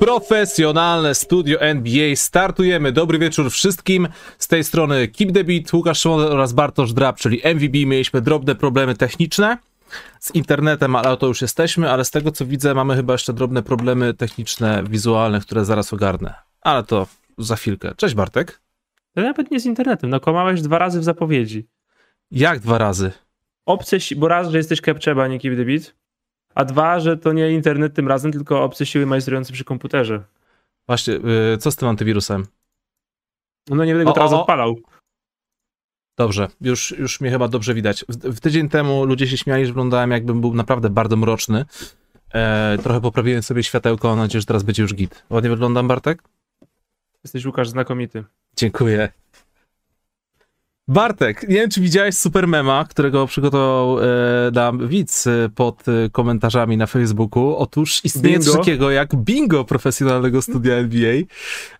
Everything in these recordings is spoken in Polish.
Profesjonalne studio NBA. Startujemy. Dobry wieczór wszystkim. Z tej strony Keep the Beat, Łukasz Szymon oraz Bartosz Drab, czyli MVB. Mieliśmy drobne problemy techniczne z internetem, ale to już jesteśmy, ale z tego co widzę mamy chyba jeszcze drobne problemy techniczne, wizualne, które zaraz ogarnę. Ale to za chwilkę. Cześć Bartek. To nawet nie z internetem, no kłamałeś dwa razy w zapowiedzi. Jak dwa razy? Obcy, bo raz, że jesteś Kepczeba, nie Keep the Beat, a dwa, że to nie internet tym razem, tylko obce siły majstrujące przy komputerze. Właśnie, yy, co z tym antywirusem? No nie będę go o, teraz o, o. odpalał. Dobrze, już, już mnie chyba dobrze widać. W, w, tydzień temu ludzie się śmiali, że wyglądałem jakbym był naprawdę bardzo mroczny. E, trochę poprawiłem sobie światełko, mam nadzieję, że teraz będzie już git. Ładnie wyglądam, Bartek? Jesteś Łukasz znakomity. Dziękuję. Bartek, nie wiem, czy widziałeś Supermema, którego przygotował e, nam widz e, pod e, komentarzami na Facebooku. Otóż istnieje bingo. coś takiego jak bingo profesjonalnego studia NBA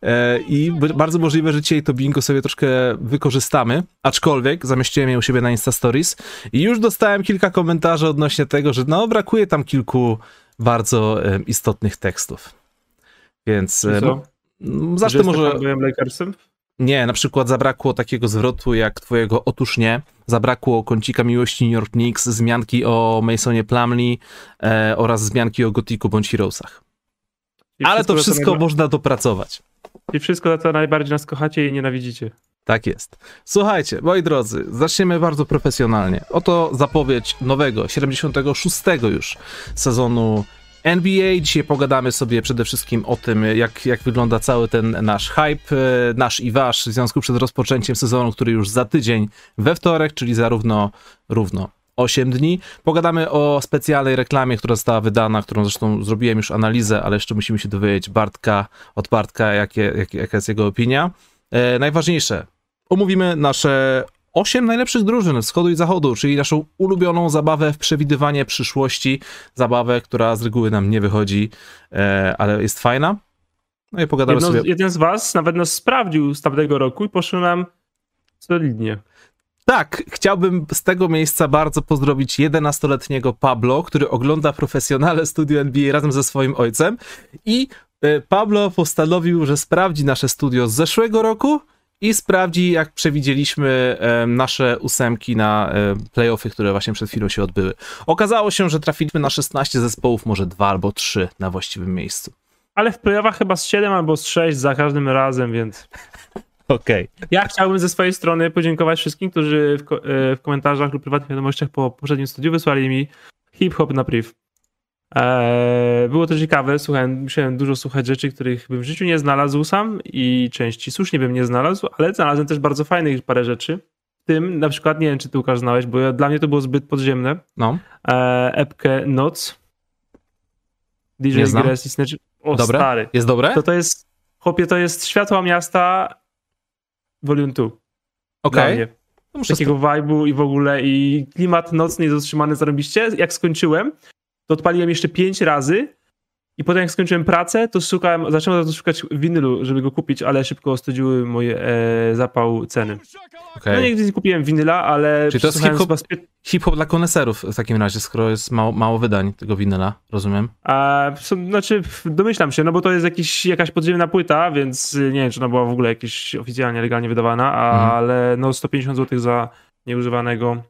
e, i bardzo możliwe, że dzisiaj to bingo sobie troszkę wykorzystamy, aczkolwiek zamieściłem je u siebie na Insta Stories i już dostałem kilka komentarzy odnośnie tego, że no brakuje tam kilku bardzo e, istotnych tekstów. Więc... E, no, zacznę może... Byłem Lakersem? Nie, na przykład zabrakło takiego zwrotu jak twojego otóż nie, zabrakło kącika miłości New York Knicks, zmianki o Masonie Plumlee e, oraz zmianki o Gotiku bądź Heroesach. Ale to wszystko można dopracować. I wszystko, za co najbardziej nas kochacie i nienawidzicie. Tak jest. Słuchajcie, moi drodzy, zaczniemy bardzo profesjonalnie. Oto zapowiedź nowego, 76 już sezonu NBA. Dzisiaj pogadamy sobie przede wszystkim o tym, jak, jak wygląda cały ten nasz hype, e, nasz i wasz, w związku przed rozpoczęciem sezonu, który już za tydzień we wtorek, czyli zarówno równo 8 dni. Pogadamy o specjalnej reklamie, która została wydana, którą zresztą zrobiłem już analizę, ale jeszcze musimy się dowiedzieć Bartka, od Bartka, jakie, jak, jaka jest jego opinia. E, najważniejsze, omówimy nasze osiem najlepszych drużyn wschodu i zachodu, czyli naszą ulubioną zabawę w przewidywanie przyszłości, zabawę, która z reguły nam nie wychodzi, e, ale jest fajna. No i pogadamy Jedno, sobie. Jeden z was nawet nas sprawdził z tamtego roku i poszło nam solidnie. Tak, chciałbym z tego miejsca bardzo pozdrowić 11-letniego Pablo, który ogląda profesjonalne studio NBA razem ze swoim ojcem i e, Pablo postanowił, że sprawdzi nasze studio z zeszłego roku i sprawdzi, jak przewidzieliśmy nasze ósemki na playoffy, które właśnie przed chwilą się odbyły. Okazało się, że trafiliśmy na 16 zespołów, może dwa albo trzy na właściwym miejscu. Ale w playoffach chyba z 7 albo z 6 za każdym razem, więc... Okej. Okay. Ja chciałbym ze swojej strony podziękować wszystkim, którzy w, ko e, w komentarzach lub prywatnych wiadomościach po poprzednim studiu wysłali mi hip-hop na priv. Eee, było to ciekawe, słuchałem, musiałem dużo słuchać rzeczy, których bym w życiu nie znalazł sam i części słusznie bym nie znalazł, ale znalazłem też bardzo fajnych parę rzeczy. W tym na przykład, nie wiem czy ty Łukasz znałeś, bo dla mnie to było zbyt podziemne. No. Eee, epkę Noc. DJ Grass i Snatch. O dobre? stary. Jest dobre? To, to jest, chłopie, to jest Światła Miasta Volume 2. Okej. Okay. Takiego vibe'u i w ogóle i klimat nocny jest zatrzymany zarobiście. Jak skończyłem, to odpaliłem jeszcze pięć razy i potem jak skończyłem pracę, to szukałem, zacząłem to szukać winylu, żeby go kupić, ale szybko ostudziły moje e, zapał ceny. Okay. No nigdy nie kupiłem winyla, ale... Czyli to jest hip-hop, hip-hop dla koneserów w takim razie, skoro jest mało, mało wydań tego winyla, rozumiem? A, znaczy, domyślam się, no bo to jest jakiś, jakaś podziemna płyta, więc nie wiem, czy ona była w ogóle jakieś oficjalnie, legalnie wydawana, mhm. ale no 150 zł za nieużywanego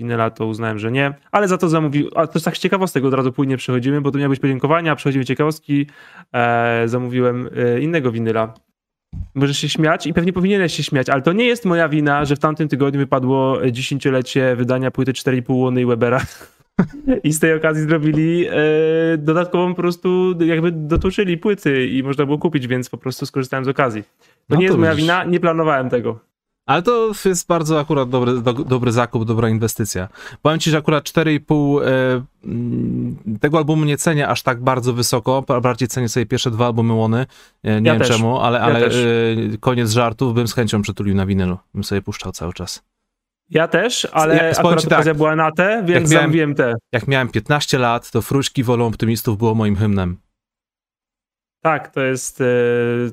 Winyla to uznałem, że nie, ale za to zamówił, a to jest tak ciekawostek, od razu płynnie przechodzimy, bo to miały być podziękowania, przechodzimy ciekawostki, e, zamówiłem e, innego winyla. Możesz się śmiać i pewnie powinieneś się śmiać, ale to nie jest moja wina, że w tamtym tygodniu wypadło dziesięciolecie wydania płyty 4,5 łony i Webera. I z tej okazji zrobili e, dodatkową po prostu, jakby dotuczyli płyty i można było kupić, więc po prostu skorzystałem z okazji. To no nie to jest moja wina, nie planowałem tego. Ale to jest bardzo akurat dobry, do, dobry zakup, dobra inwestycja. Powiem ci, że akurat 4,5 e, mm, tego albumu nie cenię aż tak bardzo wysoko, bardziej cenię sobie pierwsze dwa albumy Łony, e, nie ja wiem też. czemu, ale, ale ja e, koniec żartów bym z chęcią przytulił na winylu, bym sobie puszczał cały czas. Ja też, ale ja, akurat tak, okazja była na te, więc jak miałem, te. Jak miałem 15 lat, to Fruszki Wolą Optymistów było moim hymnem. Tak, to jest, e,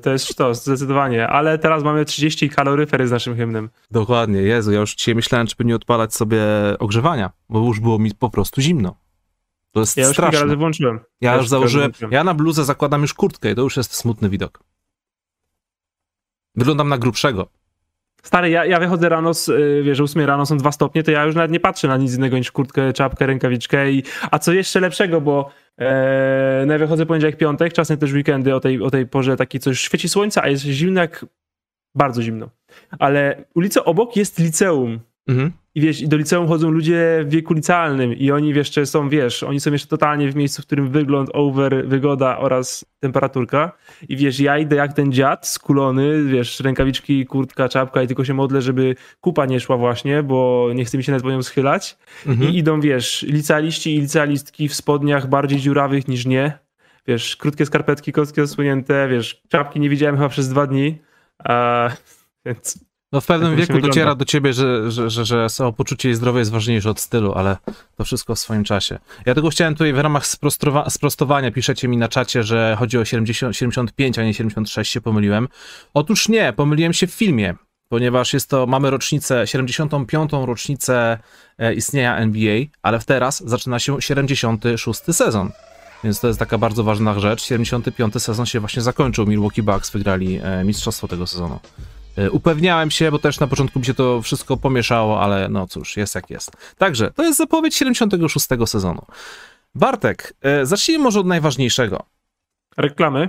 to jest sztos, zdecydowanie. Ale teraz mamy 30 kaloryfery z naszym hymnem. Dokładnie, Jezu, ja już dzisiaj myślałem, czy by nie odpalać sobie ogrzewania, bo już było mi po prostu zimno. To jest Ja już kilka straszne. razy włączyłem. Ja już już założyłem, ja na bluzę zakładam już kurtkę i to już jest smutny widok. Wyglądam na grubszego. Stary, ja, ja wychodzę rano, z, y, wiesz, o 8 rano są dwa stopnie, to ja już nawet nie patrzę na nic innego niż kurtkę, czapkę, rękawiczkę i a co jeszcze lepszego, bo e, no ja poniedziałek, piątek, czasem też weekendy o tej, o tej porze taki coś świeci słońca, a jest zimno jak bardzo zimno. Ale ulica obok jest liceum. Mhm. I wiesz, i do liceum chodzą ludzie w wieku licealnym i oni jeszcze są, wiesz, oni są jeszcze totalnie w miejscu, w którym wygląd, over, wygoda oraz temperaturka. I wiesz, ja idę jak ten dziad, skulony, wiesz, rękawiczki, kurtka, czapka i tylko się modlę, żeby kupa nie szła właśnie, bo nie chce mi się po nią schylać. Mhm. I idą, wiesz, licealiści i licealistki w spodniach bardziej dziurawych niż nie. Wiesz, krótkie skarpetki, kostki zasłonięte, wiesz, czapki nie widziałem chyba przez dwa dni. A, więc No w pewnym Tak wieku dociera wygląda. do ciebie, że, że, że, że samopoczucie i zdrowie jest ważniejsze od stylu, ale to wszystko w swoim czasie. Ja tylko chciałem tutaj w ramach sprostowania, piszecie mi na czacie, że chodzi o 70, 75, a nie 76, się pomyliłem. Otóż nie, pomyliłem się w filmie, ponieważ jest to, mamy rocznicę, 75. rocznicę e, istnienia NBA, ale teraz zaczyna się 76. sezon. Więc to jest taka bardzo ważna rzecz. 75. sezon się właśnie zakończył. Milwaukee Bucks wygrali e, mistrzostwo tego sezonu. E, Upewniałem się, bo też na początku mi się to wszystko pomieszało, ale no cóż, jest jak jest. Także, to jest zapowiedź 76 sezonu. Bartek, e, zacznijmy może od najważniejszego. reklamy.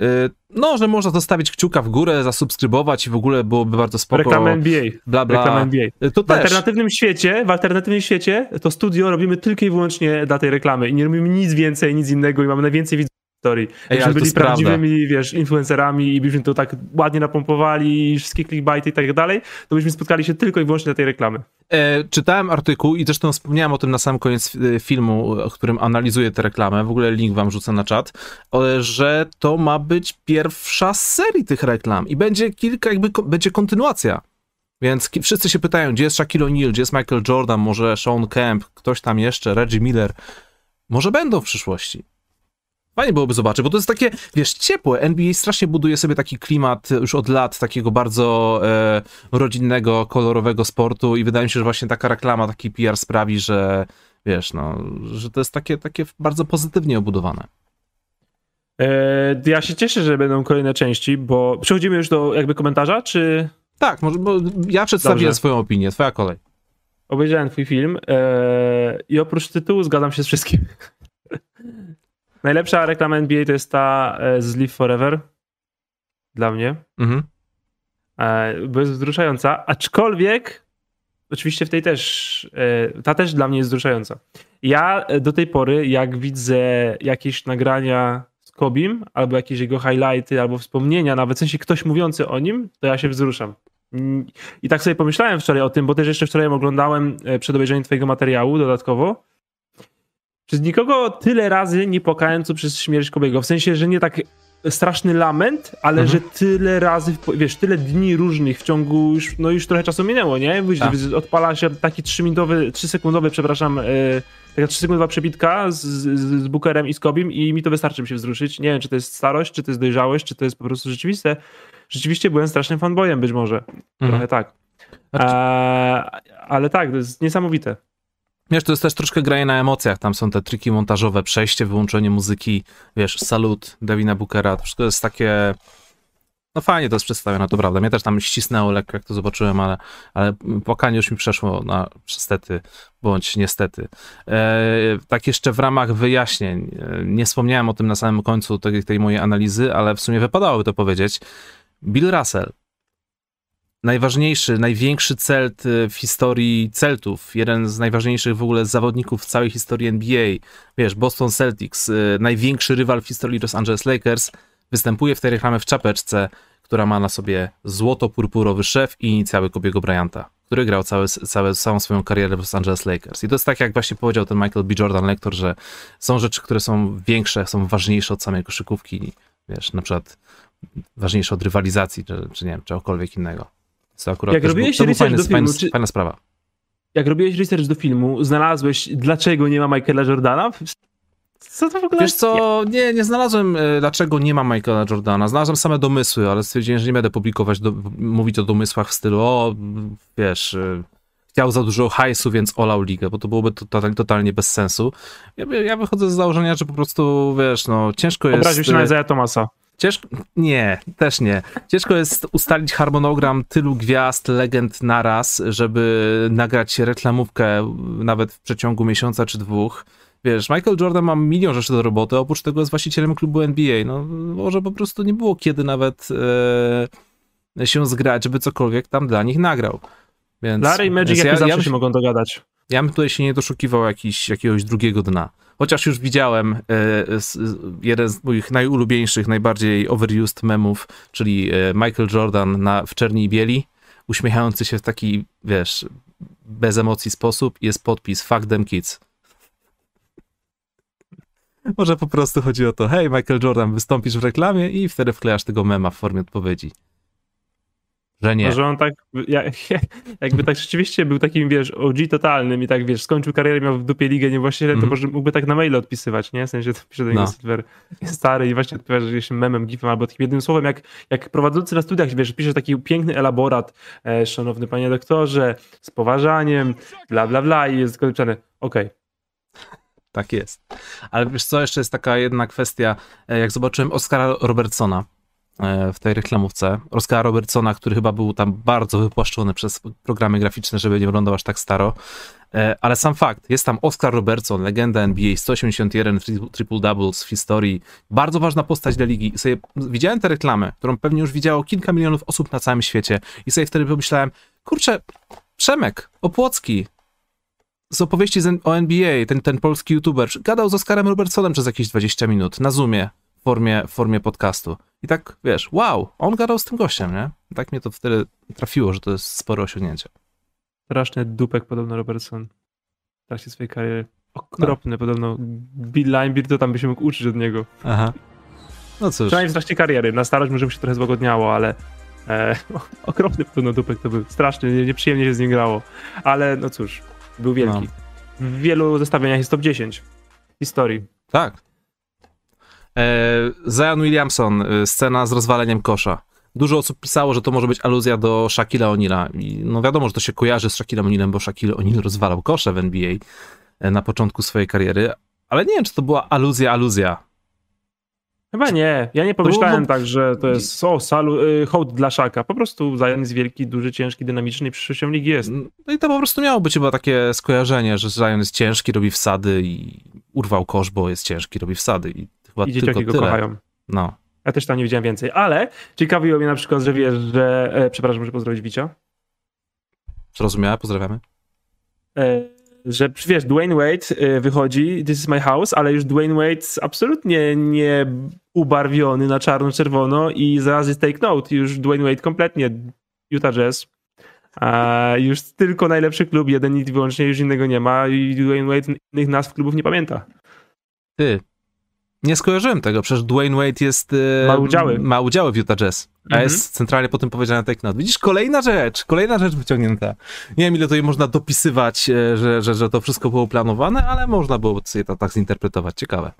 E, No, że można zostawić kciuka w górę, zasubskrybować i w ogóle byłoby bardzo spoko. Reklamy NBA. Bla, bla. Reklamy NBA. To W też. alternatywnym świecie, w alternatywnym świecie to studio robimy tylko i wyłącznie dla tej reklamy i nie robimy nic więcej, nic innego i mamy najwięcej widzów historii. Ej, byli jest prawda. prawdziwymi, wiesz, influencerami i byśmy to tak ładnie napompowali, wszystkie clickbaity i tak dalej, to byśmy spotkali się tylko i wyłącznie dla tej reklamy. E, czytałem artykuł i zresztą wspomniałem o tym na sam koniec e, filmu, o którym analizuję tę reklamę. W ogóle link wam rzucę na czat, że to ma być pierwsza z serii tych reklam i będzie kilka, jakby ko- będzie kontynuacja. Więc wszyscy się pytają, gdzie jest Shaquille O'Neal, gdzie jest Michael Jordan, może Sean Kemp, ktoś tam jeszcze, Reggie Miller. Może będą w przyszłości. Fajnie byłoby zobaczyć, bo to jest takie, wiesz, ciepłe. NBA strasznie buduje sobie taki klimat już od lat, takiego bardzo e, rodzinnego, kolorowego sportu i wydaje mi się, że właśnie taka reklama, taki PR sprawi, że wiesz, no, że to jest takie, takie bardzo pozytywnie obudowane. E, ja się cieszę, że będą kolejne części, bo przechodzimy już do jakby komentarza, czy Tak, może, bo ja przedstawiłem Dobrze. swoją opinię, twoja kolej. obejrzałem twój film e, i oprócz tytułu zgadzam się z wszystkim. Najlepsza reklama NBA to jest ta e, z Live Forever. Dla mnie. Mhm. E, bo jest wzruszająca, aczkolwiek oczywiście w tej też, e, ta też dla mnie jest wzruszająca. Ja do tej pory, jak widzę jakieś nagrania z Kobim, albo jakieś jego highlighty, albo wspomnienia, nawet w sensie ktoś mówiący o nim, to ja się wzruszam. I tak sobie pomyślałem wczoraj o tym, bo też jeszcze wczoraj oglądałem przed obejrzeniem twojego materiału dodatkowo. Przez nikogo tyle razy nie płakałem, co przez śmierć Kobiego. W sensie, że nie tak straszny lament, ale Mhm. że tyle razy, wiesz, tyle dni różnych w ciągu już, no już trochę czasu minęło, nie? Wiesz, Tak. Odpala się taki 3-minutowy, 3-sekundowy, przepraszam, e, taka 3-sekundowa przebitka z, z, z Bookerem i z Kobim i mi to wystarczy, żeby się wzruszyć. Nie wiem, czy to jest starość, czy to jest dojrzałość, czy to jest po prostu rzeczywiste. Rzeczywiście byłem strasznym fanboyem być może. Trochę tak. Znaczy- E, ale tak, to jest niesamowite. Wiesz, to jest też troszkę granie na emocjach, tam są te triki montażowe, przejście, wyłączenie muzyki, wiesz, salut Devina Bookera, to wszystko jest takie... No fajnie to jest przedstawione, to prawda. Mnie też tam ścisnęło lekko, jak to zobaczyłem, ale, ale płakanie już mi przeszło na stety, bądź niestety. E, tak jeszcze w ramach wyjaśnień, e, nie wspomniałem o tym na samym końcu tej, tej mojej analizy, ale w sumie wypadałoby to powiedzieć. Bill Russell, najważniejszy, największy celt y, w historii celtów, jeden z najważniejszych w ogóle zawodników w całej historii NBA, wiesz, Boston Celtics, y, największy rywal w historii Los Angeles Lakers, występuje w tej reklamie w czapeczce, która ma na sobie złoto-purpurowy szef i inicjały Kobiego Bryanta, który grał całe, całe, całą swoją karierę w Los Angeles Lakers. I to jest tak, jak właśnie powiedział ten Michael B. Jordan, lektor, że są rzeczy, które są większe, są ważniejsze od samej koszykówki, wiesz, na przykład ważniejsze od rywalizacji, czy, czy nie wiem, czegokolwiek innego. Co akurat Jak robiłeś był, research fajny, do filmu, fajny, czy- fajna sprawa. Jak robiłeś research do filmu, znalazłeś, dlaczego nie ma Michaela Jordana? Co to w ogóle Wiesz co, nie, nie znalazłem, e, dlaczego nie ma Michaela Jordana. Znalazłem same domysły, ale stwierdziłem, że nie będę publikować, do, mówić o domysłach w stylu, o, wiesz, e, chciał za dużo hajsu, więc olał ligę, bo to byłoby totalnie, totalnie bez sensu. Ja, ja wychodzę z założenia, że po prostu, wiesz, no ciężko jest... Obraził się na Isaiah Thomasa. Ciężko, nie, też nie. Ciężko jest ustalić harmonogram tylu gwiazd, legend naraz, żeby nagrać reklamówkę nawet w przeciągu miesiąca czy dwóch. Wiesz, Michael Jordan ma milion rzeczy do roboty, oprócz tego jest właścicielem klubu NBA. No, może po prostu nie było kiedy nawet e, się zgrać, żeby cokolwiek tam dla nich nagrał. Więc, Larry i Magic ja, jak zawsze ja, się mogą dogadać. Ja bym tutaj się nie doszukiwał jakiś, jakiegoś drugiego dna. Chociaż już widziałem e, jeden z moich najulubieńszych, najbardziej overused memów, czyli e, Michael Jordan na, w czerni i bieli, uśmiechający się w taki, wiesz, bez emocji sposób. Jest podpis Fuck them kids. Może po prostu chodzi o to, hej, Michael Jordan, wystąpisz w reklamie i wtedy wklejasz tego mema w formie odpowiedzi. Że nie. No, że on tak, jakby tak rzeczywiście był takim, wiesz, OG totalnym i tak, wiesz, skończył karierę, miał w dupie ligę niewłaścicielem, mm. to może mógłby tak na maile odpisywać, nie? W sensie to pisze do niego no. Silver, stary i właśnie odpowiadasz jakimś memem, gifem albo takim jednym słowem, jak, jak prowadzący na studiach, wiesz, pisze taki piękny elaborat, e, szanowny panie doktorze, z poważaniem, bla, bla, bla i jest napisane, okej. Okay. Tak jest. Ale wiesz co, jeszcze jest taka jedna kwestia, e, jak zobaczyłem Oscara Robertsona, w tej reklamówce. Oscara Robertsona, który chyba był tam bardzo wypłaszczony przez programy graficzne, żeby nie wyglądał aż tak staro. E, ale sam fakt, jest tam Oscar Robertson, legenda NBA, 181 triple doubles w historii, bardzo ważna postać dla ligi. I sobie widziałem tę reklamę, którą pewnie już widziało kilka milionów osób na całym świecie i sobie wtedy pomyślałem, kurczę, Przemek Opłocki z opowieści o NBA, ten, ten polski youtuber, gadał z Oscarem Robertsonem przez jakieś 20 minut na Zoomie w formie, w formie podcastu. I tak, wiesz, wow, on gadał z tym gościem, nie? Tak mnie to wtedy trafiło, że to jest spore osiągnięcie. Straszny dupek podobno Robertson w trakcie swojej kariery. Okropny no. podobno. Bill Linebeard to tam by się mógł uczyć od niego. Aha. No cóż. Przynajmniej w trakcie kariery. Na starość może by się trochę złagodniało, ale e, okropny podobno dupek to był. Straszny, nieprzyjemnie się z nim grało. Ale no cóż, był wielki. No. W wielu zestawieniach jest top 10 historii. Tak. E, Zion Williamson, e, scena z rozwaleniem kosza. Dużo osób pisało, że to może być aluzja do Shaquille O'Neal'a. No wiadomo, że to się kojarzy z Shaquille O'Neal'em, bo Shaquille O'Neal rozwalał kosze w NBA e, na początku swojej kariery, ale nie wiem, czy to była aluzja, aluzja. Chyba nie. Ja nie pomyślałem tak, że to jest o, salu, y, hołd dla Szaka. Po prostu Zion jest wielki, duży, ciężki, dynamiczny i przyszłością ligi jest. No i to po prostu miało być chyba takie skojarzenie, że Zion jest ciężki, robi wsady i urwał kosz, bo jest ciężki, robi wsady i Chyba I dzieciaki go kochają. No. Ja też tam nie widziałem więcej, ale ciekawiło mnie na przykład, że wiesz, że... E, przepraszam, muszę pozdrowić Wicia. Zrozumiałe, pozdrawiamy. E, że wiesz, Dwayne Wade e, wychodzi, this is my house, ale już Dwayne Wade absolutnie nie ubarwiony na czarno-czerwono i zaraz jest take note, już Dwayne Wade kompletnie Utah Jazz. A już tylko najlepszy klub, jeden i wyłącznie już innego nie ma i Dwayne Wade innych nazw klubów nie pamięta. Ty, nie skojarzyłem tego, przecież Dwayne Wade jest... E, ma udziały. Ma udziały w Utah Jazz, a mhm. jest centralnie po tym powiedziane take note. Widzisz, kolejna rzecz, kolejna rzecz wyciągnięta. Nie wiem, ile tutaj można dopisywać, e, że, że, że to wszystko było planowane, ale można było sobie to tak zinterpretować. Ciekawe.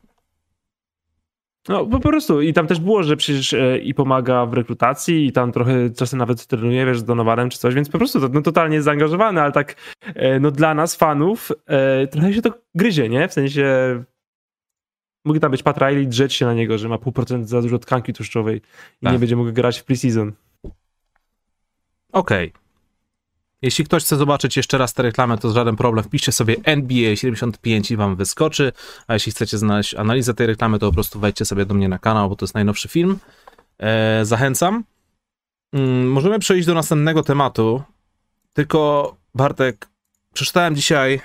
No po prostu i tam też było, że przecież e, i pomaga w rekrutacji i tam trochę czasem nawet trenuje, wiesz, z Donowanem czy coś, więc po prostu to, no, totalnie jest zaangażowany, ale tak no dla nas fanów trochę się to gryzie, nie? W sensie Mógł tam być Pat Riley, drzeć się na niego, że ma pół procent za dużo tkanki tłuszczowej i tak. nie będzie mógł grać w preseason. Okej. Okay. Jeśli ktoś chce zobaczyć jeszcze raz tę reklamę, to żaden problem. Wpiszcie sobie NBA 75 i wam wyskoczy. A jeśli chcecie znaleźć analizę tej reklamy, to po prostu wejdźcie sobie do mnie na kanał, bo to jest najnowszy film. Eee, zachęcam. Mm, możemy przejść do następnego tematu. Tylko Bartek, przeczytałem dzisiaj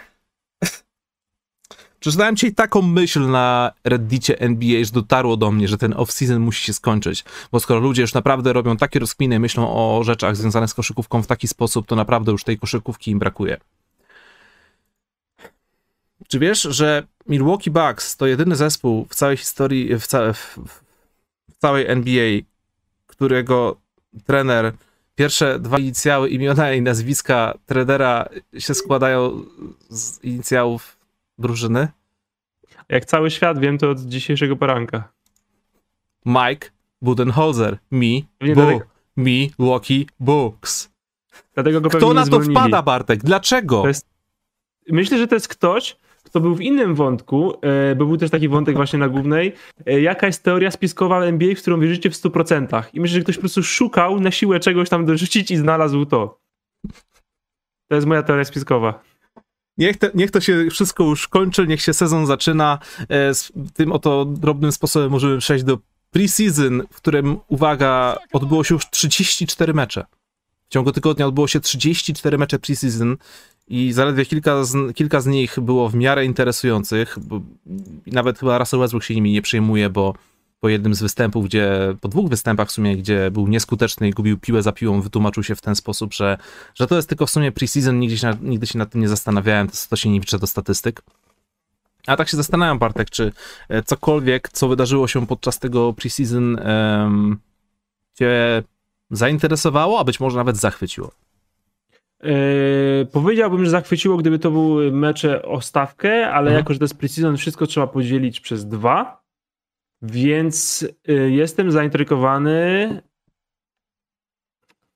Przeczytałem dzisiaj taką myśl na reddicie NBA, że dotarło do mnie, że ten off-season musi się skończyć, bo skoro ludzie już naprawdę robią takie rozkminy, myślą o rzeczach związanych z koszykówką w taki sposób, to naprawdę już tej koszykówki im brakuje. Czy wiesz, że Milwaukee Bucks to jedyny zespół w całej historii, w, w, w całej NBA, którego trener, pierwsze dwa inicjały, imiona i nazwiska trenera się składają z inicjałów drużyny? Jak cały świat wiem to od dzisiejszego poranka. Mike Budenholzer. Mi, bu, mi, Milwaukee Bucks. Dlatego go Kto na to zwolnili. wpada, Bartek? Dlaczego? Jest- Myślę, że to jest ktoś, kto był w innym wątku, e, bo był też taki wątek właśnie na głównej. e, Jaka jest teoria spiskowa NBA, w którą wierzycie w 100%? I myślę, że ktoś po prostu szukał na siłę czegoś tam dorzucić i znalazł to. To jest moja teoria spiskowa. Niech, te, niech to się wszystko już kończy, niech się sezon zaczyna. E, Z tym oto drobnym sposobem możemy przejść do preseason, w którym, uwaga, odbyło się już 34 mecze. W ciągu tygodnia odbyło się 34 mecze preseason i zaledwie kilka z, kilka z nich było w miarę interesujących. Nawet chyba Russell Westbrook się nimi nie przejmuje, bo po jednym z występów, gdzie, po dwóch występach w sumie, gdzie był nieskuteczny i gubił piłę za piłą, wytłumaczył się w ten sposób, że, że to jest tylko w sumie preseason, nigdy się, nigdy się nad tym nie zastanawiałem, to, to się nie liczy do statystyk. A tak się zastanawiam, Bartek, czy e, cokolwiek, co wydarzyło się podczas tego preseason em, cię zainteresowało, a być może nawet zachwyciło. Yy, powiedziałbym, że zachwyciło, gdyby to były mecze o stawkę, ale Mhm. jako, że to jest preseason, wszystko trzeba podzielić przez dwa, więc yy, jestem zaintrygowany.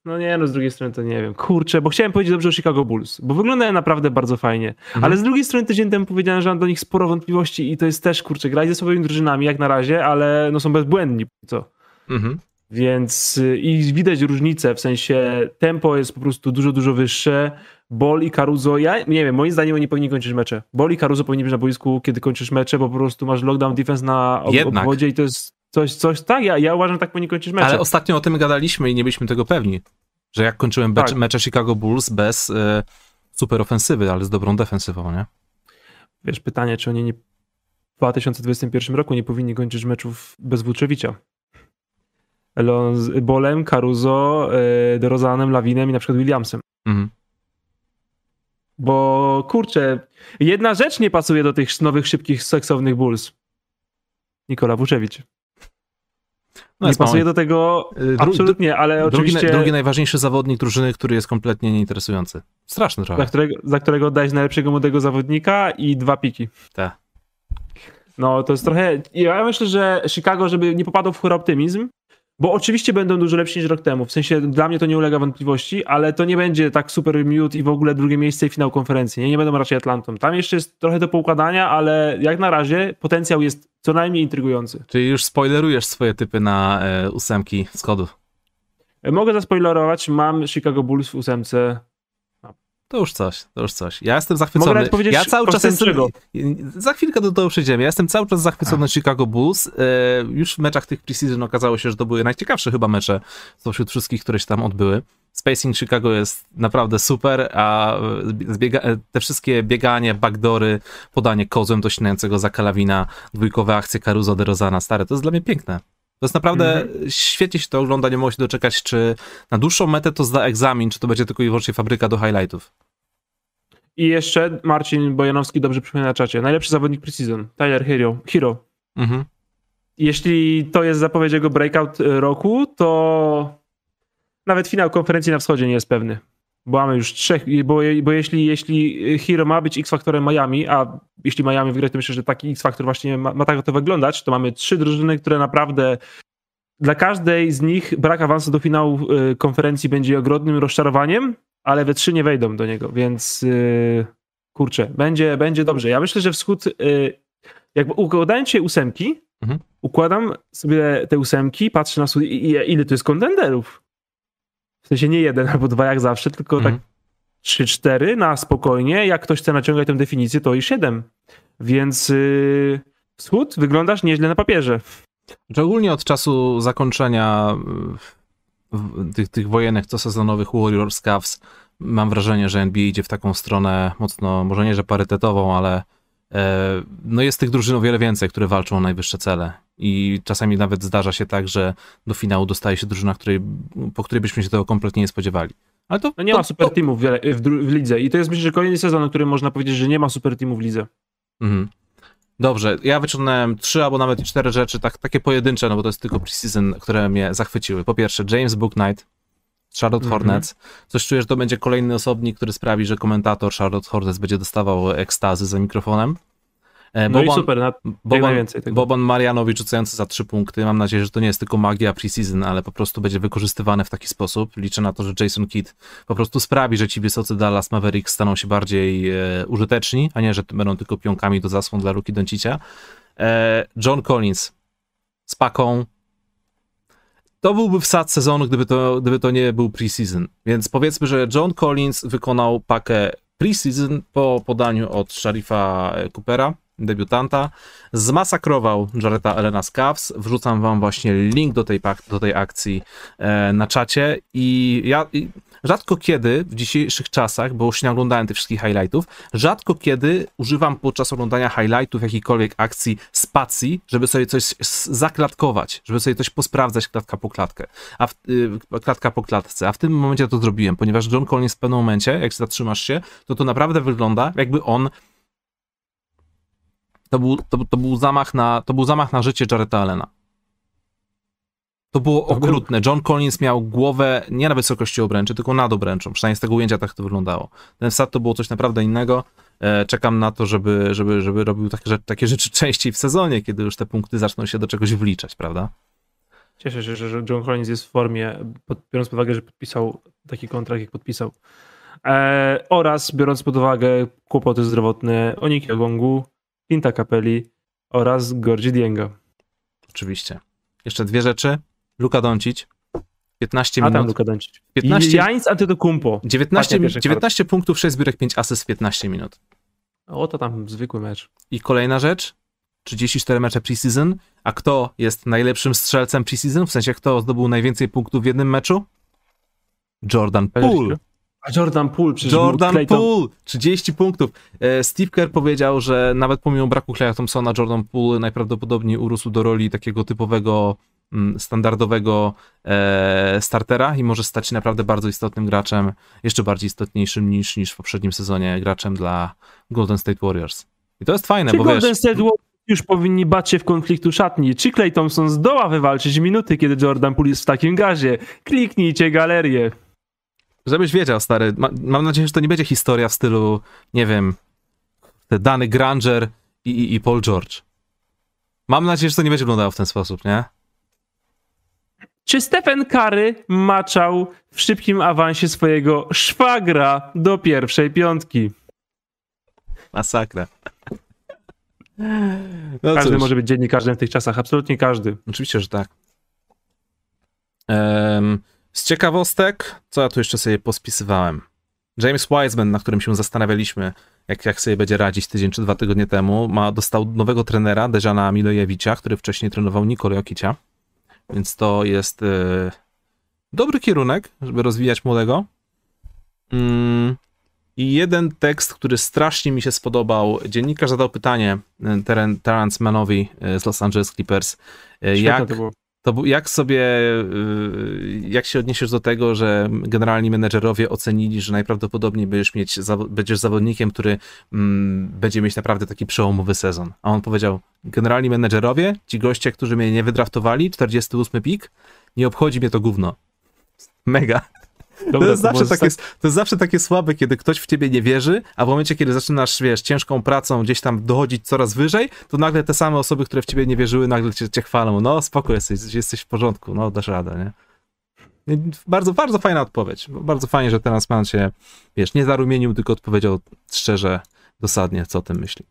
No nie, no z drugiej strony to nie wiem. Kurczę, bo chciałem powiedzieć dobrze o Chicago Bulls, bo wyglądają naprawdę bardzo fajnie. Mhm. Ale z drugiej strony tydzień temu powiedziałem, że mam do nich sporo wątpliwości i to jest też, kurczę, grać ze swoimi drużynami jak na razie, ale no są bezbłędni, co. Mhm. Więc y, i widać różnicę, w sensie tempo jest po prostu dużo, dużo wyższe. Bol i Caruso, ja nie wiem, moim zdaniem oni powinni kończyć mecze. Bol i Caruso powinni być na boisku, kiedy kończysz mecze, bo po prostu masz lockdown defense na ob- Jednak. obwodzie i to jest coś, coś tak, ja, ja uważam, że tak powinni kończyć mecze. Ale ostatnio o tym gadaliśmy i nie byliśmy tego pewni, że jak kończyłem Tak. mecze, Chicago Bulls bez e, super ofensywy, ale z dobrą defensywą, nie? Wiesz, pytanie, czy oni nie, w 2021 roku nie powinni kończyć meczów bez Włóczewicza. Bolem, Caruso, y, DeRozanem, Lawinem i na przykład Williamsem. Mhm. Bo kurczę, jedna rzecz nie pasuje do tych nowych, szybkich, seksownych Bulls. Nikola Vucevic. No nie pasuje do tego absolutnie, ale Drugi, oczywiście drugi najważniejszy zawodnik drużyny, który jest kompletnie nieinteresujący. Straszny trochę. za którego, za którego oddałeś najlepszego młodego zawodnika i dwa piki. Tak. No to jest trochę. Ja myślę, że Chicago, żeby nie popadło w chóry optymizm, bo oczywiście będą dużo lepsi niż rok temu. W sensie dla mnie to nie ulega wątpliwości, ale to nie będzie tak super miód i w ogóle drugie miejsce i finał konferencji. Nie, nie będą raczej Atlantą. Tam jeszcze jest trochę do poukładania, ale jak na razie potencjał jest co najmniej intrygujący. Czyli już spoilerujesz swoje typy na e, ósemki z kodu. Mogę zaspoilerować, mam Chicago Bulls w ósemce. To już coś, to już coś. Ja jestem zachwycony. ja cały czas jestem. Za chwilkę do tego przejdziemy. Ja jestem cały czas zachwycony Chicago Bulls. E, już w meczach tych preseason okazało się, że to były najciekawsze chyba mecze spośród wszystkich, które się tam odbyły. Spacing Chicago jest naprawdę super, a e, zbiega, e, te wszystkie bieganie, backdory, podanie kozłem do za Kalawina, dwójkowe akcje Caruso de Rozana, stare, to jest dla mnie piękne. To jest naprawdę, świetnie się to ogląda, nie mogę się doczekać, czy na dłuższą metę to zda egzamin, czy to będzie tylko i wyłącznie fabryka do highlightów. I jeszcze Marcin Bojanowski dobrze przypomina na czacie. Najlepszy zawodnik preseason. Tyler Hero. Hero. Mhm. Jeśli to jest zapowiedź jego breakout roku, to nawet finał konferencji na wschodzie nie jest pewny. Bo mamy już trzech, bo, bo jeśli, jeśli Hero ma być X-faktorem Miami, a jeśli Miami wygra, to myślę, że taki X-faktor właśnie ma, ma tak to wyglądać, to mamy trzy drużyny, które naprawdę dla każdej z nich brak awansu do finału y, konferencji będzie ogromnym rozczarowaniem, ale we trzy nie wejdą do niego, więc yy, kurczę, będzie, będzie dobrze. Ja myślę, że wschód, jakby układając się ósemki, Mhm. układam sobie te ósemki, patrzę na ile to jest kontenderów. Sensie nie jeden albo dwa jak zawsze, tylko Mhm. tak trzy, cztery na spokojnie. Jak ktoś chce naciągać tę definicję, to i siedem. Więc yy, wschód wyglądasz nieźle na papierze. Znaczy ogólnie od czasu zakończenia y, tych, tych wojenek cosezonowych Warriors, Cavs, mam wrażenie, że NBA idzie w taką stronę mocno, może nie, że parytetową, ale e, no jest tych drużyn o wiele więcej, które walczą o najwyższe cele. I czasami nawet zdarza się tak, że do finału dostaje się drużyna, której, po której byśmy się tego kompletnie nie spodziewali. Ale to, No nie to, ma super teamów w, w, w lidze. I to jest myślę, że kolejny sezon, o którym można powiedzieć, że nie ma super teamów w lidze. Mhm. Dobrze, ja wyciągnąłem trzy albo nawet cztery rzeczy, tak, takie pojedyncze, no bo to jest tylko preseason, które mnie zachwyciły. Po pierwsze, James Booknight, Charlotte Mhm. Hornets. Coś czuję, że to będzie kolejny osobnik, który sprawi, że komentator Charlotte Hornets będzie dostawał ekstazy za mikrofonem. E, no Boban, i super, na, Boban, najwięcej tego. Boban Marianowicz rzucający za trzy punkty. Mam nadzieję, że to nie jest tylko magia preseason, ale po prostu będzie wykorzystywane w taki sposób. Liczę na to, że Jason Kidd po prostu sprawi, że ci wysocy Dallas Mavericks staną się bardziej e, użyteczni, a nie, że będą tylko pionkami do zasłon dla Ruki Doncicia. E, John Collins z paką. To byłby wsad sezonu, gdyby to, gdyby to nie był preseason. Więc powiedzmy, że John Collins wykonał pakę preseason po podaniu od Sharifa Coopera debiutanta, zmasakrował Jareta Elena z Cavs. Wrzucam wam właśnie link do tej, do tej akcji e, na czacie. I ja... I, rzadko kiedy w dzisiejszych czasach, bo już nie oglądałem tych wszystkich highlightów, rzadko kiedy używam podczas oglądania highlightów jakiejkolwiek akcji spacji, żeby sobie coś zaklatkować, żeby sobie coś posprawdzać klatka po klatkę, a w, y, klatka po klatce, a w tym momencie to zrobiłem, ponieważ John Collins w pewnym momencie, jak zatrzymasz się, to to naprawdę wygląda jakby on to był, to, to, był zamach na, to był zamach na życie Jareta Allena. To było okrutne. John Collins miał głowę nie na wysokości obręczy, tylko nad obręczą. Przynajmniej z tego ujęcia tak to wyglądało. Ten wsad to było coś naprawdę innego. E, czekam na to, żeby, żeby, żeby robił takie, takie rzeczy częściej w sezonie, kiedy już te punkty zaczną się do czegoś wliczać, prawda? Cieszę się, że John Collins jest w formie, biorąc pod uwagę, że podpisał taki kontrakt, jak podpisał. E, oraz biorąc pod uwagę kłopoty zdrowotne Oniki Ogongu, Pinta Capelli oraz Gorgi Diengo. Oczywiście. Jeszcze dwie rzeczy. Luka Doncic. 15 minut. A tam Luka Doncic. 15... Janis Antetokounmpo. 19, 19 punktów, 6 zbiórek, 5 asyst w 15 minut. O, to tam zwykły mecz. I kolejna rzecz. 34 mecze preseason. A kto jest najlepszym strzelcem preseason? W sensie, kto zdobył najwięcej punktów w jednym meczu? Jordan Poole. A Jordan Poole przecież Jordan Poole! 30 punktów. E, Steve Kerr powiedział, że nawet pomimo braku Claya Thompsona, Jordan Poole najprawdopodobniej urósł do roli takiego typowego, mm, standardowego e, startera i może stać się naprawdę bardzo istotnym graczem, jeszcze bardziej istotniejszym niż, niż w poprzednim sezonie, graczem dla Golden State Warriors. I to jest fajne, Czy bo Golden wiesz... State Warriors już powinni bać się w konfliktu szatni. Czy Clay Thompson zdoła wywalczyć minuty, kiedy Jordan Poole jest w takim gazie? Kliknijcie galerię. Żebyś wiedział, stary. Ma, mam nadzieję, że to nie będzie historia w stylu, nie wiem, Dany Granger i, i, i Paul George. Mam nadzieję, że to nie będzie wyglądało w ten sposób, nie? Czy Stephen Curry maczał w szybkim awansie swojego szwagra do pierwszej piątki? Masakra. No każdy cóż. może być dziennikarzem w tych czasach, absolutnie każdy. Oczywiście, że tak. Um, z ciekawostek, co ja tu jeszcze sobie pospisywałem? James Wiseman, na którym się zastanawialiśmy, jak, jak sobie będzie radzić tydzień czy dwa tygodnie temu, ma, dostał nowego trenera, Dejana Milojewicza, który wcześniej trenował Nikolo Jokicia. Więc to jest yy, dobry kierunek, żeby rozwijać młodego. Mm, I jeden tekst, który strasznie mi się spodobał. Dziennikarz zadał pytanie y, Terence Manowi y, z Los Angeles Clippers, jak, to jak sobie, y, jak się odniesiesz do tego, że generalni menedżerowie ocenili, że najprawdopodobniej będziesz, mieć, będziesz zawodnikiem, który mm, będzie mieć naprawdę taki przełomowy sezon. A on powiedział, generalni menedżerowie, ci goście, którzy mnie nie wydraftowali, 48 pik, nie obchodzi mnie to gówno. Mega. Dobra, to, jest to, zawsze takie, to jest zawsze takie słabe, kiedy ktoś w ciebie nie wierzy, a w momencie, kiedy zaczynasz, wiesz, ciężką pracą gdzieś tam dochodzić coraz wyżej, to nagle te same osoby, które w ciebie nie wierzyły, nagle cię, cię chwalą. No, spoko jesteś, jesteś w porządku, no, dasz radę, nie? Bardzo, bardzo fajna odpowiedź. Bardzo fajnie, że teraz pan się, wiesz, nie zarumienił, tylko odpowiedział szczerze, dosadnie, co o tym myśli.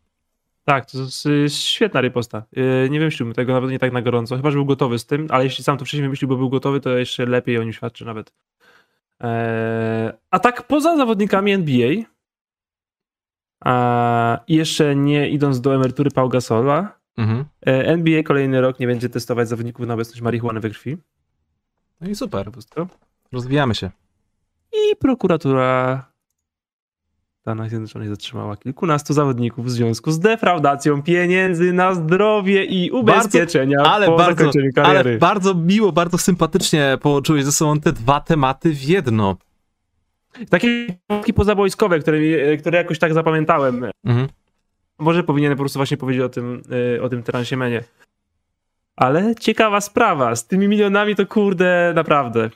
Tak, to jest świetna riposta. Yy, nie wymyśliłbym tego nawet nie tak na gorąco, chyba, że był gotowy z tym, ale jeśli sam to wcześniej wymyślił, bo był gotowy, to jeszcze lepiej o nim świadczy nawet. Eee, a tak poza zawodnikami NBA, a jeszcze nie idąc do emerytury Pau Gasola, mhm. E, NBA kolejny rok nie będzie testować zawodników na obecność marihuany we krwi. No i super. Rozwijamy się. I prokuratura Stanach Zjednoczonych zatrzymała kilkunastu zawodników w związku z defraudacją pieniędzy na zdrowie i ubezpieczenia bardzo, ale po bardzo, zakończeniu kariery. Ale bardzo miło, bardzo sympatycznie połączyłeś ze sobą te dwa tematy w jedno. Takie pozabojskowe, które, które jakoś tak zapamiętałem. Mhm. Może powinienem po prostu właśnie powiedzieć o tym, y, o tym transiemenie. Ale ciekawa sprawa. Z tymi milionami to kurde, naprawdę.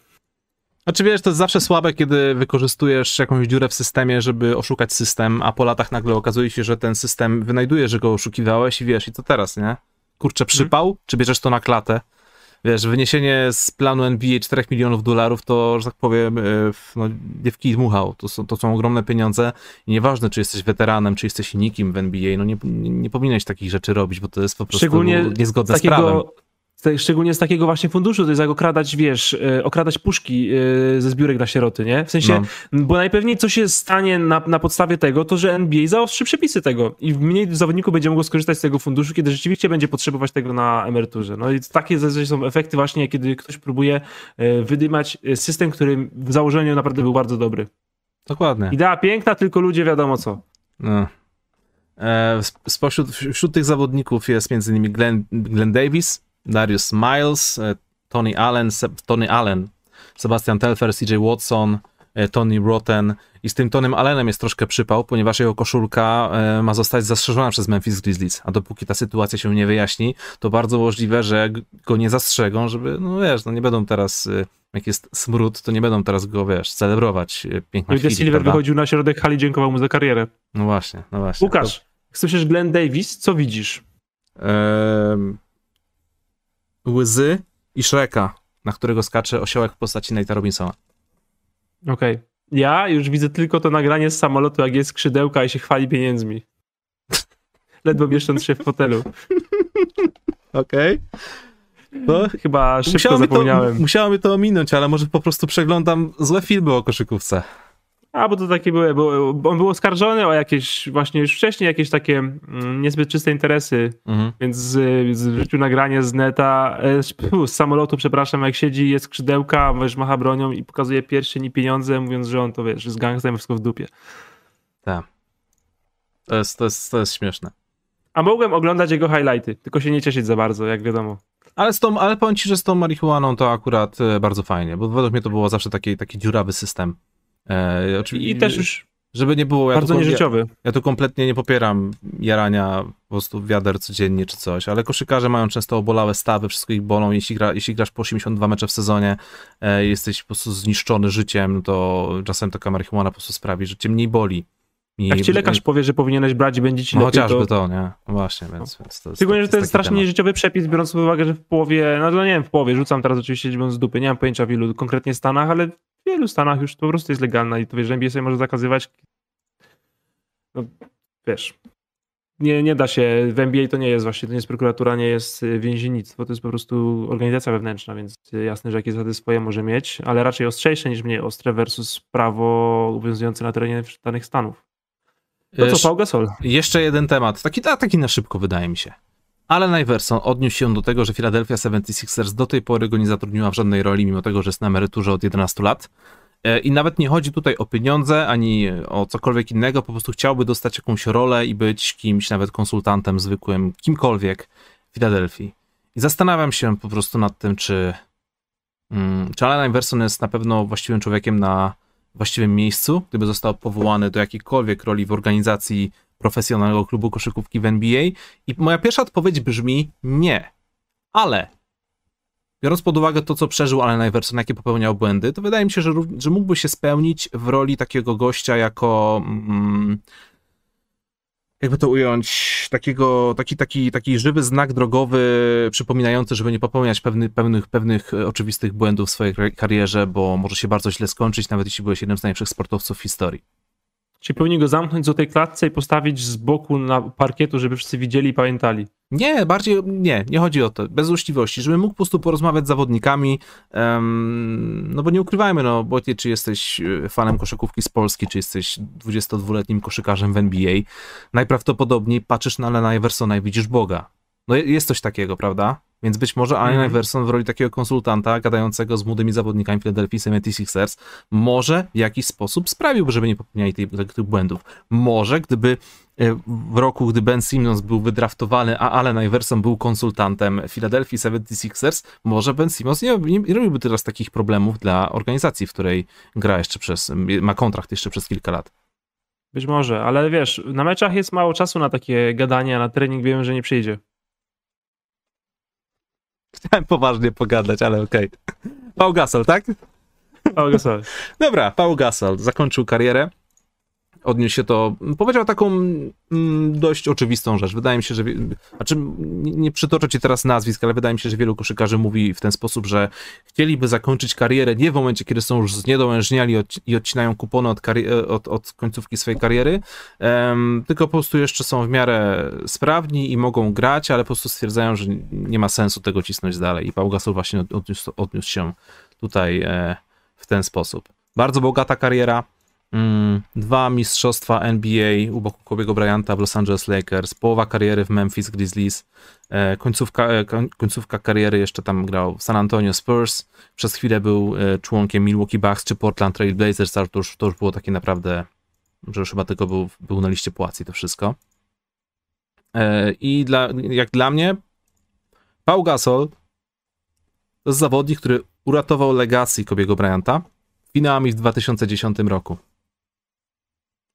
Znaczy wiesz, to jest zawsze słabe, kiedy wykorzystujesz jakąś dziurę w systemie, żeby oszukać system, a po latach nagle okazuje się, że ten system wynajduje, że go oszukiwałeś i wiesz, i co teraz, nie? Kurczę, przypał, mm. czy bierzesz to na klatę? Wiesz, wyniesienie z planu NBA 4 milionów dolarów to, że tak powiem, e, no, nie w kij dmuchał. To są, to są ogromne pieniądze i nieważne, czy jesteś weteranem, czy jesteś nikim w NBA, no nie, nie, nie powinieneś takich rzeczy robić, bo to jest po prostu Szczególnie niezgodne z prawem szczególnie z takiego właśnie funduszu, to jest jak okradać, wiesz, e, okradać puszki e, ze zbiórek dla sieroty, nie? W sensie, no. bo najpewniej co się stanie na, na podstawie tego, to że NBA zaostrzy przepisy tego i mniej zawodników będzie mogło skorzystać z tego funduszu, kiedy rzeczywiście będzie potrzebować tego na emeryturze. No i takie są efekty właśnie, kiedy ktoś próbuje e, wydymać system, który w założeniu naprawdę był bardzo dobry. Dokładnie. Idea piękna, tylko ludzie wiadomo co. No. Spośród wśród tych zawodników jest między innymi Glenn, Glenn Davis, Darius Miles, e, Tony Allen, Tony Allen, Sebastian Telfer, CJ Watson, e, Tony Rotten i z tym Tonym Allenem jest troszkę przypał, ponieważ jego koszulka e, ma zostać zastrzeżona przez Memphis Grizzlies, a dopóki ta sytuacja się nie wyjaśni, to bardzo możliwe, że go nie zastrzegą, żeby, no wiesz, no nie będą teraz, jak jest smród, to nie będą teraz go, wiesz, celebrować piękna chwili, Silver prawda? wychodził na środek hali, dziękował mu za karierę. No właśnie, no właśnie. Łukasz, to... słyszysz Glenn Davis, co widzisz? Ehm Łzy i Shreka, na którego skacze osiołek w postaci Nate'a Robinsona. Okej. Okay. Ja już widzę tylko to nagranie z samolotu, jak jest skrzydełka i się chwali pieniędzmi. Ledwo mieszcząc się w fotelu. Okej. Okay. No, Chyba szybko musiało zapomniałem. Mi to, musiało mi to ominąć, ale może po prostu przeglądam złe filmy o koszykówce. A, bo to takie były, bo on był oskarżony o jakieś właśnie już wcześniej jakieś takie mm, niezbyt czyste interesy, mhm. więc z, z nagranie z neta, e, z samolotu, przepraszam, jak siedzi, jest skrzydełka, wiesz, macha bronią i pokazuje pierścień i pieniądze, mówiąc, że on to, wiesz, z gangsterem wszystko w dupie. Tak. To jest, to, jest, to jest śmieszne. A mogłem oglądać jego highlighty, tylko się nie cieszyć za bardzo, jak wiadomo. Ale, z tą, ale powiem ci, że z tą marihuaną to akurat e, bardzo fajnie, bo według mnie to było zawsze taki, taki dziurawy system. E, oczywiście, I też już żeby nie było... Ja bardzo nieżyciowy. Ja, ja tu kompletnie nie popieram jarania po prostu wiader codziennie czy coś, ale koszykarze mają często obolałe stawy, wszystko ich bolą. Jeśli, gra, jeśli grasz po 82 mecze w sezonie, e, jesteś po prostu zniszczony życiem, to czasem taka marihuana po prostu sprawi, że cię mniej boli. I, Jak ci lekarz powie, że powinieneś brać i będzie ci no lepiej, chociażby to... to, nie? No właśnie, więc, więc to jest, Szczególnie, że to jest strasznie temat. nieżyciowy przepis, biorąc pod uwagę, że w połowie, no, no nie wiem, w połowie, rzucam teraz oczywiście liczbą z dupy, nie mam pojęcia w ilu konkretnie Stanach, ale w wielu Stanach już po prostu jest legalna i to wiesz, NBA sobie może zakazywać. No, wiesz, nie, nie da się, w NBA to nie jest właśnie, to nie jest prokuratura, nie jest y, więziennictwo, to jest po prostu organizacja wewnętrzna, więc jasne, że jakieś zasady swoje może mieć, ale raczej ostrzejsze niż mniej ostre versus prawo obowiązujące na terenie danych stanów. To co, Paul Gasol? Jeszcze jeden temat, taki, taki na szybko wydaje mi się. Ale Iverson odniósł się do tego, że Philadelphia 76ers do tej pory go nie zatrudniła w żadnej roli, mimo tego, że jest na emeryturze od 11 lat. E, I nawet nie chodzi tutaj o pieniądze, ani o cokolwiek innego, po prostu chciałby dostać jakąś rolę i być kimś, nawet konsultantem zwykłym, kimkolwiek w Filadelfii. I zastanawiam się po prostu nad tym, czy, mm, czy Allen Iverson jest na pewno właściwym człowiekiem na właściwym miejscu, gdyby został powołany do jakiejkolwiek roli w organizacji profesjonalnego klubu koszykówki w NBA. I moja pierwsza odpowiedź brzmi nie. Ale biorąc pod uwagę to, co przeżył Allen Iverson, jakie popełniał błędy, to wydaje mi się, że, że mógłby się spełnić w roli takiego gościa jako. Mm, jakby to ująć, takiego, taki, taki, taki żywy znak drogowy, przypominający, żeby nie popełniać pewny, pewnych, pewnych oczywistych błędów w swojej karierze, bo może się bardzo źle skończyć, nawet jeśli byłeś jednym z najlepszych sportowców w historii. Czyli powinni go zamknąć do tej klatce i postawić z boku na parkietu, żeby wszyscy widzieli i pamiętali. Nie, bardziej nie, nie chodzi o to. Bez złośliwości, żeby mógł po prostu porozmawiać z zawodnikami. Um, no bo nie ukrywajmy, no, bo czy jesteś e, fanem koszykówki z Polski, czy jesteś 22-letnim koszykarzem w NBA, najprawdopodobniej patrzysz na Lena Iversona i widzisz Boga. No jest coś takiego, prawda? Więc być może Allen mm. Iverson w roli takiego konsultanta gadającego z młodymi zawodnikami Philadelphia 76ers może w jakiś sposób sprawiłby, żeby nie popełniali tych, tych błędów. Może gdyby w roku, gdy Ben Simmons był wydraftowany, a Allen Iverson był konsultantem Philadelphia 76ers, może Ben Simmons nie, nie, nie robiłby teraz takich problemów dla organizacji, w której gra jeszcze przez, ma kontrakt jeszcze przez kilka lat. Być może, ale wiesz, na meczach jest mało czasu na takie gadania, na trening wiemy, że nie przyjdzie. Chciałem poważnie pogadać, ale okej. Okay. Paul Gasol, tak? Paul Gasol. Dobra, Paul Gasol zakończył karierę. Odniósł się to, powiedział taką mm, dość oczywistą rzecz. Wydaje mi się, że. Znaczy, nie, przytoczę ci teraz nazwisk, ale wydaje mi się, że wielu koszykarzy mówi w ten sposób, że chcieliby zakończyć karierę nie w momencie, kiedy są już zniedołężniali i odcinają kupony od, od, od końcówki swojej kariery, um, tylko po prostu jeszcze są w miarę sprawni i mogą grać, ale po prostu stwierdzają, że nie ma sensu tego cisnąć dalej. I Paul Gasol właśnie odniósł, odniósł się tutaj e, w ten sposób. Bardzo bogata kariera. Mm, dwa mistrzostwa NBA u boku Kobiego Bryanta w Los Angeles Lakers, połowa kariery w Memphis Grizzlies, e, końcówka, e, końcówka kariery jeszcze tam grał w San Antonio Spurs, przez chwilę był e, członkiem Milwaukee Bucks czy Portland Trail Blazers, ale to już, to już było takie naprawdę, że już chyba tylko był, był na liście płac i to wszystko. I dla, jak dla mnie Paul Gasol to jest zawodnik, który uratował legacji Kobiego Bryanta finałami w 2010 roku.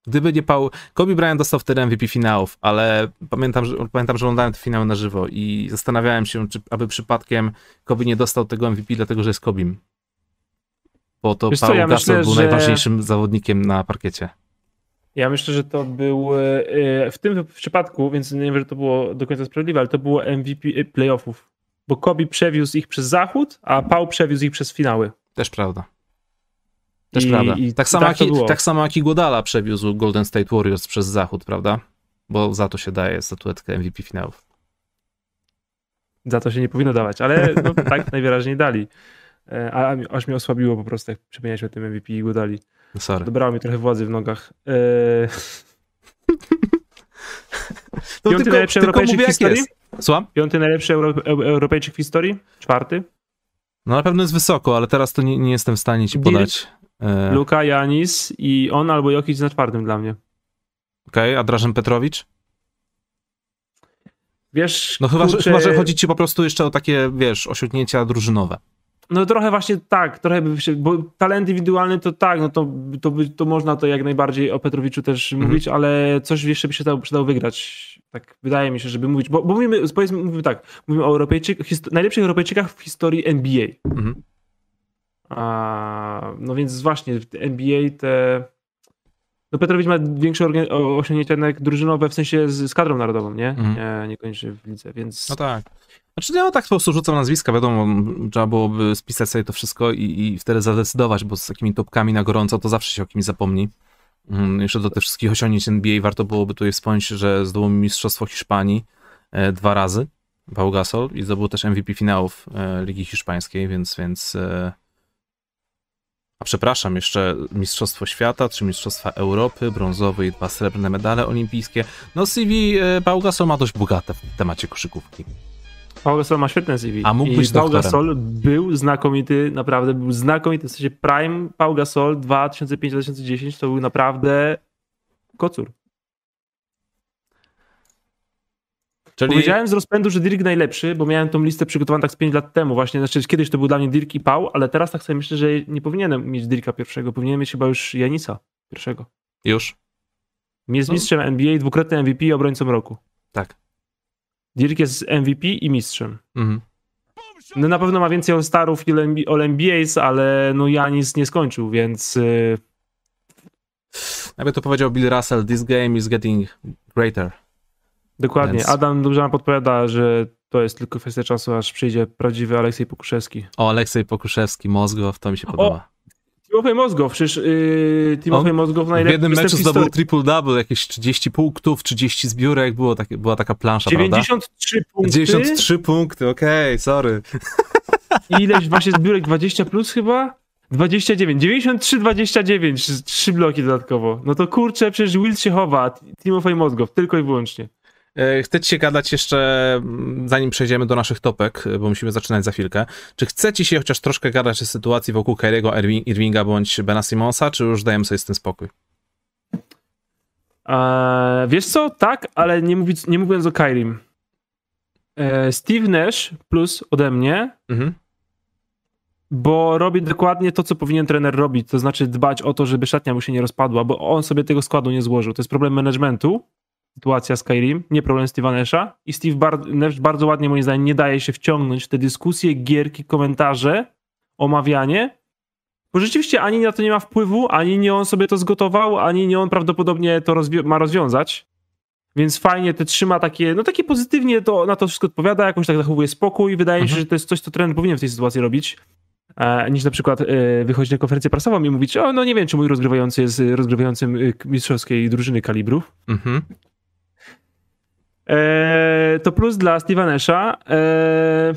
Gdyby nie Paul, Kobe Bryant dostał wtedy MVP finałów, ale pamiętam, że, pamiętam, że oglądałem te finały na żywo i zastanawiałem się, czy aby przypadkiem Kobe nie dostał tego MVP, dlatego że jest Kobim. Bo to Wiesz Paul ja Gasol myślę, był że... najważniejszym zawodnikiem na parkiecie. Ja myślę, że to był e, w tym przypadku, więc nie wiem, że to było do końca sprawiedliwe, ale to było MVP e, playoffów. Bo Kobe przewiózł ich przez zachód, a Paul przewiózł ich przez finały. Też prawda. Też I, prawda. I tak, samo tak, jak, tak samo jak i Godala przewiózł Golden State Warriors przez zachód, prawda? Bo za to się daje statuetkę MVP finałów. Za to się nie powinno dawać, ale no, tak najwyraźniej dali. E, a aż mnie osłabiło po prostu, jak przypomniałeś o tym MVP i Godali. No sorry. Dobrało mi trochę władzy w nogach. E... No Piąty tylko, najlepszy tylko Europejczyk w historii? Słucham? Piąty najlepszy Euro Europejczyk w historii? Czwarty? No na pewno jest wysoko, ale teraz to nie, nie jestem w stanie ci podać. E... Luka, Janis i on albo Jokic na czwartym dla mnie. Okej, okay, a Drażen Petrowicz? Wiesz, No chyba, kurczę... że, chyba, że chodzi ci po prostu jeszcze o takie, wiesz, osiągnięcia drużynowe. No trochę właśnie tak, trochę by się, bo talent indywidualny to tak, no to, to, to można to jak najbardziej o Petrowiczu też mhm. mówić, ale coś jeszcze by się dało, przydało wygrać. Tak wydaje mi się, żeby mówić, bo, bo mówimy, powiedzmy, mówimy tak, mówimy o Europejczykach, najlepszych Europejczykach w historii NBA. Mhm. A, no więc właśnie w NBA te. No Petrowicz ma większe osiągnięcia jednak drużynowe w sensie z, z kadrą narodową, nie? Mhm. Nie, niekoniecznie w lidze, więc. No tak. Znaczy, ja tak po prostu rzucam nazwiska, wiadomo, trzeba byłoby spisać sobie to wszystko i, i wtedy zadecydować, bo z takimi topkami na gorąco to zawsze się o kimś zapomni. Hmm, jeszcze do tych wszystkich osiągnięć NBA warto byłoby tutaj wspomnieć, że zdobył Mistrzostwo Hiszpanii e, dwa razy, Pau Gasol, i zdobył też MVP finałów e, Ligi Hiszpańskiej, więc, więc e, a przepraszam, jeszcze Mistrzostwo Świata, czy Mistrzostwa Europy, brązowy i dwa srebrne medale olimpijskie. No CV e, Pau Gasol ma dość bogate w temacie koszykówki. Paul Gasol ma świetne CV. A mógł być Paul Gasol był znakomity, naprawdę był znakomity. W sensie prime Paul Gasol 2005-2010 to był naprawdę kocur. Czyli... Powiedziałem z rozpędu, że Dirk najlepszy, bo miałem tą listę przygotowaną tak z 5 lat temu właśnie. Znaczy kiedyś to był dla mnie Dirk i Pau, ale teraz tak sobie myślę, że nie powinienem mieć Dirka pierwszego. Powinienem mieć chyba już Janisa pierwszego. Już? Jest no. mistrzem NBA, dwukrotny MVP i obrońcą roku. Tak. Dirk jest MVP i mistrzem. Mhm. No na pewno ma więcej All-Starów i All-NBAs, ale no Janis nie skończył, więc... Yy... Jakby to powiedział Bill Russell, this game is getting greater. Dokładnie. Więc... Adam dobrze nam podpowiada, że to jest tylko kwestia czasu, aż przyjdzie prawdziwy Aleksiej Pokuszewski. O, Aleksiej Pokuszewski, Mozgow, to mi się podoba. Timofej Mozgow, przecież yy, Timofej Mozgow najlepiej. W jednym meczu zdobył triple-double, jakieś 30 punktów, 30 zbiórek, było takie, była taka plansza, 93 prawda? punkty. 93 punkty, okej, okay, sorry. I ileś właśnie zbiórek, 20 plus chyba? 29, 93, 29, trzy bloki dodatkowo. No to kurczę, przecież Wills się chowa, Timofej Mozgow, tylko i wyłącznie. E, chcę ci się gadać jeszcze, mm, zanim przejdziemy do naszych topek, bo musimy zaczynać za chwilkę. Czy chce ci się chociaż troszkę gadać o sytuacji wokół Kyriego Irvinga bądź Bena Simonsa, czy już dajemy sobie z tym spokój? Eee, wiesz co? Tak, ale nie, mówiąc, nie mówiąc o Kyrim. Eee, Steve Nash plus ode mnie, mhm. bo robi dokładnie to, co powinien trener robić, to znaczy dbać o to, żeby szatnia mu się nie rozpadła, bo on sobie tego składu nie złożył. To jest problem managementu sytuacja Skyrim, nie problem Steve'a Nasha i Steve Bar Nash bardzo ładnie moim zdaniem nie daje się wciągnąć w te dyskusje, gierki, komentarze, omawianie Bo rzeczywiście ani na to nie ma wpływu, ani nie on sobie to zgotował, ani nie on prawdopodobnie to rozwi ma rozwiązać. Więc fajnie te trzyma takie, no takie pozytywnie to, na to wszystko odpowiada, jakoś tak zachowuje spokój. Wydaje mi się, Mhm. że to jest coś, co trener powinien w tej sytuacji robić. E, niż na przykład e, wychodzić na konferencję prasową i mówić, o no nie wiem, czy mój rozgrywający jest e, rozgrywającym e, mistrzowskiej drużyny kalibrów. Mhm. E, to plus dla Steve'a Nasha. E,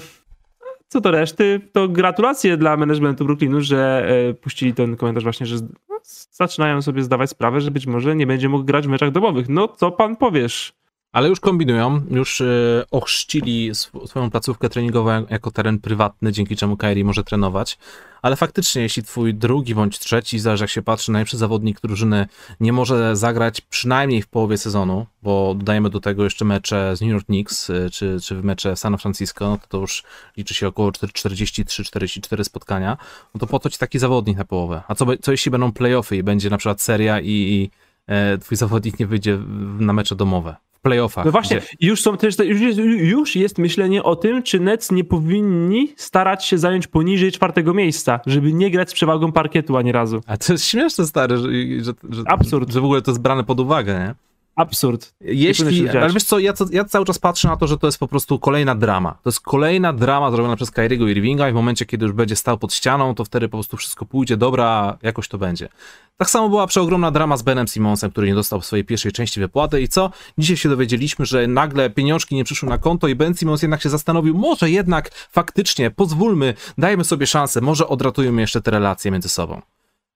co do reszty, to gratulacje dla managementu Brooklynu, że e, puścili ten komentarz właśnie, że no, zaczynają sobie zdawać sprawę, że być może nie będzie mógł grać w meczach domowych. No co pan powiesz? Ale już kombinują, już e, ochrzcili sw- swoją placówkę treningową jak- jako teren prywatny, dzięki czemu Kairi może trenować. Ale faktycznie, jeśli twój drugi bądź trzeci, zależy jak się patrzy, najlepszy zawodnik drużyny nie może zagrać przynajmniej w połowie sezonu, bo dodajemy do tego jeszcze mecze z New York Knicks, e, czy, czy mecze San Francisco, no to, to już liczy się około 43-44 spotkania, no to po co ci taki zawodnik na połowę? A co, co jeśli będą playoffy i będzie na przykład seria i, i e, twój zawodnik nie wyjdzie na mecze domowe? Playoffach. No właśnie, gdzie- już są też, już jest, już jest myślenie o tym, czy Nets nie powinni starać się zająć poniżej czwartego miejsca, żeby nie grać z przewagą parkietu ani razu. A to jest śmieszne, stary, że, że, że, Absurd. że w ogóle to jest brane pod uwagę, nie? Absurd. Jeśli, dziać. ale wiesz co, ja, co- ja cały czas patrzę na to, że to jest po prostu kolejna drama. To jest kolejna drama zrobiona przez Kyriego Irvinga i w momencie, kiedy już będzie stał pod ścianą, to wtedy po prostu wszystko pójdzie, dobra, jakoś to będzie. Tak samo była przeogromna drama z Benem Simonsem, który nie dostał swojej pierwszej części wypłaty i co? Dzisiaj się dowiedzieliśmy, że nagle pieniążki nie przyszły na konto i Ben Simons jednak się zastanowił, może jednak faktycznie pozwólmy, dajmy sobie szansę, może odratujmy jeszcze te relacje między sobą.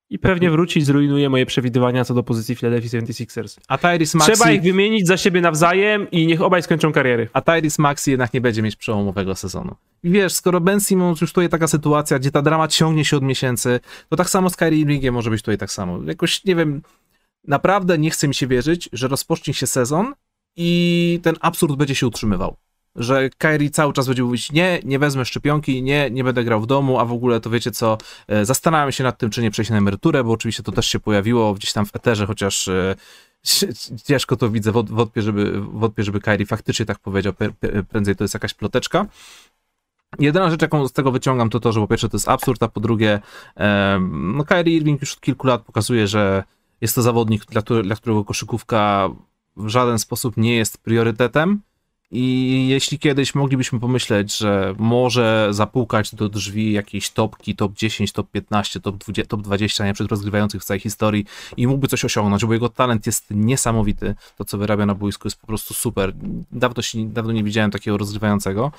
I pewnie wróci i zrujnuje moje przewidywania co do pozycji Philadelphia 76ers. A Tyrese Maxey... Trzeba ich wymienić za siebie nawzajem i niech obaj skończą kariery. a Tyrese Maxi jednak nie będzie mieć przełomowego sezonu. I wiesz, skoro Ben Simmons już tutaj taka sytuacja, gdzie ta drama ciągnie się od miesięcy, to tak samo z Kyrie Irvingiem może być tutaj tak samo. Jakoś, nie wiem, naprawdę nie chce mi się wierzyć, że rozpocznie się sezon i ten absurd będzie się utrzymywał. Że Kyrie cały czas będzie mówić, nie, nie wezmę szczepionki, nie, nie będę grał w domu, a w ogóle to wiecie co, e, zastanawiam się nad tym, czy nie przejść na emeryturę, bo oczywiście to też się pojawiło gdzieś tam w eterze, chociaż e, ciężko to widzę, wąt- wątpię, żeby, wątpię, żeby Kyrie faktycznie tak powiedział, prędzej to jest jakaś ploteczka. Jedyna rzecz, jaką z tego wyciągam, to to, że po pierwsze to jest absurd, a po drugie, no Kyrie Irving już od kilku lat pokazuje, że jest to zawodnik, dla którego koszykówka w żaden sposób nie jest priorytetem. I jeśli kiedyś moglibyśmy pomyśleć, że może zapukać do drzwi jakiejś topki, top 10, top 15, top 20, top 20 najlepszych rozgrywających w całej historii i mógłby coś osiągnąć, bo jego talent jest niesamowity. To, co wyrabia na boisku, jest po prostu super. Dawno, się, dawno nie widziałem takiego rozgrywającego.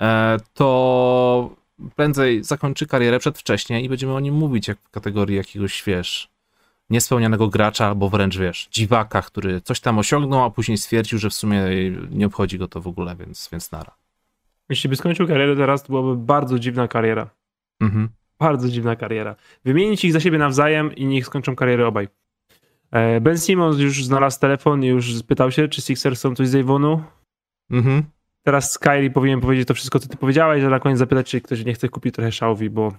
E, to prędzej zakończy karierę przedwcześnie i będziemy o nim mówić jak w kategorii jakiegoś, wiesz, niespełnianego gracza, albo wręcz, wiesz, dziwaka, który coś tam osiągnął, a później stwierdził, że w sumie nie obchodzi go to w ogóle, więc, więc nara. Jeśli by skończył karierę teraz, to byłaby bardzo dziwna kariera. Mhm. Bardzo dziwna kariera. Wymienić ich za siebie nawzajem i niech skończą karierę obaj. E, Ben Simmons już znalazł telefon i już spytał się, czy Sixers są coś z Avonu. Mhm. Teraz Skyri powinien powiedzieć to wszystko, co ty powiedziałeś, że na koniec zapytać, czy ktoś nie chce kupić trochę szałwi, bo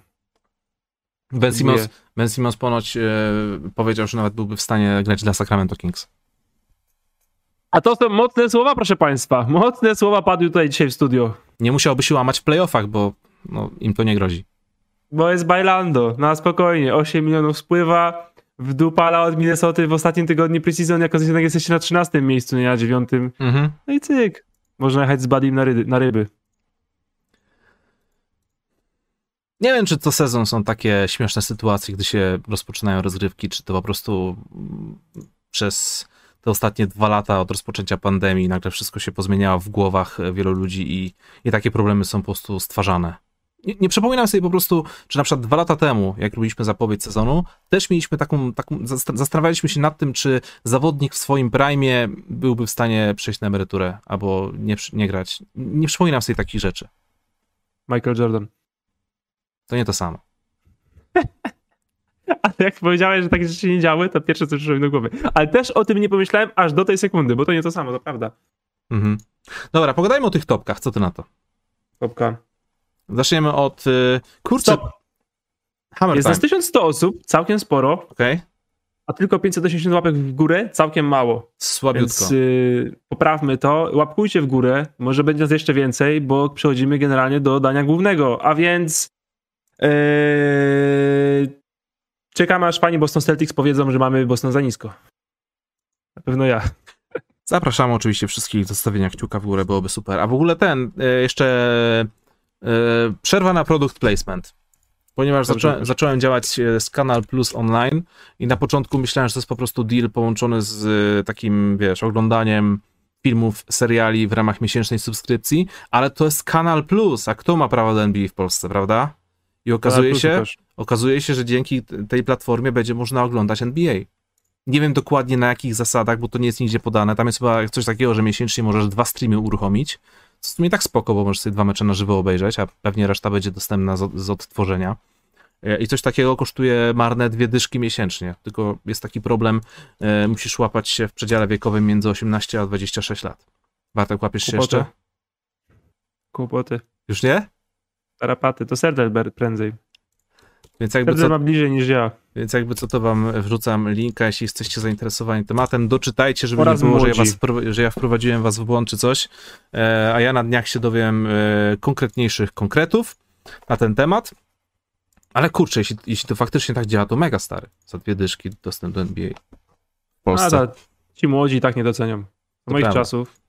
Ben Simmons, ben Simmons ponoć e, powiedział, że nawet byłby w stanie grać dla Sacramento Kings. A to są mocne słowa, proszę państwa. Mocne słowa padły tutaj dzisiaj w studio. Nie musiałby się łamać w playoffach, bo no, im to nie grozi. Bo jest Bailando, na spokojnie. 8 milionów spływa, wdupala od Minnesoty w ostatnim tygodniu preseason, jako jesteście na 13 miejscu, nie na 9. Mhm. No i cyk. Można jechać z Badim na, ryby- na ryby. Nie wiem, czy co sezon są takie śmieszne sytuacje, gdy się rozpoczynają rozgrywki, czy to po prostu mm, przez te ostatnie dwa lata od rozpoczęcia pandemii nagle wszystko się pozmieniało w głowach wielu ludzi i, i takie problemy są po prostu stwarzane. Nie, nie przypominam sobie po prostu, czy na przykład dwa lata temu, jak robiliśmy zapowiedź sezonu, też mieliśmy taką, taką zast- zastanawialiśmy się nad tym, czy zawodnik w swoim prime byłby w stanie przejść na emeryturę albo nie, nie grać. Nie przypominam sobie takich rzeczy. Michael Jordan. To nie to samo. Ale jak powiedziałeś, że takie rzeczy nie działy, to pierwsze co przyszło mi do głowy. Ale też o tym nie pomyślałem aż do tej sekundy, bo to nie to samo, to prawda. Mhm. Dobra, pogadajmy o tych topkach. Co ty na to? Topka. Zaczniemy od. Y, kurczę. Stop. Hammer Jest time. nas 1100 osób, całkiem sporo, Okej. a tylko 580 łapek w górę, całkiem mało. Słabiutko. Więc y, poprawmy to, łapkujcie w górę, może będzie nas jeszcze więcej, bo przechodzimy generalnie do dania głównego, a więc yy, czekamy aż pani Boston Celtics powiedzą, że mamy Boston za nisko. Na pewno ja. Zapraszamy oczywiście wszystkich do stawienia kciuka w górę, byłoby super. A w ogóle ten, e, jeszcze e, przerwa na product placement. Ponieważ zacząłem, działać e, z Kanal Plus online i na początku myślałem, że to jest po prostu deal połączony z takim, wiesz, oglądaniem filmów, seriali w ramach miesięcznej subskrypcji, ale to jest Kanal Plus, a kto ma prawo do NBA w Polsce, prawda? I okazuje się, okazuje się, że dzięki tej platformie będzie można oglądać NBA. Nie wiem dokładnie na jakich zasadach, bo to nie jest nigdzie podane. Tam jest chyba coś takiego, że miesięcznie możesz dwa streamy uruchomić. Co w sumie tak spoko, bo możesz sobie dwa mecze na żywo obejrzeć, a pewnie reszta będzie dostępna z, z odtworzenia. E, I coś takiego kosztuje marne dwie dyszki miesięcznie. Tylko jest taki problem, e, musisz łapać się w przedziale wiekowym między 18 a 26 lat. Bartek, łapiesz się Kłopoty. jeszcze? Kłopoty. Już nie? Tarapaty. To Serdelberg prędzej. Więc jakby Serdel co, ma bliżej niż ja. Więc jakby co to wam wrzucam linka, jeśli jesteście zainteresowani tematem, doczytajcie, żeby Oraz nie było, że ja, was, że ja wprowadziłem was w błąd czy coś, e, a ja na dniach się dowiem e, konkretniejszych konkretów na ten temat. Ale kurczę, jeśli, jeśli to faktycznie tak działa, to mega stary. Za dwie dyszki dostęp do NBA w Polsce. A, da, ci młodzi tak nie docenią. Do moich prawda. czasów.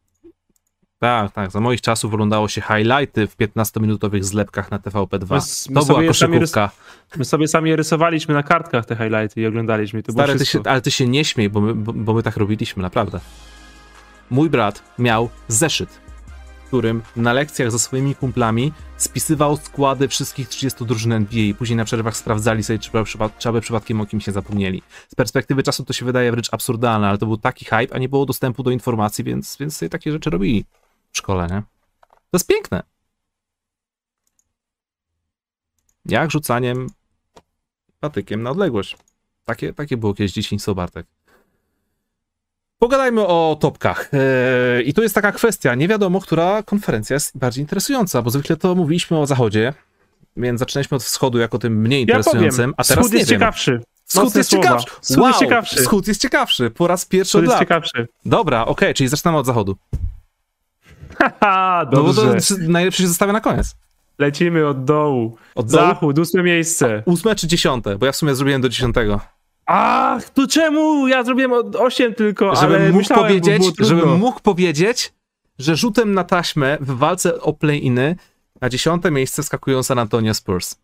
Tak, tak. Za moich czasów oglądało się highlighty w 15-minutowych zlepkach na TVP2. My my to była koszykówka. My sobie sami rysowaliśmy na kartkach te highlighty i oglądaliśmy. To Stary, ty się, ale ty się nie śmiej, bo my, bo, bo my tak robiliśmy, naprawdę. Mój brat miał zeszyt, w którym na lekcjach ze swoimi kumplami spisywał składy wszystkich 30 drużyn NBA i później na przerwach sprawdzali sobie, czy, przypa- czy aby przypadkiem o kimś nie zapomnieli. Z perspektywy czasu to się wydaje wręcz absurdalne, ale to był taki hype, a nie było dostępu do informacji, więc, więc sobie takie rzeczy robili w szkole, nie? To jest piękne. Jak rzucaniem patykiem na odległość. Takie, takie było kiedyś dzieciństwo, Bartek. Pogadajmy o topkach. Eee, I tu jest taka kwestia. Nie wiadomo, która konferencja jest bardziej interesująca, bo zwykle to mówiliśmy o zachodzie, więc zaczynaliśmy od wschodu jako tym mniej Ja interesującym, powiem, a teraz wschód nie jest wiem. ciekawszy. Wschód Mocne jest słowa. ciekawszy. Wschód wow, jest ciekawszy. Wschód jest ciekawszy. Po raz pierwszy Wschód od lat. ciekawszy. Dobra, okej, czyli zaczynamy od zachodu. No bo to najlepsze się zostawia na koniec. Lecimy od dołu. Od dołu? Zachód, ósme miejsce. Ósme czy dziesiąte? Bo ja w sumie zrobiłem do dziesiątego. Ach, to czemu? Ja zrobiłem od 8 tylko, ale żebym mógł myślałem, powiedzieć, żebym mógł powiedzieć, że rzutem na taśmę w walce o play-iny na dziesiąte miejsce skakują San Antonio Spurs.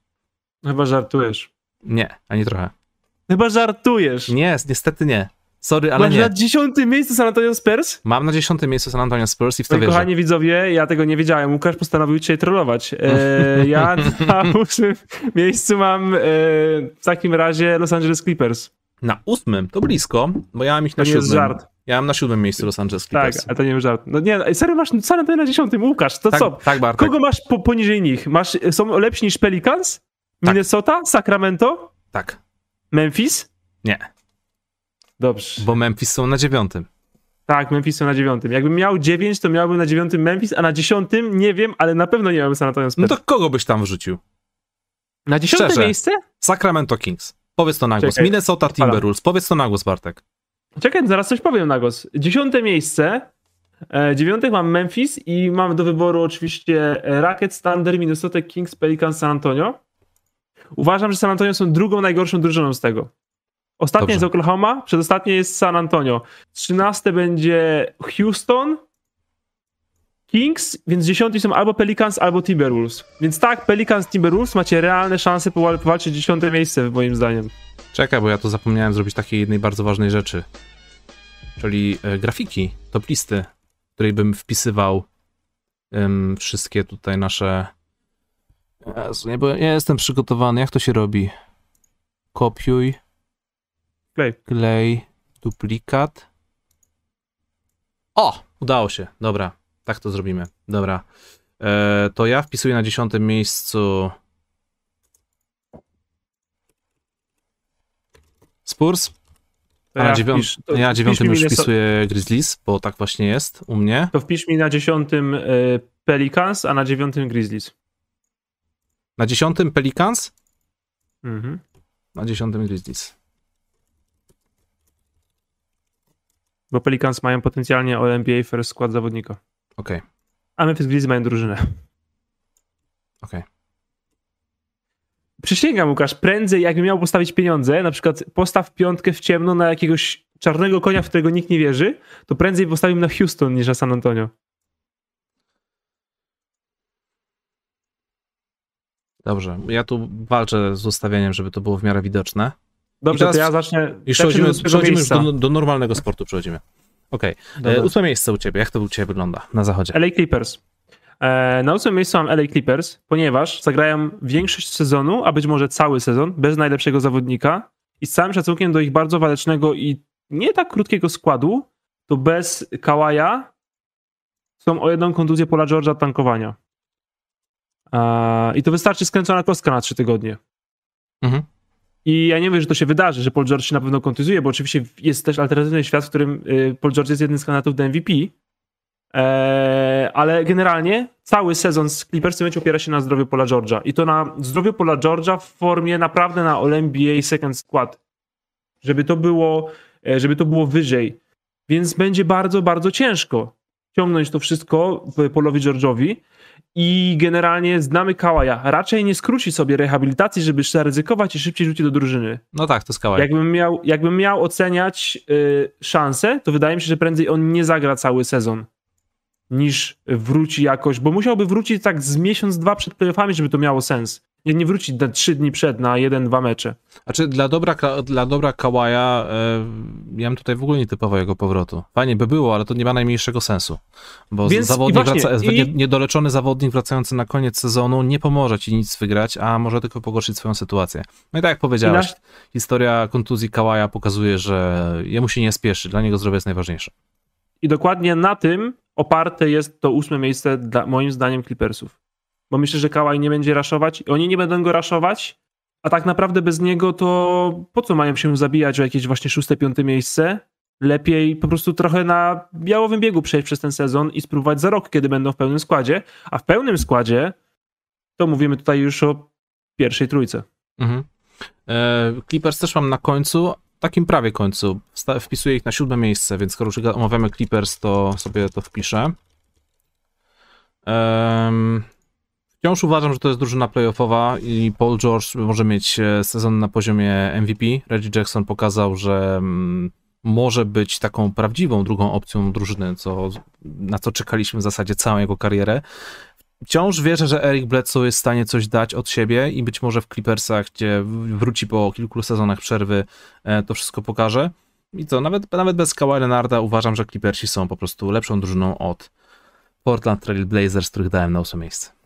Chyba żartujesz. Nie, ani trochę. Chyba żartujesz. Nie, niestety nie. Sorry, ale Masz nie. na dziesiątym miejscu San Antonio Spurs? Mam na dziesiątym miejscu San Antonio Spurs i w to wierzę. kochani widzowie, ja tego nie wiedziałem. Łukasz postanowił dzisiaj trollować. E, ja na ósmym miejscu mam e, w takim razie Los Angeles Clippers. Na ósmym, to blisko, bo ja mam ich na To nie jest siódmym. żart. Ja mam na siódmym miejscu Los Angeles Tak, Clippers. ale to nie jest żart. No nie, serio masz San Antonio na dziesiątym, Łukasz, to tak, co? tak, Bartek. Kogo masz po, poniżej nich? Masz, są lepsi niż Pelicans? Tak. Minnesota? Sacramento? Tak. Memphis? Nie, Dobrze. bo Memphis są na dziewiątym. Tak, Memphis są na dziewiątym. Jakbym miał dziewięć, to miałbym na dziewiątym Memphis, a na dziesiątym nie wiem, ale na pewno nie miałbym San Antonio No Spurs. to kogo byś tam wrzucił? na dziesiąte szczerze. miejsce? Sacramento Kings. Powiedz to na głos. Czekaj. Minnesota Timberwolves. Powiedz to na głos, Bartek. Czekaj, zaraz coś powiem na głos. Dziesiąte miejsce. E, dziewiątych mam Memphis i mam do wyboru oczywiście e, Rockets, Thunder, Minnesota Kings, Pelicans, San Antonio. Uważam, że San Antonio są drugą najgorszą drużyną z tego. Ostatnia Dobrze. jest Oklahoma, przedostatnie jest San Antonio. Trzynaste będzie Houston, Kings, więc dziesiąty są albo Pelicans, albo Timberwolves. Więc tak, Pelicans, Timberwolves macie realne szanse powal- powalczyć dziesiąte miejsce, moim zdaniem. Czekaj, bo ja tu zapomniałem zrobić takiej jednej bardzo ważnej rzeczy. Czyli e, grafiki, top listy, w której bym wpisywał wszystkie tutaj nasze. Jezu, nie, bo nie jestem przygotowany. Jak to się robi? Kopiuj, Klej. klej, duplikat. O! Udało się. Dobra, tak to zrobimy. Dobra. E, to ja wpisuję na dziesiątym miejscu. Spurs. A na, ja dziewią... wpisz- to ja na wpisz dziewiątym już wpisuję Grizzlies, bo tak właśnie jest u mnie. To wpisz mi na dziesiątym y, Pelicans, a na dziewiątym Grizzlies. Na dziesiątym Pelicans, Mhm. na dziesiątym Grizzlies. Bo Pelicans mają potencjalnie o NBA first skład zawodnika. Okej, A Memphis Grizzlies mają drużynę. okej. Przysięgam, Łukasz, prędzej jakbym miał postawić pieniądze, na przykład postaw piątkę w ciemno na jakiegoś czarnego konia, w którego nikt nie wierzy, to prędzej postawił na Houston niż na San Antonio. Dobrze, ja tu walczę z ustawieniem, żeby to było w miarę widoczne. Dobrze, teraz to ja zacznę. I przechodzimy, przechodzimy już do, do, normalnego sportu. Przechodzimy. Okej. Okay. Ósme miejsce u ciebie. Jak to u ciebie wygląda na zachodzie? LA Clippers. E, na ósmym miejscu mam LA Clippers, ponieważ zagrają większość sezonu, a być może cały sezon, bez najlepszego zawodnika i z całym szacunkiem do ich bardzo walecznego i nie tak krótkiego składu, to bez Kawaja są o jedną kontuzję Pola George'a tankowania. I to wystarczy skręcona kostka na trzy tygodnie. Mhm. I ja nie wiem, że to się wydarzy, że Paul George się na pewno kontuzuje, bo oczywiście jest też alternatywny świat, w którym y, Paul George jest jednym z kandydatów do MVP, eee, ale generalnie cały sezon z Clippers w opiera się na zdrowiu Paula George'a i to na zdrowiu Paula George'a w formie naprawdę na All-NBA Second Squad. Żeby to było, e, żeby to było wyżej. Więc będzie bardzo, bardzo ciężko ciągnąć to wszystko Paulowi George'owi, i generalnie znamy Kałaja. Raczej nie skróci sobie rehabilitacji, żeby zaryzykować i szybciej rzucić do drużyny. No tak, to jest Kałaj. Jakbym miał, jakbym miał oceniać y, szanse, to wydaje mi się, że prędzej on nie zagra cały sezon niż wróci jakoś, bo musiałby wrócić tak z miesiąc, dwa przed playoffami, żeby to miało sens nie, nie wrócić na trzy dni przed na jeden, dwa mecze. Znaczy dla dobra, dla dobra Kawaja e, ja bym tutaj w ogóle nie typował jego powrotu. Fajnie by było, ale to nie ma najmniejszego sensu. Bo Więc zawodnik właśnie, wraca, i... niedoleczony zawodnik wracający na koniec sezonu nie pomoże ci nic wygrać, a może tylko pogorszyć swoją sytuację. No i tak jak powiedziałeś, na... historia kontuzji Kawaja pokazuje, że jemu się nie spieszy, dla niego zdrowie jest najważniejsze. I dokładnie na tym oparte jest to ósme miejsce dla, moim zdaniem Clippersów bo myślę, że Kałaj nie będzie raszować. Oni nie będą go raszować, a tak naprawdę bez niego to po co mają się zabijać o jakieś właśnie szóste, piąte miejsce? Lepiej po prostu trochę na białowym biegu przejść przez ten sezon i spróbować za rok, kiedy będą w pełnym składzie. A w pełnym składzie to mówimy tutaj już o pierwszej trójce. Mhm. E, Clippers też mam na końcu, takim prawie końcu. Wpisuję ich na siódme miejsce, więc skoro już omawiamy Clippers, to sobie to wpiszę. Um, Wciąż uważam, że to jest drużyna playoffowa i Paul George może mieć e, sezon na poziomie MVP. Reggie Jackson pokazał, że mm, może być taką prawdziwą drugą opcją drużyny, co, na co czekaliśmy w zasadzie całą jego karierę. Wciąż wierzę, że Eric Bledsoe jest w stanie coś dać od siebie i być może w Clippersach, gdzie wróci po kilku sezonach przerwy, e, to wszystko pokaże. I co, nawet, nawet bez Kawhi Leonarda uważam, że Clippersi są po prostu lepszą drużyną od Portland Trail Blazers, których dałem na ósme miejsce.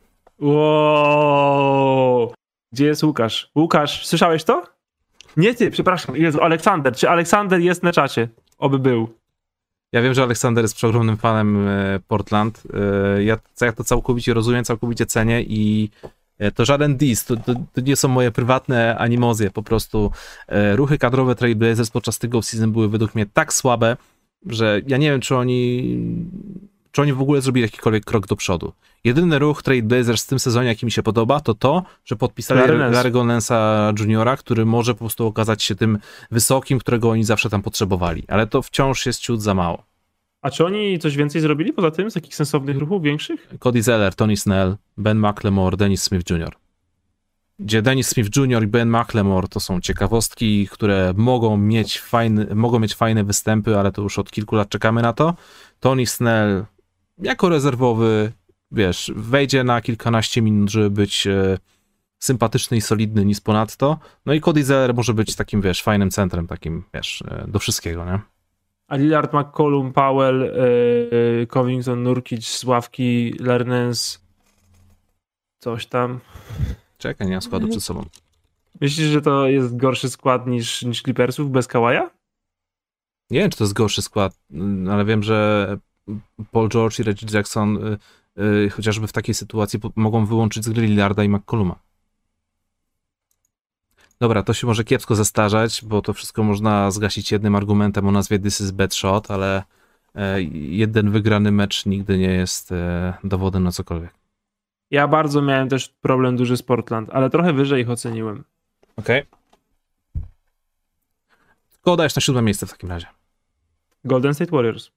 Wow. Gdzie jest Łukasz? Łukasz, słyszałeś to? Nie ty, przepraszam. Jezu, Aleksander. Czy Aleksander jest na czacie? Oby był. Ja wiem, że Aleksander jest przeogromnym fanem e, Portland. E, ja, ja to całkowicie rozumiem, całkowicie cenię i e, to żaden dis, to, to, to, nie są moje prywatne animozje, po prostu ruchy kadrowe Trailblazers podczas tego season były według mnie tak słabe, że ja nie wiem, czy oni czy oni w ogóle zrobili jakikolwiek krok do przodu. Jedyny ruch Trade Blazers w tym sezonie, jaki mi się podoba, to to, że podpisali Larry'ego Nance'a Juniora, który może po prostu okazać się tym wysokim, którego oni zawsze tam potrzebowali. Ale to wciąż jest ciut za mało. A czy oni coś więcej zrobili poza tym, z takich sensownych ruchów większych? Cody Zeller, Tony Snell, Ben McLemore, Dennis Smith Jr. Gdzie Dennis Smith Jr. i Ben McLemore to są ciekawostki, które mogą mieć, fajny, mogą mieć fajne występy, ale to już od kilku lat czekamy na to. Tony Snell jako rezerwowy, wiesz, wejdzie na kilkanaście minut, żeby być e, sympatyczny i solidny, nic ponadto. No i Cody Zeller może być takim, wiesz, fajnym centrem, takim, wiesz, e, do wszystkiego, nie? A Lillard, McCollum, Powell, yy, Covington, Nurkic z ławki, Lernens, coś tam. Czekaj, nie mam składu przed sobą. Myślisz, że to jest gorszy skład niż, niż Clippersów bez Kawaja? Nie wiem, czy to jest gorszy skład, ale wiem, że Paul George i Reggie Jackson y, chociażby w takiej sytuacji mogą wyłączyć z gry Lillarda i McColluma. Dobra, to się może kiepsko zestarzać, bo to wszystko można zgasić jednym argumentem o nazwie This is bad shot, ale e, jeden wygrany mecz nigdy nie jest e, dowodem na cokolwiek. Ja bardzo miałem też problem duży z Portland, ale trochę wyżej ich oceniłem. Okej. Okay. Kogo dajesz na siódme miejsce w takim razie? Golden State Warriors.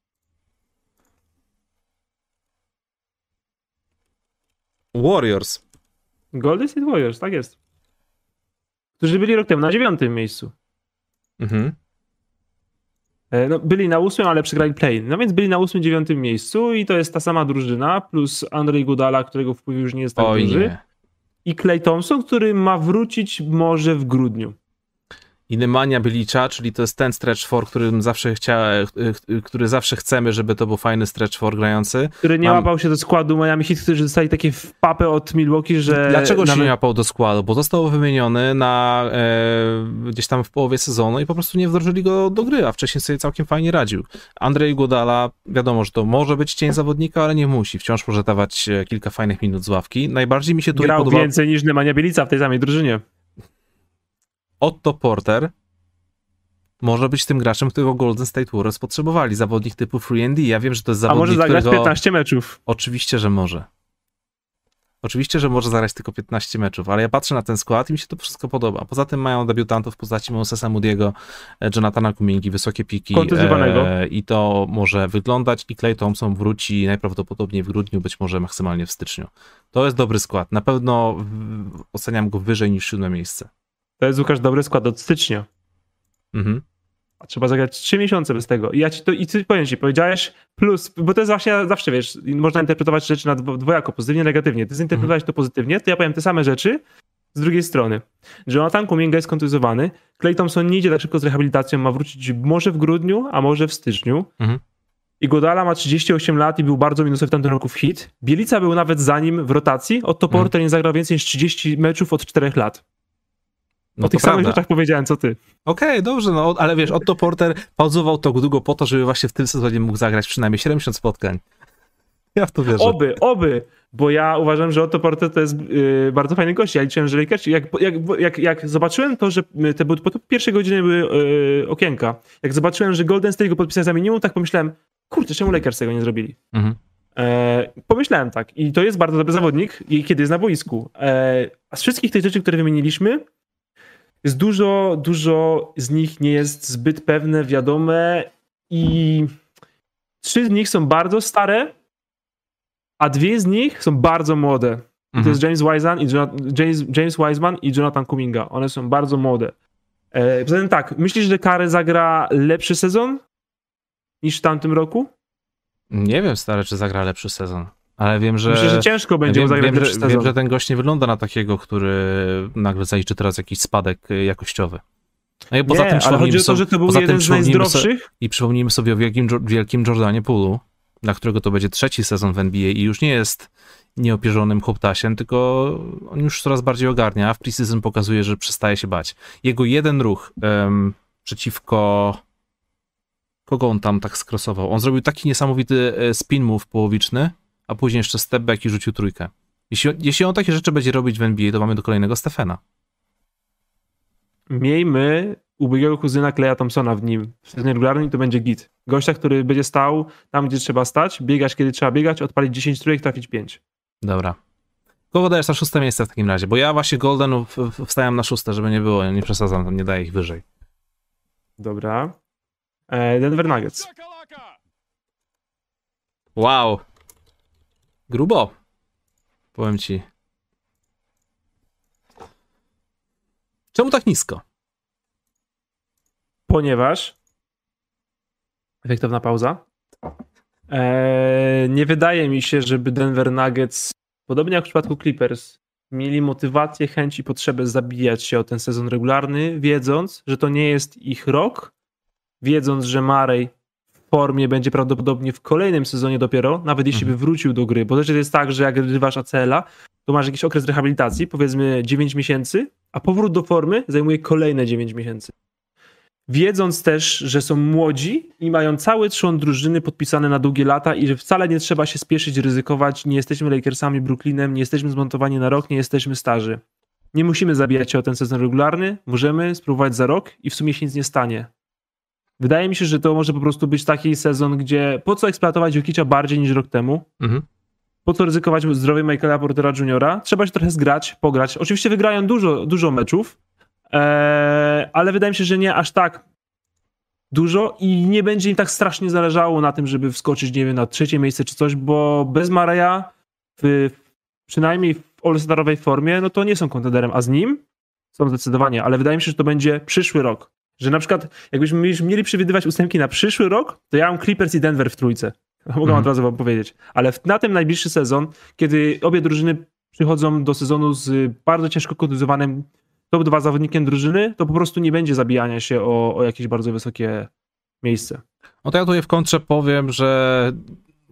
Warriors. Golden State Warriors, tak jest. którzy byli rok temu na dziewiątym miejscu. Mhm. E, No, byli na ósmym, ale przegrali play. No więc byli na ósmym, dziewiątym miejscu i to jest ta sama drużyna, plus Andrzej Gudala, którego wpływ już nie jest tak Oj duży. nie. I Clay Thompson, który ma wrócić może w grudniu. I Nemanja Bylicza, czyli to jest ten stretch for, którym zawsze chcia, który zawsze chcemy, żeby to był fajny stretch for grający. Który nie Mam- łapał się do składu Miami Heat, którzy dostali takie papę od Milwaukee, że Dlaczego się nawet- nie łapał do składu? Bo został wymieniony na e, gdzieś tam w połowie sezonu i po prostu nie wdrożyli go do gry, a wcześniej sobie całkiem fajnie radził. Andrzej Godala, wiadomo, że to może być cień zawodnika, ale nie musi. Wciąż może dawać e, kilka fajnych minut z ławki. Najbardziej mi się tutaj grał podoba więcej niż Nemanja Bielica w tej samej drużynie. Otto Porter. Może być tym graczem, którego Golden State Warriors potrzebowali. Zawodnik typu free and D. Ja wiem, że to jest A zawodnik, może zagrać którego... 15 meczów. Oczywiście, że może. Oczywiście, że może zagrać tylko 15 meczów, ale ja patrzę na ten skład i mi się to wszystko podoba. Poza tym mają debiutantów w postaci Mosesa Moody'ego, e, Jonathana Kumingi, wysokie piki e, i to może wyglądać i Clay Thompson wróci najprawdopodobniej w grudniu, być może maksymalnie w styczniu. To jest dobry skład. Na pewno oceniam go wyżej niż siódme miejsce. To jest Łukasz dobry skład od stycznia. Mhm. A trzeba zagrać 3 miesiące bez tego. I ja ci to i ty powiem ci, powiedziałeś plus, bo to jest właśnie zawsze, wiesz, można interpretować rzeczy na dwo- dwojako, pozytywnie, negatywnie. Ty zinterpretowałeś to pozytywnie, to ja powiem te same rzeczy z drugiej strony. Jonathan Kuminga jest kontuzjowany, Clay Thompson nie idzie tak szybko z rehabilitacją, ma wrócić może w grudniu, a może w styczniu. Mhm. I Godala ma 38 lat i był bardzo minusowy w tamtym roku w hit. Bielica był nawet za nim w rotacji. Otto Mhm. Porter nie zagrał więcej niż 30 meczów od 4 lat. No o tych samych prawda. rzeczach powiedziałem, co ty. Okej, dobrze, no ale wiesz, Otto Porter pauzował to długo po to, żeby właśnie w tym sezonie mógł zagrać przynajmniej 70 spotkań. Ja w to wierzę. Oby, oby, bo ja uważam, że Otto Porter to jest yy, bardzo fajny gość. Ja liczyłem, że Lakersi, jak, jak, jak, jak zobaczyłem to, że y, te były, po to pierwsze godziny były yy, okienka, jak zobaczyłem, że Golden State go podpisał za minimum, tak pomyślałem, kurczę, czemu Lakers tego nie zrobili? Mhm. E, pomyślałem tak. I to jest bardzo dobry zawodnik, kiedy jest na boisku. E, a z wszystkich tych rzeczy, które wymieniliśmy, jest dużo, dużo z nich nie jest zbyt pewne, wiadome i trzy z nich są bardzo stare, a dwie z nich są bardzo młode. I to Mhm. jest James Wiseman i Jonathan, James, James Wiseman i Jonathan Kuminga. One są bardzo młode. E, poza tym tak, myślisz, że Kary zagra lepszy sezon niż w tamtym roku? Nie wiem, stary, czy zagra lepszy sezon, ale wiem, że... Myślę, że ciężko będzie wiem, zagrać wiem, że, wiem, że ten gość nie wygląda na takiego, który nagle zaliczy teraz jakiś spadek y, jakościowy. No i poza nie, tym ale chodzi o to, że to był jeden z przypomnijmy so- najzdrowszych. I przypomnijmy sobie o wielkim, wielkim Jordanie Poolu, dla którego to będzie trzeci sezon w NBA i już nie jest nieopierzonym chłoptasiem, tylko on już coraz bardziej ogarnia, a w preseason pokazuje, że przestaje się bać. Jego jeden ruch em, przeciwko... Kogo on tam tak skrosował? On zrobił taki niesamowity e, spin move połowiczny, a później jeszcze step back i rzucił trójkę. Jeśli, jeśli on takie rzeczy będzie robić w NBA, to mamy do kolejnego Stefana. Miejmy ubiegłego kuzyna Kleja Thompsona w nim. W sezonie regularnym to będzie git. Gościa, który będzie stał tam, gdzie trzeba stać, biegać, kiedy trzeba biegać, odpalić 10 trójek, trafić 5. Dobra. Kogo dajesz na szóste miejsce w takim razie? Bo ja właśnie Goldenów w- wstałem na szóste, żeby nie było, nie przesadzam, nie daję ich wyżej. Dobra. E, Denver Nuggets. Wow. Grubo. Powiem ci. Czemu tak nisko? Ponieważ efektowna pauza. E, nie wydaje mi się, żeby Denver Nuggets, podobnie jak w przypadku Clippers, mieli motywację, chęć i potrzebę zabijać się o ten sezon regularny, wiedząc, że to nie jest ich rok, wiedząc, że Marej formie będzie prawdopodobnie w kolejnym sezonie dopiero, nawet jeśli by wrócił do gry, bo też jest tak, że jak grywasz ACL-a, to masz jakiś okres rehabilitacji, powiedzmy 9 miesięcy, a powrót do formy zajmuje kolejne 9 miesięcy. Wiedząc też, że są młodzi i mają cały trzon drużyny podpisane na długie lata i że wcale nie trzeba się spieszyć, ryzykować, nie jesteśmy Lakersami, Brooklynem, nie jesteśmy zmontowani na rok, nie jesteśmy starzy. Nie musimy zabijać się o ten sezon regularny, możemy spróbować za rok i w sumie się nic nie stanie. Wydaje mi się, że to może po prostu być taki sezon, gdzie po co eksploatować Jokicza bardziej niż rok temu, Mhm. po co ryzykować zdrowie Michaela Portera Jr.? Trzeba się trochę zgrać, pograć. Oczywiście wygrają dużo, dużo meczów, eee, ale wydaje mi się, że nie aż tak dużo i nie będzie im tak strasznie zależało na tym, żeby wskoczyć, nie wiem, na trzecie miejsce czy coś, bo bez Mareja w, przynajmniej w all-starowej formie, no to nie są kontenderem, a z nim są zdecydowanie, ale wydaje mi się, że to będzie przyszły rok. Że na przykład, jakbyśmy mieli przewidywać ósemki na przyszły rok, to ja mam Clippers i Denver w trójce. Mogę mhm. od razu wam powiedzieć. Ale na ten najbliższy sezon, kiedy obie drużyny przychodzą do sezonu z bardzo ciężko kontuzjowanym top 2 zawodnikiem drużyny, to po prostu nie będzie zabijania się o, o jakieś bardzo wysokie miejsce. No to ja tutaj w kontrze powiem, że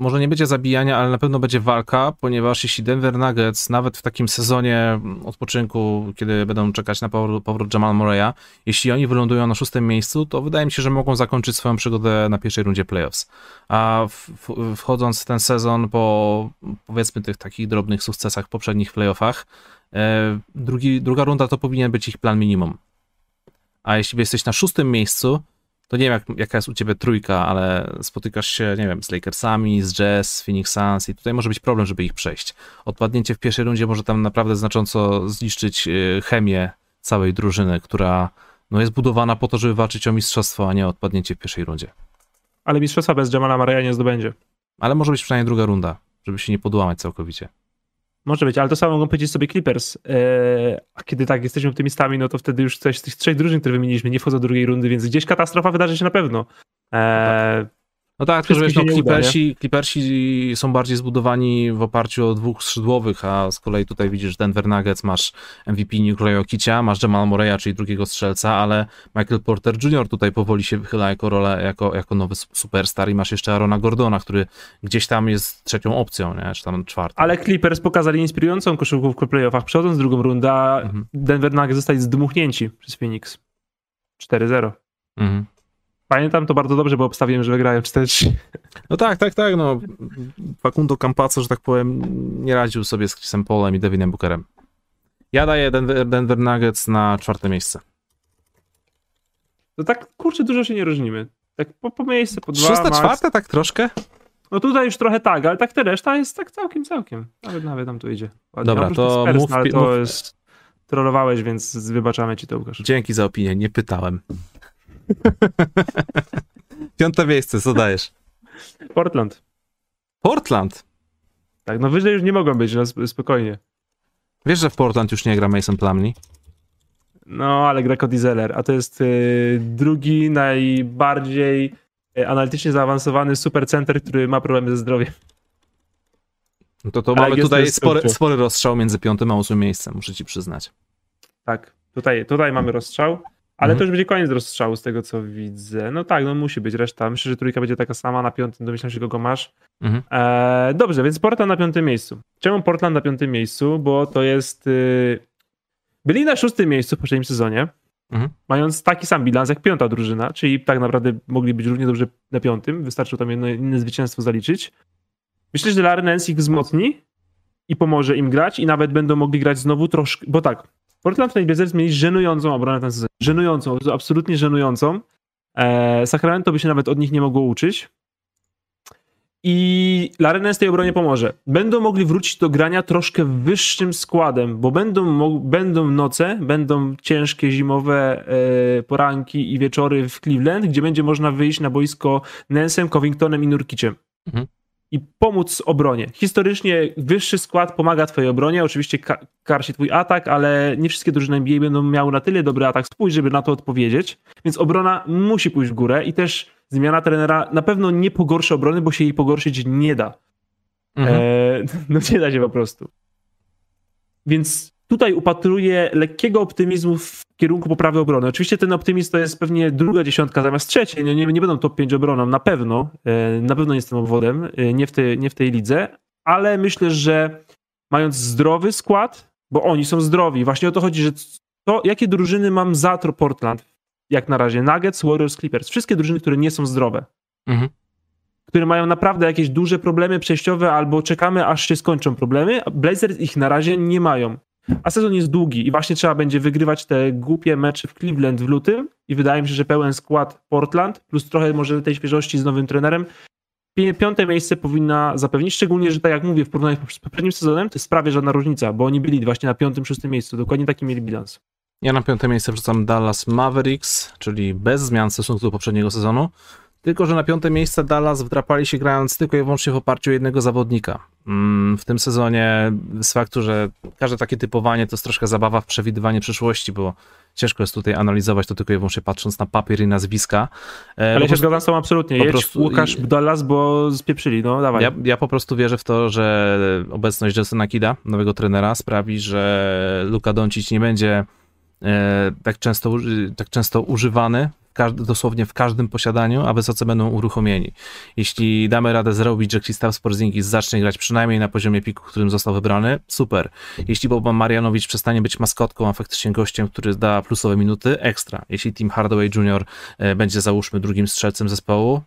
może nie będzie zabijania, ale na pewno będzie walka, ponieważ jeśli Denver Nuggets nawet w takim sezonie odpoczynku, kiedy będą czekać na powrót, powrót Jamal Murray'a, jeśli oni wylądują na szóstym miejscu, to wydaje mi się, że mogą zakończyć swoją przygodę na pierwszej rundzie playoffs. A w, w, wchodząc w ten sezon po powiedzmy tych takich drobnych sukcesach w poprzednich playoffach, e, drugi, druga runda to powinien być ich plan minimum. A jeśli jesteś na szóstym miejscu, to nie wiem, jak, jaka jest u ciebie trójka, ale spotykasz się, nie wiem, z Lakersami, z Jazz, Phoenix Suns i tutaj może być problem, żeby ich przejść. Odpadnięcie w pierwszej rundzie może tam naprawdę znacząco zniszczyć y, chemię całej drużyny, która no, jest budowana po to, żeby walczyć o mistrzostwo, a nie odpadnięcie w pierwszej rundzie. Ale mistrzostwa bez Jamala Murray'a nie zdobędzie. Ale może być przynajmniej druga runda, żeby się nie podłamać całkowicie. Może być, ale to samo mogą powiedzieć sobie Clippers. Eee, a kiedy tak jesteśmy optymistami, no to wtedy już coś z tych trzech drużyn, które wymieniliśmy, nie wchodzą do drugiej rundy, więc gdzieś katastrofa wydarzy się na pewno. Eee, no tak, tylko że wiesz, no, Clippersi, Clippersi są bardziej zbudowani w oparciu o dwóch skrzydłowych, a z kolei tutaj widzisz Denver Nuggets, masz MVP Nikola Jokicia, masz Jamal Moreya, czyli drugiego strzelca, ale Michael Porter Jr. tutaj powoli się wychyla jako rolę, jako, jako nowy superstar i masz jeszcze Arona Gordona, który gdzieś tam jest trzecią opcją, nie? czy tam czwartą. Ale Clippers pokazali inspirującą koszykówkę w playoffach, przechodząc drugą rundę, mhm. Denver Nuggets zostali zdmuchnięci przez Phoenix. 4-0. Mhm. Pamiętam to bardzo dobrze, bo obstawiłem, że wygrają 4-3. No tak, tak, tak. No. Facundo Campazzo, że tak powiem, nie radził sobie z Chrisem Polem i Devinem Bookerem. Ja daję Denver, Denver Nuggets na czwarte miejsce. To tak, kurczę, dużo się nie różnimy. Tak po, po miejsce, po dwa. Szóste, czwarte, tak troszkę? No tutaj już trochę tak, ale tak te reszta jest tak całkiem, całkiem. Nawet, nawet nam tu idzie. Ładnie. Dobra, to Spurs, mów, ale to mów. jest... Trollowałeś, więc wybaczamy ci to, Łukasz. Dzięki za opinię, nie pytałem. Piąte miejsce, co dajesz? Portland. Portland? Tak, no wyżej już nie mogą być, no spokojnie. Wiesz, że w Portland już nie gra Mason Plumlee? No, ale gra Cody Zeller, a to jest y, drugi najbardziej y, analitycznie zaawansowany supercenter, który ma problemy ze zdrowiem. No to, to mamy tutaj spory, spory rozstrzał między piątym a ósmym miejscem, muszę ci przyznać. Tak, tutaj, tutaj mamy rozstrzał. Ale mhm. to już będzie koniec rozstrzału z tego, co widzę. No tak, no musi być reszta. Myślę, że trójka będzie taka sama na piątym, domyślam się, kogo masz. Mhm. E, dobrze, więc Portland na piątym miejscu. Czemu Portland na piątym miejscu? Bo to jest... Y... Byli na szóstym miejscu w poprzednim sezonie, mhm. mając taki sam bilans jak piąta drużyna, czyli tak naprawdę mogli być równie dobrze na piątym. Wystarczyło tam jedno inne zwycięstwo zaliczyć. Myślę, że Larry Nance ich wzmocni i pomoże im grać i nawet będą mogli grać znowu troszkę, bo tak, Portland Blazers mieli żenującą obronę ten sezon. Żenującą, absolutnie żenującą. E, Sacramento by się nawet od nich nie mogło uczyć. I Larena z tej obronie pomoże. Będą mogli wrócić do grania troszkę wyższym składem, bo będą, będą noce, będą ciężkie zimowe e, poranki i wieczory w Cleveland, gdzie będzie można wyjść na boisko Nensem, Covingtonem i Nurkiciem. Mhm i pomóc obronie. Historycznie wyższy skład pomaga twojej obronie, oczywiście karsi twój atak, ale nie wszystkie drużyny NBA będą miały na tyle dobry atak spójrz, żeby na to odpowiedzieć, więc obrona musi pójść w górę i też zmiana trenera na pewno nie pogorszy obrony, bo się jej pogorszyć nie da. Mhm. E, no nie da się po prostu. Więc tutaj upatruję lekkiego optymizmu w kierunku poprawy obrony. Oczywiście ten optymizm to jest pewnie druga dziesiątka zamiast trzeciej. Nie, nie, nie będą top 5 obroną, na pewno. E, na pewno nie jestem obwodem, e, nie w, tej, nie w tej lidze, ale myślę, że mając zdrowy skład, bo oni są zdrowi, właśnie o to chodzi, że to, jakie drużyny mam za Portland, jak na razie, Nuggets, Warriors, Clippers, wszystkie drużyny, które nie są zdrowe. Mhm które mają naprawdę jakieś duże problemy przejściowe albo czekamy aż się skończą problemy. Blazers ich na razie nie mają. A sezon jest długi i właśnie trzeba będzie wygrywać te głupie mecze w Cleveland w lutym i wydaje mi się, że pełen skład Portland plus trochę może tej świeżości z nowym trenerem piąte miejsce powinna zapewnić, szczególnie, że tak jak mówię, w porównaniu z poprzednim sezonem to jest prawie żadna różnica, bo oni byli właśnie na piątym, szóstym miejscu, dokładnie taki mieli bilans. Ja na piąte miejsce wrzucam Dallas Mavericks, czyli bez zmian w stosunku do poprzedniego sezonu. Tylko, że na piąte miejsce Dallas wdrapali się grając tylko i wyłącznie w oparciu o jednego zawodnika. Mm, w tym sezonie z faktu, że każde takie typowanie to jest troszkę zabawa w przewidywanie przyszłości, bo ciężko jest tutaj analizować to tylko i wyłącznie patrząc na papier i nazwiska. E, Ale się zgadzam z absolutnie. Jedź prostu, Łukasz Dallas, bo spieprzyli, no dawaj. Ja, ja po prostu wierzę w to, że obecność Jelsena Kida, nowego trenera, sprawi, że Luka Doncic nie będzie e, tak często, tak często używany każdy, dosłownie w każdym posiadaniu, a wysoce będą uruchomieni. Jeśli damy radę zrobić, że Krzysztof Porzingis zacznie grać przynajmniej na poziomie piku, którym został wybrany, super. Jeśli Boban Marianowicz przestanie być maskotką, a faktycznie gościem, który da plusowe minuty, ekstra. Jeśli Tim Hardaway Jr. E, będzie załóżmy drugim strzelcem zespołu,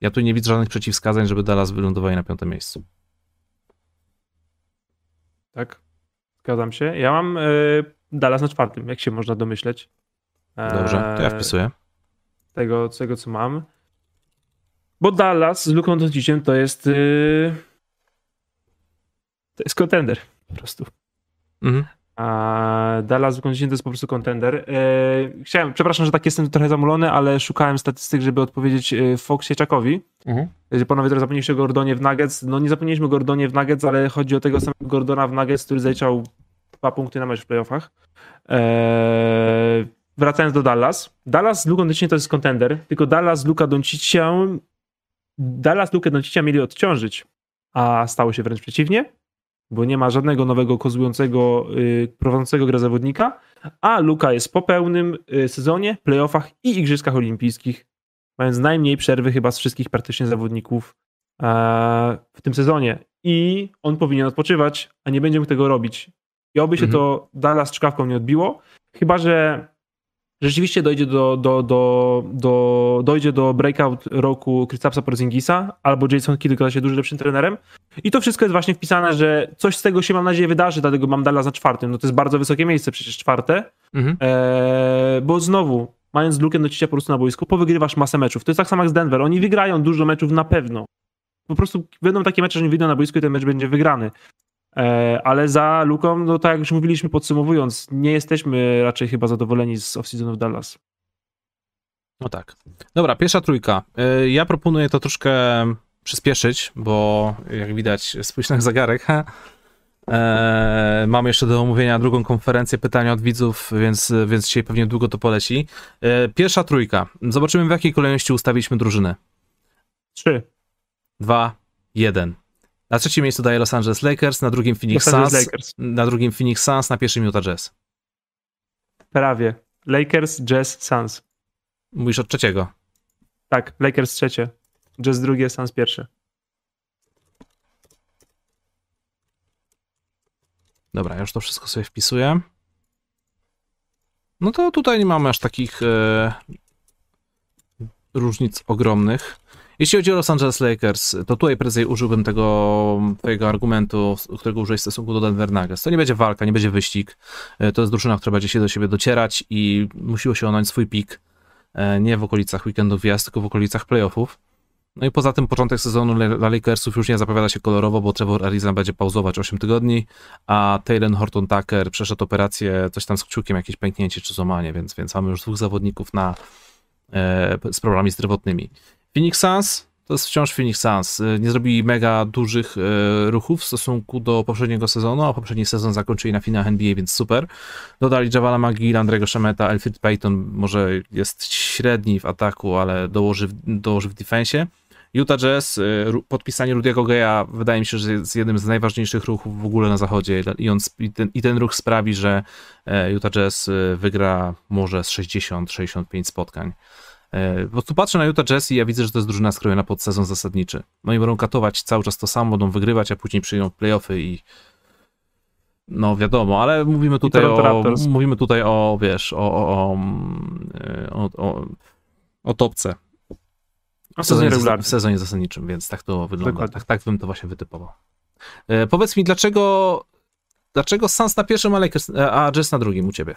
ja tu nie widzę żadnych przeciwwskazań, żeby Dallas wylądowali na piątym miejscu. Tak, zgadzam się. Ja mam y, Dallas na czwartym, jak się można domyśleć. Dobrze, to ja wpisuję tego, tego co mam. Bo Dallas z Luką Donciciem to jest yy, to jest kontender po prostu. Mhm. A Dallas z Luką to jest po prostu kontender. Yy, chciałem, przepraszam, że tak jestem trochę zamulony, ale szukałem statystyk, żeby odpowiedzieć yy, Foxie Czakowi. Mhm. Panowie teraz zapomnieliście o Gordonie w Nuggets. No nie zapomnieliśmy o Gordonie w Nuggets, ale chodzi o tego samego Gordona w Nuggets, który zaliczał dwa punkty na mecz w playoffach. Eee, wracając do Dallas. Dallas z Luką Doncicia to jest kontender, tylko Dallas z Luka Doncicia Dallas Lukę Doncicia mieli odciążyć, a stało się wręcz przeciwnie, bo nie ma żadnego nowego kozłującego, yy, prowadzącego grę zawodnika, a Luka jest po pełnym yy, sezonie, playoffach i igrzyskach olimpijskich, mając najmniej przerwy chyba z wszystkich praktycznie zawodników yy, w tym sezonie. I on powinien odpoczywać, a nie będzie mógł tego robić. I oby się mhm. to Dallas czkawką nie odbiło, chyba że rzeczywiście dojdzie do, do, do, do, dojdzie do breakout roku Krystapsa Porzingisa albo Jason Kidd okazał się dużo lepszym trenerem i to wszystko jest właśnie wpisane, że coś z tego się mam nadzieję wydarzy, dlatego mam Dallas na czwartym. No to jest bardzo wysokie miejsce, przecież czwarte, mhm. eee, bo znowu mając lukę do cicia po prostu na boisku, powygrywasz masę meczów. To jest tak samo jak z Denver. Oni wygrają dużo meczów na pewno. Po prostu będą takie mecze, że nie wyjdą na boisku i ten mecz będzie wygrany. E, ale za Luką, no tak jak już mówiliśmy podsumowując, nie jesteśmy raczej chyba zadowoleni z off-seasonu w Dallas. No tak. Dobra, pierwsza trójka. E, ja proponuję to troszkę przyspieszyć, bo jak widać, spójrz na zegarek. E, mamy jeszcze do omówienia drugą konferencję pytania od widzów, więc, więc dzisiaj pewnie długo to poleci. Pierwsza trójka. Zobaczymy, w jakiej kolejności ustawiliśmy drużynę. Trzy. Dwa, jeden. Na trzecim miejscu daje Los Angeles Lakers, na drugim Phoenix Suns, Lakers. na drugim Phoenix Suns, na pierwszym Utah Jazz. Prawie. Lakers, Jazz, Suns. Mówisz od trzeciego? Tak, Lakers trzecie, Jazz drugie, Suns pierwsze. Dobra, już to wszystko sobie wpisuję. No to tutaj nie mamy aż takich e, różnic ogromnych. Jeśli chodzi o Los Angeles Lakers, to tutaj prędzej użyłbym tego twojego argumentu, którego użyłeś w stosunku do Denver Nuggets. To nie będzie walka, nie będzie wyścig. E, to jest drużyna, która będzie się do siebie docierać i musiło się onąć swój pik e, nie w okolicach weekendów wjazd, tylko w okolicach playoffów. No i poza tym początek sezonu dla Lakersów już nie zapowiada się kolorowo, bo Trevor Ariza będzie pauzować 8 tygodni, a Taylor Horton Tucker przeszedł operację, coś tam z kciukiem, jakieś pęknięcie czy złamanie, więc, więc mamy już dwóch zawodników na, e, z problemami zdrowotnymi. Phoenix Suns to jest wciąż Phoenix Suns. Y, nie zrobili mega dużych y, ruchów w stosunku do poprzedniego sezonu, a poprzedni sezon zakończyli na finałach NBA, więc super. Dodali Javala McGill, Andrego Szemeta, Elfrid Payton może jest średni w ataku, ale dołoży, dołoży w defensie. Utah Jazz, y, podpisanie Rudiego Geja wydaje mi się, że jest jednym z najważniejszych ruchów w ogóle na zachodzie i, on, i, ten, i ten ruch sprawi, że e, Utah Jazz wygra może z 60-65 spotkań. E, po prostu patrzę na Utah Jazz i ja widzę, że to jest drużyna skrojona pod sezon zasadniczy. No i będą katować cały czas to samo, będą wygrywać, a później przyjdą playoffy i no wiadomo, ale mówimy tutaj o, mówimy tutaj o, wiesz, o, o, o, o, o topce. W sezonie, w sezonie zasadniczym, więc tak to wygląda. Tak, tak bym to właśnie wytypował. E, powiedz mi, dlaczego dlaczego Suns na pierwszym, a, Lakers, a Jazz na drugim u ciebie?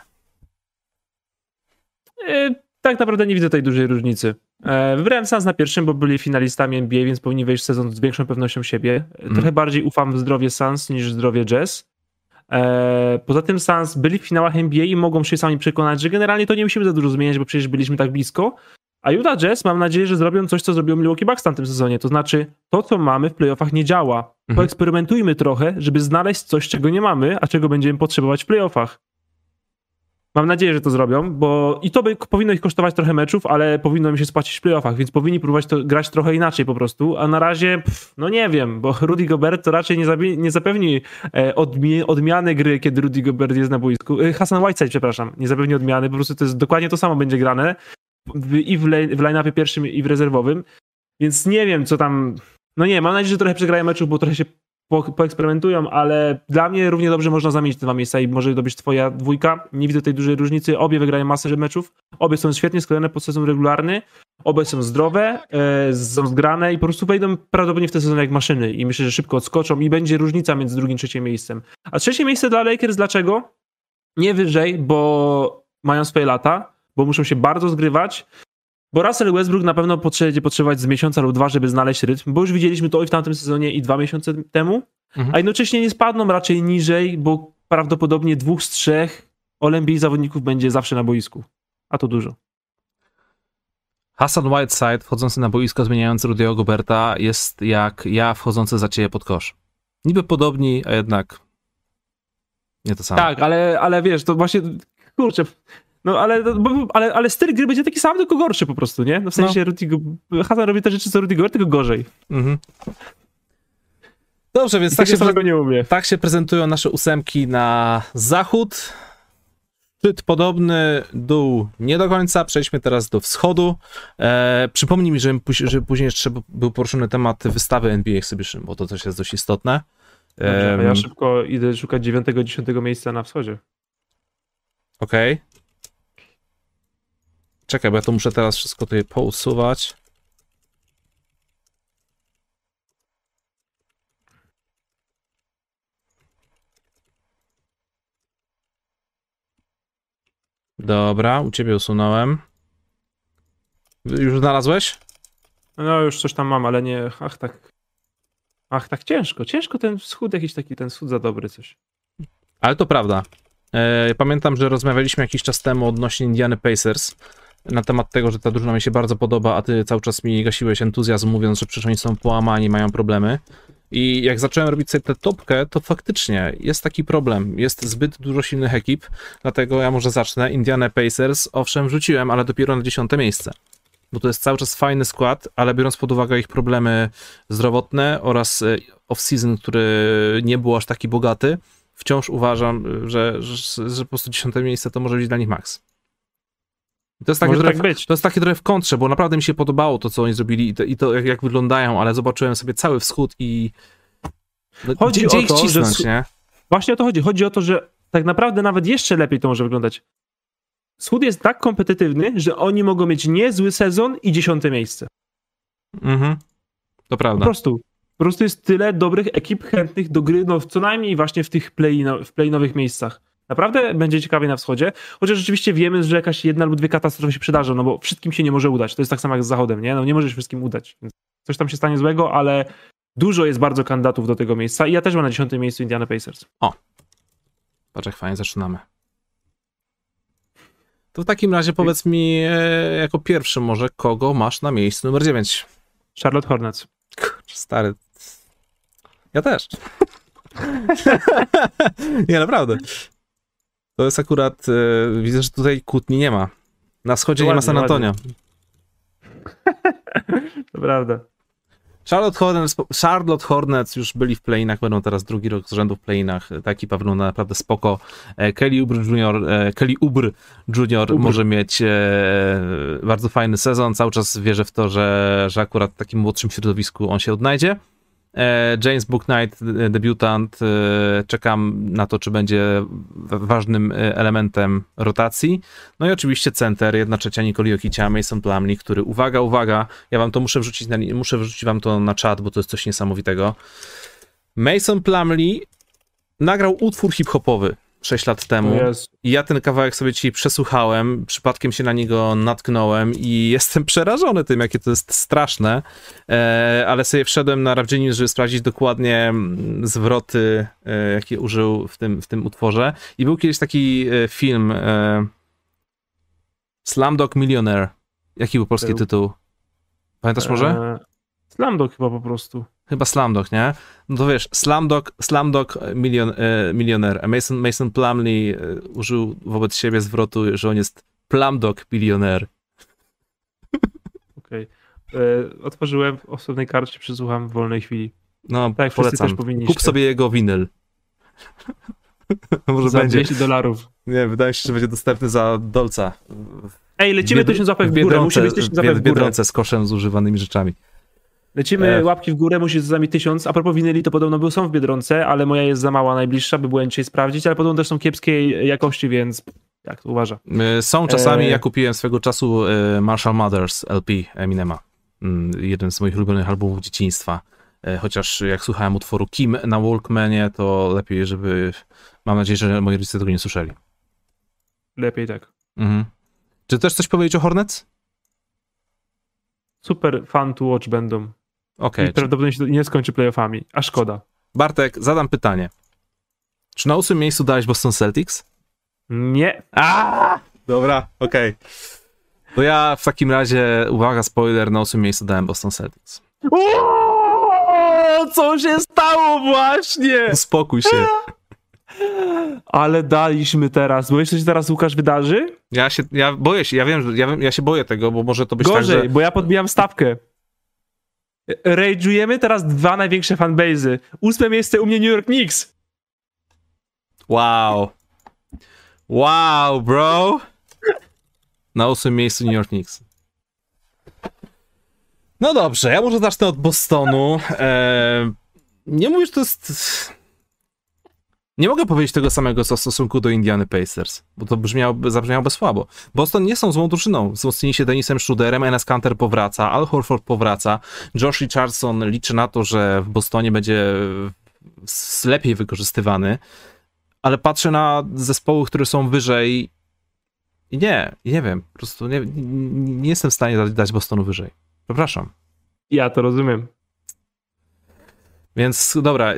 Tak naprawdę nie widzę tej dużej różnicy. E, wybrałem Suns na pierwszym, bo byli finalistami NBA, więc powinni wejść w sezon z większą pewnością siebie. Mm. Trochę bardziej ufam w zdrowie Suns niż w zdrowie Jazz. E, poza tym Suns byli w finałach NBA i mogą się sami przekonać, że generalnie to nie musimy za dużo zmieniać, bo przecież byliśmy tak blisko. A Utah Jazz mam nadzieję, że zrobią coś, co zrobił Milwaukee Bucks w tamtym sezonie. To znaczy, to, co mamy w playoffach nie działa. Mhm. Poeksperymentujmy trochę, żeby znaleźć coś, czego nie mamy, a czego będziemy potrzebować w playoffach. Mam nadzieję, że to zrobią, bo i to by powinno ich kosztować trochę meczów, ale powinno im się spłacić w playoffach, więc powinni próbować to grać trochę inaczej po prostu, a na razie, pff, no nie wiem, bo Rudy Gobert to raczej nie, nie zapewni e, odmi- odmiany gry, kiedy Rudy Gobert jest na boisku. E, Hassan Whiteside, przepraszam, nie zapewni odmiany, po prostu to jest dokładnie to samo będzie grane w, i w, w line-upie pierwszym i w rezerwowym, więc nie wiem, co tam, no nie, mam nadzieję, że trochę przegrają meczów, bo trochę się po, poeksperymentują, ale dla mnie równie dobrze można zamienić te dwa miejsca i może dobyć twoja dwójka. Nie widzę tej dużej różnicy. Obie wygrają masę meczów. Obie są świetnie sklejone pod sezon regularny. Obie są zdrowe, e, są zgrane i po prostu wejdą prawdopodobnie w ten sezon jak maszyny i myślę, że szybko odskoczą i będzie różnica między drugim i trzecim miejscem. A trzecie miejsce dla Lakers dlaczego? Nie wyżej, bo mają swoje lata, bo muszą się bardzo zgrywać, bo Russell Westbrook na pewno będzie potrzebować z miesiąca lub dwa, żeby znaleźć rytm, bo już widzieliśmy to i w tamtym sezonie i dwa miesiące temu, Mhm. a jednocześnie nie spadną raczej niżej, bo prawdopodobnie dwóch z trzech All-NBA zawodników będzie zawsze na boisku. A to dużo. Hassan Whiteside wchodzący na boisko, zmieniający Rudy'ego Goberta jest jak ja wchodzący za ciebie pod kosz. Niby podobni, a jednak nie to samo. Tak, ale, ale wiesz, to właśnie, kurczę, no ale, bo- ale, ale styl gry będzie taki sam, tylko gorszy po prostu, nie? No w sensie Rudy, Go- Hassan robi te rzeczy, co Rudy Gobert, tylko gorzej. Mhm. Dobrze, więc tak tak się, samego nie umie. tak się prezentują nasze ósemki na zachód. Szczyt podobny, dół nie do końca. Przejdźmy teraz do wschodu. E, przypomnij mi, że, póź- że później jeszcze był poruszony temat wystawy NBA Exhibition, bo to też jest dość istotne. Dobrze, ja szybko idę szukać dziewiątego, dziesiątego miejsca na wschodzie. Okej. Czekaj, bo ja to muszę teraz wszystko tutaj pousuwać. Dobra, u ciebie usunąłem. Już znalazłeś? No już coś tam mam, ale nie, ach tak, ach tak ciężko, ciężko ten wschód, jakiś taki ten wschód za dobry coś. Ale to prawda. E, pamiętam, że rozmawialiśmy jakiś czas temu odnośnie Indiany Pacers na temat tego, że ta drużyna mi się bardzo podoba, a ty cały czas mi gasiłeś entuzjazm, mówiąc, że przecież oni są połamani, mają problemy. I jak zacząłem robić sobie tę topkę, to faktycznie jest taki problem. Jest zbyt dużo silnych ekip, dlatego ja może zacznę. Indiana Pacers, owszem, wrzuciłem, ale dopiero na dziesiąte miejsce. Bo to jest cały czas fajny skład, ale biorąc pod uwagę ich problemy zdrowotne oraz e, off-season, który nie był aż taki bogaty, wciąż uważam, że, że, że po prostu dziesiąte miejsce to może być dla nich maks. I To jest, takie trochę, tak być. to jest takie trochę w kontrze, bo naprawdę mi się podobało to, co oni zrobili i to, i to jak, jak wyglądają, ale zobaczyłem sobie cały wschód i. No, Chodzi gdzie, gdzie o ich to, że cisnąć, wsch- nie? Właśnie o to chodzi. Chodzi o to, że tak naprawdę nawet jeszcze lepiej to może wyglądać. Wschód jest tak kompetytywny, że oni mogą mieć niezły sezon i dziesiąte miejsce. Mhm. To Po prawda. prostu. Po prostu jest tyle dobrych ekip chętnych do gry, no co najmniej właśnie w tych play, w play-nowych miejscach. Naprawdę będzie ciekawie na wschodzie, chociaż rzeczywiście wiemy, że jakaś jedna lub dwie katastrofy się przydarzą, no bo wszystkim się nie może udać. To jest tak samo jak z Zachodem, nie? No nie możesz wszystkim udać. Więc coś tam się stanie złego, ale dużo jest bardzo kandydatów do tego miejsca i ja też mam na dziesiątym miejscu Indiana Pacers. Patrz, jak fajnie zaczynamy. To w takim razie powiedz mi e, jako pierwszy może, kogo masz na miejscu numer 9? Charlotte Hornets. Kurczę, stary. Ja też. nie, naprawdę. To jest akurat. E, widzę, że tutaj kłótni nie ma. Na wschodzie nie ma Ładnie, San ładnie. Antonio. To prawda. Charlotte Hornets, Charlotte Hornets już byli w playinach, będą teraz drugi rok z rzędu w playinach. Ta ekipa wygląda naprawdę spoko. E, Kelly Oubre Jr., e, Kelly Oubre Jr. Oubre. może mieć e, bardzo fajny sezon. Cały czas wierzę w to, że, że akurat w takim młodszym środowisku on się odnajdzie. E, James Booknight, e, debiutant, e, czekam na to, czy będzie ważnym elementem rotacji. No i oczywiście center, jedna trzecia Nikoli Jokicia, Mason Plumlee, który, uwaga, uwaga, ja wam to muszę wrzucić, na, muszę wrzucić wam to na czat, bo to jest coś niesamowitego. Mason Plumlee nagrał utwór hip-hopowy 6 lat temu. I ja ten kawałek sobie dzisiaj przesłuchałem, przypadkiem się na niego natknąłem i jestem przerażony tym, jakie to jest straszne, e, ale sobie wszedłem na Genius, żeby sprawdzić dokładnie mm, zwroty, e, jakie użył w tym, w tym utworze. I był kiedyś taki e, film e, Slumdog Millionaire Jaki był polski Był. tytuł? Pamiętasz może? E, Slamdog chyba po prostu. Chyba Slamdog, nie? No to wiesz, Slamdog, Slamdog milion, e, milioner. Mason, Mason Plumley e, użył wobec siebie zwrotu, że on jest Plumdog bilioner. Okej. E, Otworzyłem w osobnej karcie, przesłucham w wolnej chwili. No, Tak, wszyscy polecam. też powinniście. Kup sobie jego winyl. Może Za będzie. 200 dolarów. Nie, wydaje się, że będzie dostępny za dolca. Ej, lecimy Bied- tysiąc łapek w górę, musi być tysiąc łapek w górę. Biedronce z koszem z używanymi rzeczami. Lecimy E. łapki w górę, musi z nami tysiąc. A propos winyli, to podobno był są w Biedronce, ale moja jest za mała, najbliższa, by byłem dzisiaj sprawdzić, ale podobno też są kiepskiej jakości, więc jak to uważa? E, Są czasami, E. ja kupiłem swego czasu e, Marshall Mothers LP Eminema. Mm, Jeden z moich ulubionych albumów dzieciństwa. Chociaż jak słuchałem utworu Kim na Walkmanie, to lepiej, żeby... Mam nadzieję, że moi rodzice tego nie słyszeli. Lepiej tak. Mhm. Czy też coś powiedzieć o Hornets? Super fan to watch będą. Okej. I prawdopodobnie się nie skończy playoffami, a szkoda. Bartek, zadam pytanie. Czy na ósmym miejscu dałeś Boston Celtics? Nie. A! Dobra, okej. To ja w takim razie, uwaga, spoiler, na ósmym miejscu dałem Boston Celtics. O, co się stało właśnie? Uspokój się. Ale daliśmy teraz, bo jeszcze się teraz Łukasz wydarzy? Ja się, ja boję się, ja wiem, ja, wiem, ja się boję tego, bo może to być Gorzej, tak, że... bo ja podbijam stawkę. Rage'ujemy teraz dwa największe fanbase'y. Ósme miejsce u mnie New York Knicks. Wow. Wow, bro. Na ósmym miejscu New York Knicks. No dobrze, ja może zacznę od Bostonu. Eee, nie mówisz, to jest... Nie mogę powiedzieć tego samego, co w stosunku do Indiany Pacers, bo to brzmiałoby, zabrzmiałoby słabo. Boston nie są złą drużyną. Wzmocnili się Denisem Schroederem, Enes Kanter powraca, Al Horford powraca, Josh Richardson liczy na to, że w Bostonie będzie lepiej wykorzystywany, ale patrzę na zespoły, które są wyżej i nie, nie wiem, po prostu nie, nie, jestem w stanie dać- dać Bostonu wyżej. Przepraszam. Ja to rozumiem. Więc dobra,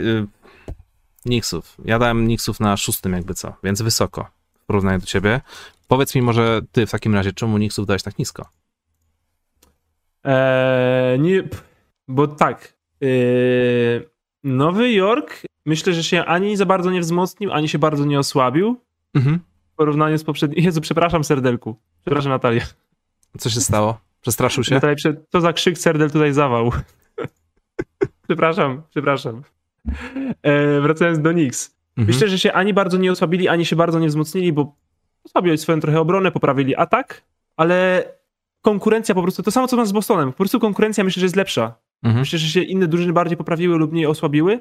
Knicksów. Ja dałem Knicksów na szóstym jakby co, więc wysoko w porównaniu do ciebie. Powiedz mi może ty w takim razie, czemu Knicksów dałeś tak nisko? Eee, nie, bo tak. Eee, Nowy Jork myślę, że się ani za bardzo nie wzmocnił, ani się bardzo nie osłabił Mhm. w porównaniu z poprzednim. Jezu, przepraszam, serdelku. Przepraszam, Natalia. Co się stało? Przestraszył się? Natalia, to za krzyk serdel tutaj zawał. przepraszam, przepraszam. Eee, wracając do Knicks. Mhm. Myślę, że się ani bardzo nie osłabili, ani się bardzo nie wzmocnili, bo osłabili swoją trochę obronę, poprawili atak, ale konkurencja po prostu, to samo co ma z Bostonem, po prostu konkurencja myślę, że jest lepsza. Mhm. Myślę, że się inne drużyny bardziej poprawiły lub mniej osłabiły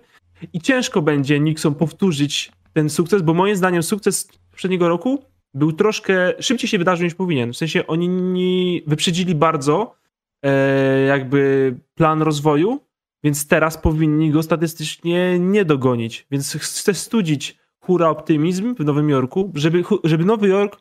i ciężko będzie Nixon powtórzyć ten sukces, bo moim zdaniem sukces poprzedniego roku był troszkę szybciej się wydarzył niż powinien. W sensie oni wyprzedzili bardzo e, jakby plan rozwoju, więc teraz powinni go statystycznie nie dogonić. Więc chcę studzić hura optymizm w Nowym Jorku, żeby, żeby Nowy Jork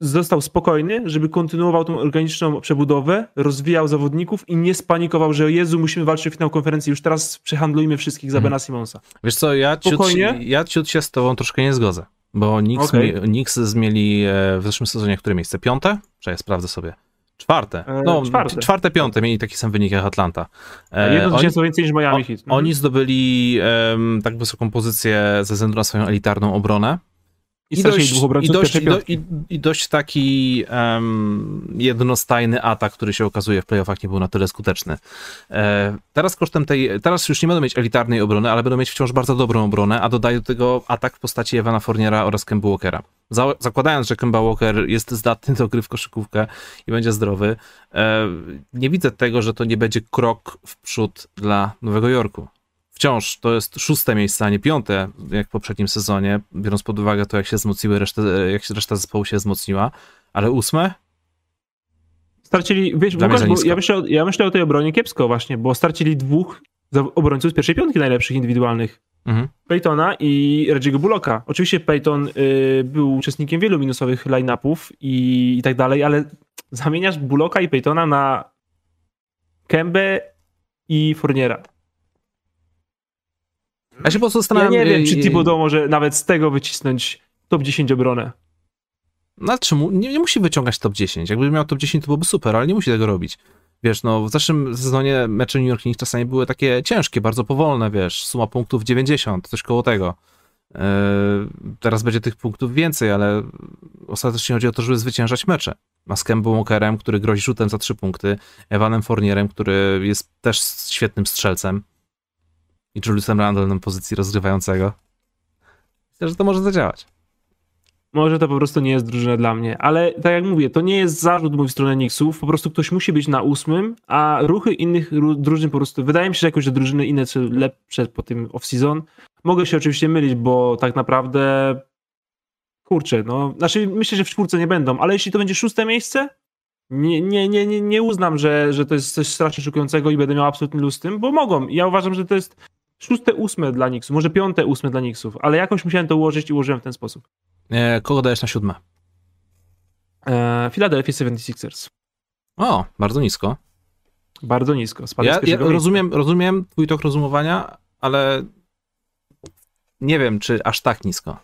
został spokojny, żeby kontynuował tą organiczną przebudowę, rozwijał zawodników i nie spanikował, że o Jezu, musimy walczyć o finał konferencji, już teraz przehandlujmy wszystkich za Mhm. Bena Simonsa. Wiesz co, ja ciut, ja ciut się z tobą troszkę nie zgodzę, bo Knicks, mi, Knicks zmieli e, w zeszłym sezonie które miejsce? Piąte? Czy ja sprawdzę sobie. Czwarte. E, No, czwarte. czwarte, piąte mieli taki sam wynik jak Atlanta. E, Jedno oni- zwycięstwo więcej niż Miami Heat. Mhm. Oni zdobyli em, tak wysoką pozycję ze względu na swoją elitarną obronę. I i dość, i, do, piątki. i, i dość taki em, jednostajny atak, który się okazuje w playoffach nie był na tyle skuteczny. E, teraz kosztem tej, teraz już nie będą mieć elitarnej obrony, ale będą mieć wciąż bardzo dobrą obronę, a dodaję do tego atak w postaci Evana Fourniera oraz Kemba Walkera. Za, zakładając, że Kemba Walker jest zdatny do gry w koszykówkę i będzie zdrowy, e, nie widzę tego, że to nie będzie krok w przód dla Nowego Jorku. Wciąż to jest szóste miejsce, a nie piąte, jak w poprzednim sezonie, biorąc pod uwagę to, jak się wzmocniły, resztę, jak się reszta zespołu się wzmocniła, ale ósme? Stracili, wiesz, Łukasz, ja myślę, o- ja myślę o tej obronie kiepsko właśnie, bo stracili dwóch obrońców z pierwszej piątki najlepszych indywidualnych. Mhm. Peytona i Reggie'ego Bullocka. Oczywiście Peyton y, był uczestnikiem wielu minusowych line-upów i, i tak dalej, ale zamieniasz Bullocka i Peytona na Kembę i Fourniera. Ja się po prostu Ja zastanawiam... nie wiem, y, czy y, Thibodeau może nawet z tego wycisnąć top 10 obronę. No czemu? Nie, nie musi wyciągać top 10. Jakby miał top 10, to byłoby super, ale nie musi tego robić. Wiesz, no w zeszłym sezonie mecze New York Knicks czasami były takie ciężkie, bardzo powolne, wiesz, suma punktów 90, coś koło tego. Yy, teraz będzie tych punktów więcej, ale ostatecznie chodzi o to, żeby zwyciężać mecze. Ma z Kembą Walkerem, który grozi rzutem za 3 punkty, Evanem Fournierem, który jest też świetnym strzelcem i Juliusem Randle na pozycji rozgrywającego. Myślę, że to może zadziałać. Może to po prostu nie jest drużyna dla mnie, ale tak jak mówię, to nie jest zarzut mój w stronę Knicksów, po prostu ktoś musi być na ósmym, a ruchy innych drużyn po prostu, wydaje mi się, że jakoś, że drużyny inne są lepsze po tym off-season. Mogę się oczywiście mylić, bo tak naprawdę kurczę, no, znaczy myślę, że w czwórce nie będą, ale jeśli to będzie szóste miejsce, nie, nie, nie, nie, nie uznam, że, że to jest coś strasznie szokującego i będę miał absolutny luz z tym, bo mogą. Ja uważam, że to jest szóste, ósme dla Knicksów, może piąte, ósme dla Knicksów, ale jakoś musiałem to ułożyć i ułożyłem w ten sposób. E, kogo dajesz na siódme? E, Philadelphia 76ers. O, bardzo nisko. Bardzo nisko. Ja, ja rozumiem, rozumiem twój tok rozumowania, ale nie wiem, czy aż tak nisko.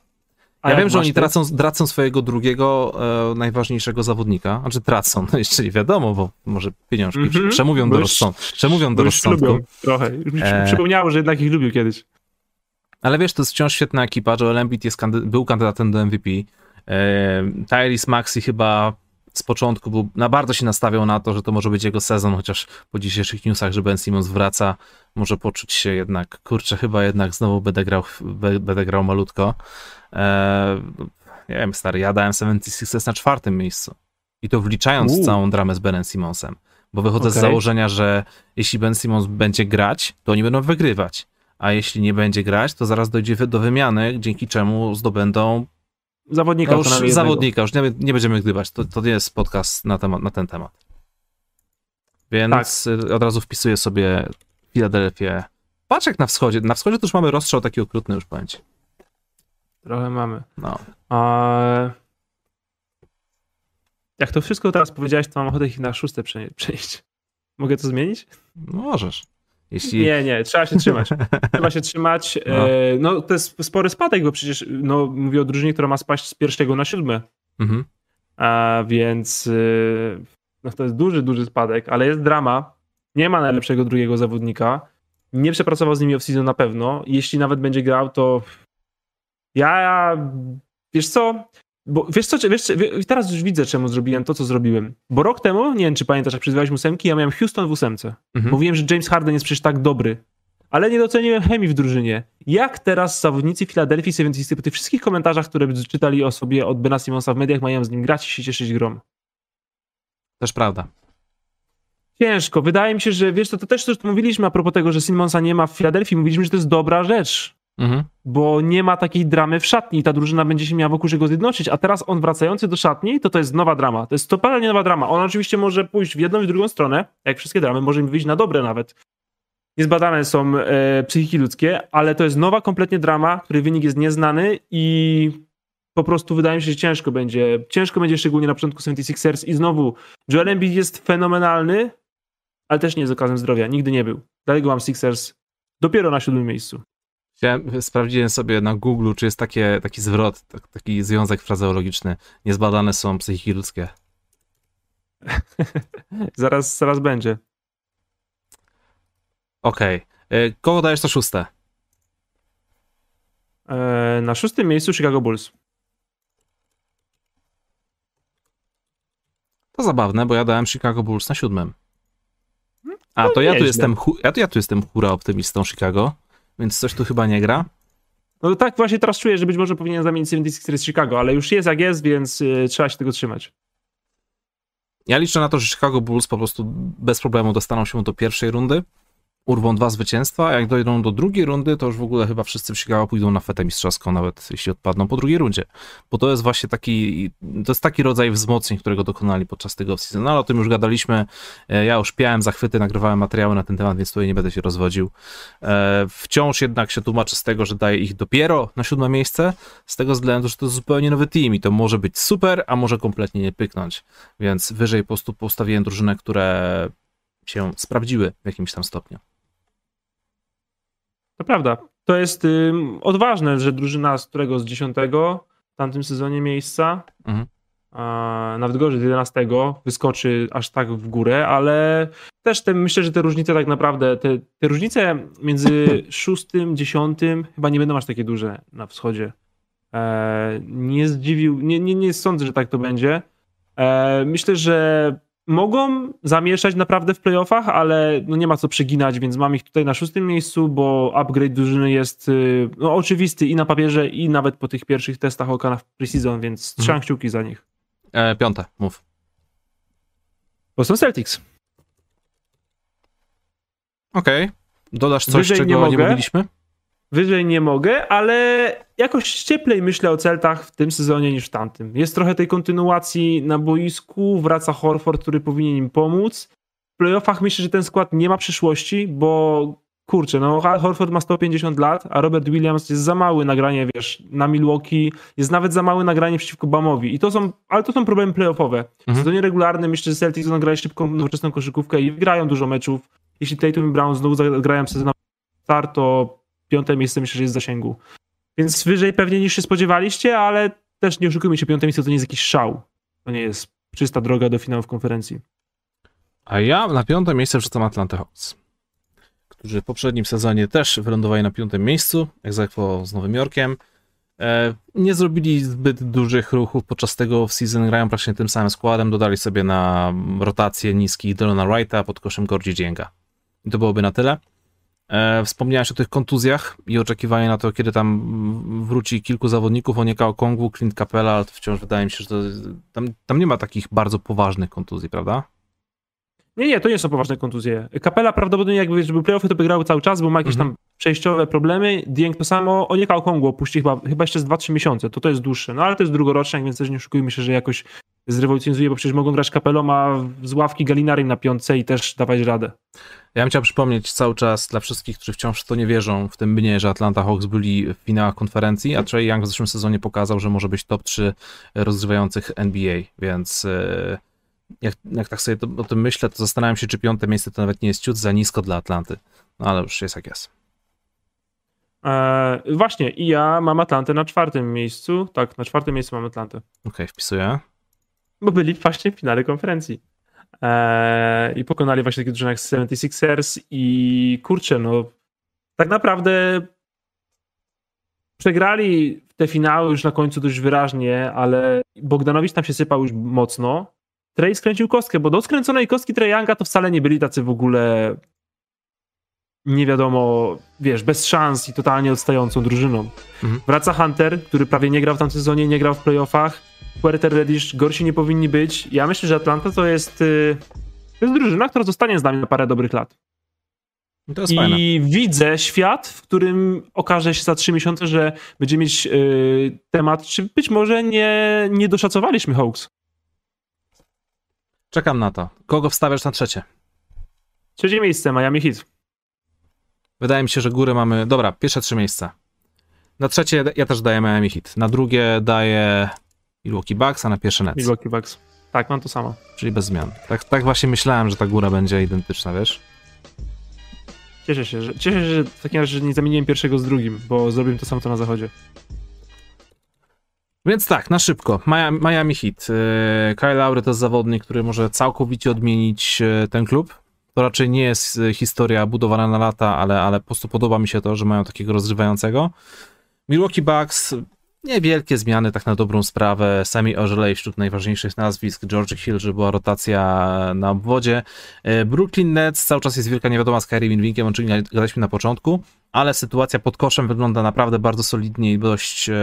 A ja wiem, że oni tracą, tracą swojego drugiego e, najważniejszego zawodnika. Znaczy tracą, no jeszcze nie wiadomo, bo może pieniążki mm -hmm. przemówią do, rozsąd, przemówią do rozsądku. Trochę. Już mi e... przypomniało, że jednak ich lubił kiedyś. Ale wiesz, to jest wciąż świetna ekipa. Joel Embiid jest kandy był kandydatem do MVP. E, Tyrese Maxi chyba z początku był, na bardzo się nastawiał na to, że to może być jego sezon, chociaż po dzisiejszych newsach, że Ben Simmons wraca, może poczuć się jednak, kurczę, chyba jednak znowu będę grał, będę grał malutko. Eee, nie wiem, stary, ja dałem 76 na czwartym miejscu. I to wliczając U. całą dramę z Benem Simmonsem. Bo wychodzę okay. z założenia, że jeśli Ben Simmons będzie grać, to oni będą wygrywać. A jeśli nie będzie grać, to zaraz dojdzie do wymiany, dzięki czemu zdobędą zawodnika. już zawodnika, już nie, nie, będziemy gdybać. To, to nie jest podcast na, temat, na ten temat. Więc tak. od razu wpisuję sobie Filadelfię. Patrz jak na wschodzie. Na wschodzie to już mamy rozstrzał taki okrutny już pamięć. Trochę mamy. No. A... Jak to wszystko teraz powiedziałeś, to mam ochotę ich na szóste przejść. Mogę to zmienić? Możesz. Jeśli... Nie, nie, trzeba się trzymać. trzeba się trzymać. No. E, no. to jest spory spadek, bo przecież no, mówię o drużynie, która ma spaść z pierwszego na siódme. Mhm. A więc e, no, to jest duży, duży spadek, ale jest drama. Nie ma najlepszego drugiego zawodnika. Nie przepracował z nimi off-season na pewno. Jeśli nawet będzie grał, to ja, wiesz co, bo wiesz co, wiesz, teraz już widzę, czemu zrobiłem to, co zrobiłem. Bo rok temu, nie wiem, czy pamiętasz, jak przyzywałeś ósemki, ja miałem Houston w ósemce. Mhm. Mówiłem, że James Harden jest przecież tak dobry. Ale nie doceniłem chemii w drużynie. Jak teraz zawodnicy Philadelphia 76 po tych wszystkich komentarzach, które czytali o sobie od Bena Simonsa w mediach, mają z nim grać i się cieszyć grom? Też prawda. Ciężko. Wydaje mi się, że wiesz, to, to też to mówiliśmy a propos tego, że Simonsa nie ma w Filadelfii. Mówiliśmy, że to jest dobra rzecz. Mhm. Bo nie ma takiej dramy w szatni i ta drużyna będzie się miała wokół czego zjednoczyć, a teraz on wracający do szatni, to to jest nowa drama. To jest totalnie nowa drama. On oczywiście może pójść w jedną i w drugą stronę, jak wszystkie dramy, może im wyjść na dobre nawet. Niezbadane są e, psychiki ludzkie, ale to jest nowa kompletnie drama, której wynik jest nieznany i po prostu wydaje mi się, że ciężko będzie. Ciężko będzie szczególnie na początku 76ers i znowu Joel Embiid jest fenomenalny, ale też nie jest okazem zdrowia. Nigdy nie był. Dlatego mam Sixers dopiero na siódmym miejscu. Chciałem, sprawdziłem sobie na Google, czy jest takie, taki zwrot, taki związek frazeologiczny. Niezbadane są psychiki ludzkie. zaraz, zaraz będzie. Okej. Okay. Kogo dajesz to szóste? E, na szóstym miejscu Chicago Bulls. To zabawne, bo ja dałem Chicago Bulls na siódmym. A, to ja tu, jestem, ja, to ja tu jestem hura optymistą Chicago więc coś tu chyba nie gra. No tak właśnie teraz czuję, że być może powinien zamienić 76 z Chicago, ale już jest jak jest, więc y, trzeba się tego trzymać. Ja liczę na to, że Chicago Bulls po prostu bez problemu dostaną się do pierwszej rundy urwą dwa zwycięstwa, a jak dojdą do drugiej rundy, to już w ogóle chyba wszyscy Chicago pójdą na fetę mistrzowską, nawet jeśli odpadną po drugiej rundzie. Bo to jest właśnie taki, to jest taki rodzaj wzmocnień, którego dokonali podczas tego season. No, ale o tym już gadaliśmy. E, ja już piałem zachwyty, nagrywałem materiały na ten temat, więc tutaj nie będę się rozwodził. E, wciąż jednak się tłumaczę z tego, że daję ich dopiero na siódme miejsce, z tego względu, że to jest zupełnie nowy team i to może być super, a może kompletnie nie pyknąć. Więc wyżej po prostu postawiłem drużynę, które się sprawdziły w jakimś tam stopniu. To prawda. To jest odważne, że drużyna z którego z dziesiątego w tamtym sezonie miejsca mhm. nawet gorzej, z 11 wyskoczy aż tak w górę, ale też te, myślę, że te różnice tak naprawdę, te, te różnice między 6, 10 chyba nie będą aż takie duże na wschodzie. E, nie zdziwił, nie, nie, nie sądzę, że tak to będzie. E, myślę, że mogą zamieszać naprawdę w playoffach, ale no nie ma co przeginać, więc mam ich tutaj na szóstym miejscu, bo upgrade drużyny jest y, no, oczywisty i na papierze, i nawet po tych pierwszych testach Okana w preseason, więc trzymam mhm. kciuki za nich. E, piąte, mów. Boston Celtics. Okej. Okay. Dodasz coś, Wyżej czego nie, mogę. nie mówiliśmy? Wyżej nie mogę, ale jakoś cieplej myślę o Celtach w tym sezonie niż w tamtym. Jest trochę tej kontynuacji na boisku, wraca Horford, który powinien im pomóc. W playoffach myślę, że ten skład nie ma przyszłości, bo kurczę, no Horford ma 150 lat, a Robert Williams jest za mały nagranie, wiesz, na Milwaukee, jest nawet za małe nagranie przeciwko Bamowi. I to są, ale to są problemy playoffowe. Mhm. W sezonie regularnym myślę, że Celtics grać szybką, nowoczesną koszykówkę i wygrają dużo meczów. Jeśli Tatum i Brown znowu zagrają sezon start, to piąte miejsce myślę, że jest w zasięgu. Więc wyżej pewnie niż się spodziewaliście, ale też nie oszukujmy się, piąte miejsce to nie jest jakiś szał. To nie jest czysta droga do finału w konferencji. A ja na piąte miejsce wrzucam Atlanta Hawks, którzy w poprzednim sezonie też wylądowali na piątym miejscu, jak zakwo z Nowym Jorkiem. E, nie zrobili zbyt dużych ruchów podczas tego season, grają praktycznie tym samym składem, dodali sobie na rotację niski Delona Wrighta pod koszem Gordzi Dzięga. I to byłoby na tyle. E, wspomniałeś o tych kontuzjach i oczekiwanie na to, kiedy tam wróci kilku zawodników, Onieka Okongu, Clint Capella, ale wciąż wydaje mi się, że to, tam, tam nie ma takich bardzo poważnych kontuzji, prawda? Nie, nie, to nie są poważne kontuzje. Kapela prawdopodobnie jakby żeby playoffy to by grały cały czas, bo ma jakieś mhm. tam przejściowe problemy. Dieng to samo, Onieka Okongu opuści chyba, chyba jeszcze z 2-3 miesiące, to to jest dłuższe. No ale to jest drugoroczny, więc też nie oszukujmy się, że jakoś zrewolucjonizuje, bo przecież mogą grać kapelą, a z ławki Galinari na piątce i też dawać radę. Ja bym chciał przypomnieć cały czas dla wszystkich, którzy wciąż w to nie wierzą, w tym mnie, że Atlanta Hawks byli w finałach konferencji, a Trey Young w zeszłym sezonie pokazał, że może być top 3 rozgrywających NBA, więc e, jak, jak tak sobie to, o tym myślę, to zastanawiam się, czy piąte miejsce to nawet nie jest ciut za nisko dla Atlanty. No ale już jest jak jest. Eee, właśnie, i ja mam Atlantę na czwartym miejscu. Tak, na czwartym miejscu mam Atlantę. Okej, okay, wpisuję. Bo byli właśnie w finale konferencji. Eee, I pokonali właśnie takie drużyny jak 76ers i kurczę, no tak naprawdę przegrali te finały już na końcu dość wyraźnie, ale Bogdanowicz tam się sypał już mocno. Trey skręcił kostkę, bo do skręconej kostki Treyanga to wcale nie byli tacy w ogóle nie wiadomo, wiesz, bez szans i totalnie odstającą drużyną. Mhm. Wraca Hunter, który prawie nie grał w tamtym sezonie, nie grał w playoffach. Puerter Reddish gorsi nie powinni być. Ja myślę, że Atlanta to jest, y, to jest drużyna, która zostanie z nami na parę dobrych lat. I fajne. widzę świat, w którym okaże się za trzy miesiące, że będziemy mieć yy, temat, czy być może nie, nie doszacowaliśmy Hawks. Czekam na to. Kogo wstawiasz na trzecie? Trzecie miejsce, Miami Heat. Wydaje mi się, że góry mamy... Dobra, pierwsze trzy miejsca. Na trzecie ja też daję Miami Heat. Na drugie daję Milwaukee Bucks, a na pierwsze Nets. Milwaukee Bucks. Tak, mam to samo. Czyli bez zmian. Tak, tak właśnie myślałem, że ta góra będzie identyczna, wiesz? Cieszę się, że, cieszę się, że w takim razie nie zamieniłem pierwszego z drugim, bo zrobiłem to samo co na zachodzie. Więc tak, na szybko. Miami, Miami Heat. Y, Kyle Lowry to jest zawodnik, który może całkowicie odmienić y, ten klub. To raczej nie jest y, historia budowana na lata, ale, ale po prostu podoba mi się to, że mają takiego rozgrywającego. Milwaukee Bucks niewielkie zmiany, tak na dobrą sprawę. Sami Ożelej wśród najważniejszych nazwisk, George Hill, że była rotacja na obwodzie. E, Brooklyn Nets, cały czas jest wielka niewiadoma z Kyrie Irvingiem, o czym gadaliśmy na początku, ale sytuacja pod koszem wygląda naprawdę bardzo solidnie i dość e,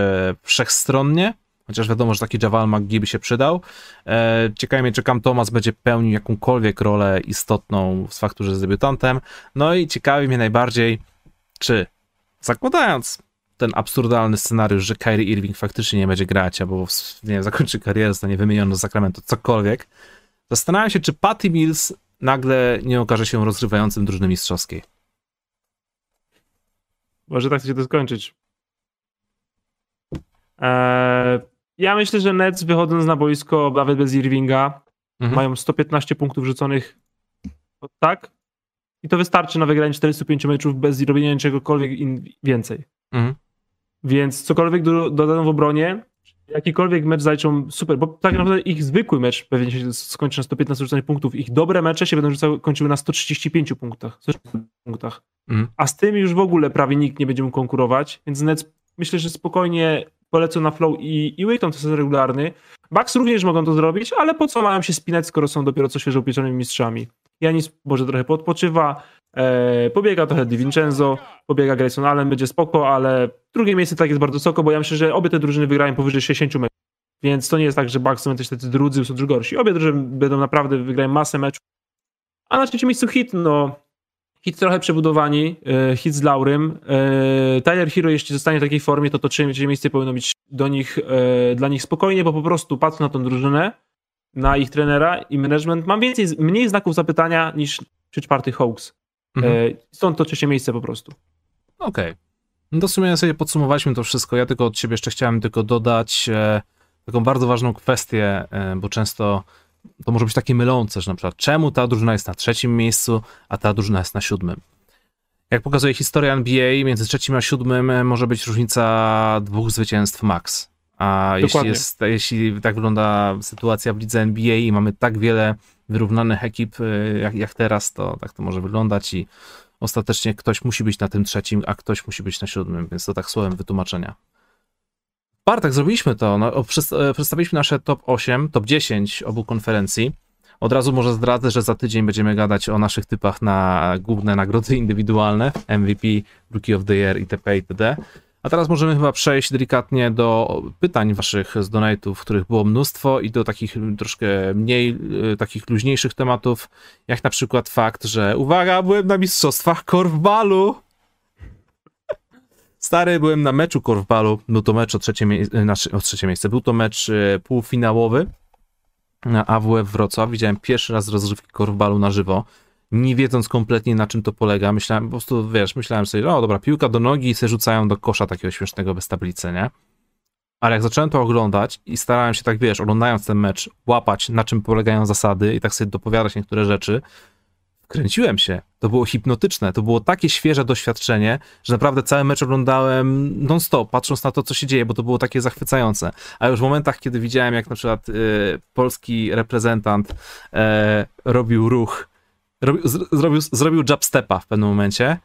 wszechstronnie. Chociaż wiadomo, że taki Javal McGee by się przydał. E, ciekawie Cam Thomas będzie pełnił jakąkolwiek rolę istotną z faktu, że jest debiutantem. No i ciekawi mnie najbardziej, czy zakładając ten absurdalny scenariusz, że Kyrie Irving faktycznie nie będzie grać, albo nie wiem, zakończy karierę, zostanie wymieniony z Sacramento, cokolwiek. Zastanawiam się, czy Patty Mills nagle nie okaże się rozrywającym drużyny mistrzowskiej. Może tak się to skończyć. Eee, ja myślę, że Nets wychodząc na boisko, nawet bez Irvinga, mhm. mają 115 punktów rzuconych tak i to wystarczy na wygranie 45 meczów bez robienia czegokolwiek więcej. Mhm. Więc cokolwiek do, dodano w obronie, jakikolwiek mecz zaliczą super, bo tak naprawdę ich zwykły mecz pewnie się skończy na 115 rzucanych punktów, ich dobre mecze się będą rzucały, kończyły na 135 punktach, 135 punktach. Mm. a z tym już w ogóle prawie nikt nie będzie mógł konkurować, więc Nets myślę, że spokojnie polecą na flow i, i Wayton to jest regularny. Bucks również mogą to zrobić, ale po co mają się spinać, skoro są dopiero co świeżo upieczonymi mistrzami. Janis może trochę podpoczywa, e, pobiega trochę Di Vincenzo, pobiega Grayson Allen, będzie spoko, ale drugie miejsce tak jest bardzo wysoko, bo ja myślę, że obie te drużyny wygrają powyżej 60 meczów. Więc to nie jest tak, że Bucks są też tacy drudzy, są też gorsi. Obie drużyny będą naprawdę wygrają masę meczów. A na trzecim miejscu hit, no Hit trochę przebudowani, e, hit z Laurym. E, Tyler Hero, jeśli zostanie w takiej formie, to to trzecie miejsce powinno być do nich, e, dla nich spokojnie, bo po prostu patrzę na tą drużynę, na ich trenera i management, mam więcej, mniej znaków zapytania niż przy czwartych Hawks. Mhm. Stąd to trzecie miejsce po prostu. Okej. Okay. No to w sumie sobie podsumowaliśmy to wszystko. Ja tylko od siebie jeszcze chciałem tylko dodać e, taką bardzo ważną kwestię, e, bo często to może być takie mylące, że na przykład czemu ta drużyna jest na trzecim miejscu, a ta drużyna jest na siódmym. Jak pokazuje historia NBA, między trzecim a siódmym e, może być różnica dwóch zwycięstw max. A jeśli, jest, jeśli tak wygląda sytuacja w lidze NBA i mamy tak wiele wyrównanych ekip e, jak, jak teraz, to tak to może wyglądać i ostatecznie ktoś musi być na tym trzecim, a ktoś musi być na siódmym, więc to tak słowem wytłumaczenia. Bartek, zrobiliśmy to. No, e, przedstawiliśmy nasze top 8, top 10 obu konferencji. Od razu może zdradzę, że za tydzień będziemy gadać o naszych typach na główne nagrody indywidualne, MVP, Rookie of the Year itp. itd. A teraz możemy chyba przejść delikatnie do pytań waszych z donate'ów, których było mnóstwo i do takich troszkę mniej, e, takich luźniejszych tematów, jak na przykład fakt, że uwaga, byłem na mistrzostwach korfbalu. Stary, byłem na meczu korfbalu, był to mecz o trzecie, mie- o trzecie miejsce, był to mecz e, półfinałowy na AWF Wrocław, widziałem pierwszy raz rozrywki korfbalu na żywo, nie wiedząc kompletnie na czym to polega, myślałem, po prostu, wiesz, myślałem sobie, o dobra, piłka do nogi i se rzucają do kosza takiego śmiesznego bez tablicy, nie? Ale jak zacząłem to oglądać i starałem się tak, wiesz, oglądając ten mecz, łapać na czym polegają zasady i tak sobie dopowiadać niektóre rzeczy, kręciłem się. To było hipnotyczne, to było takie świeże doświadczenie, że naprawdę cały mecz oglądałem non-stop, patrząc na to, co się dzieje, bo to było takie zachwycające. A już w momentach, kiedy widziałem, jak na przykład y, polski reprezentant y, robił ruch, robił, zrobił, zrobił jabstepa w pewnym momencie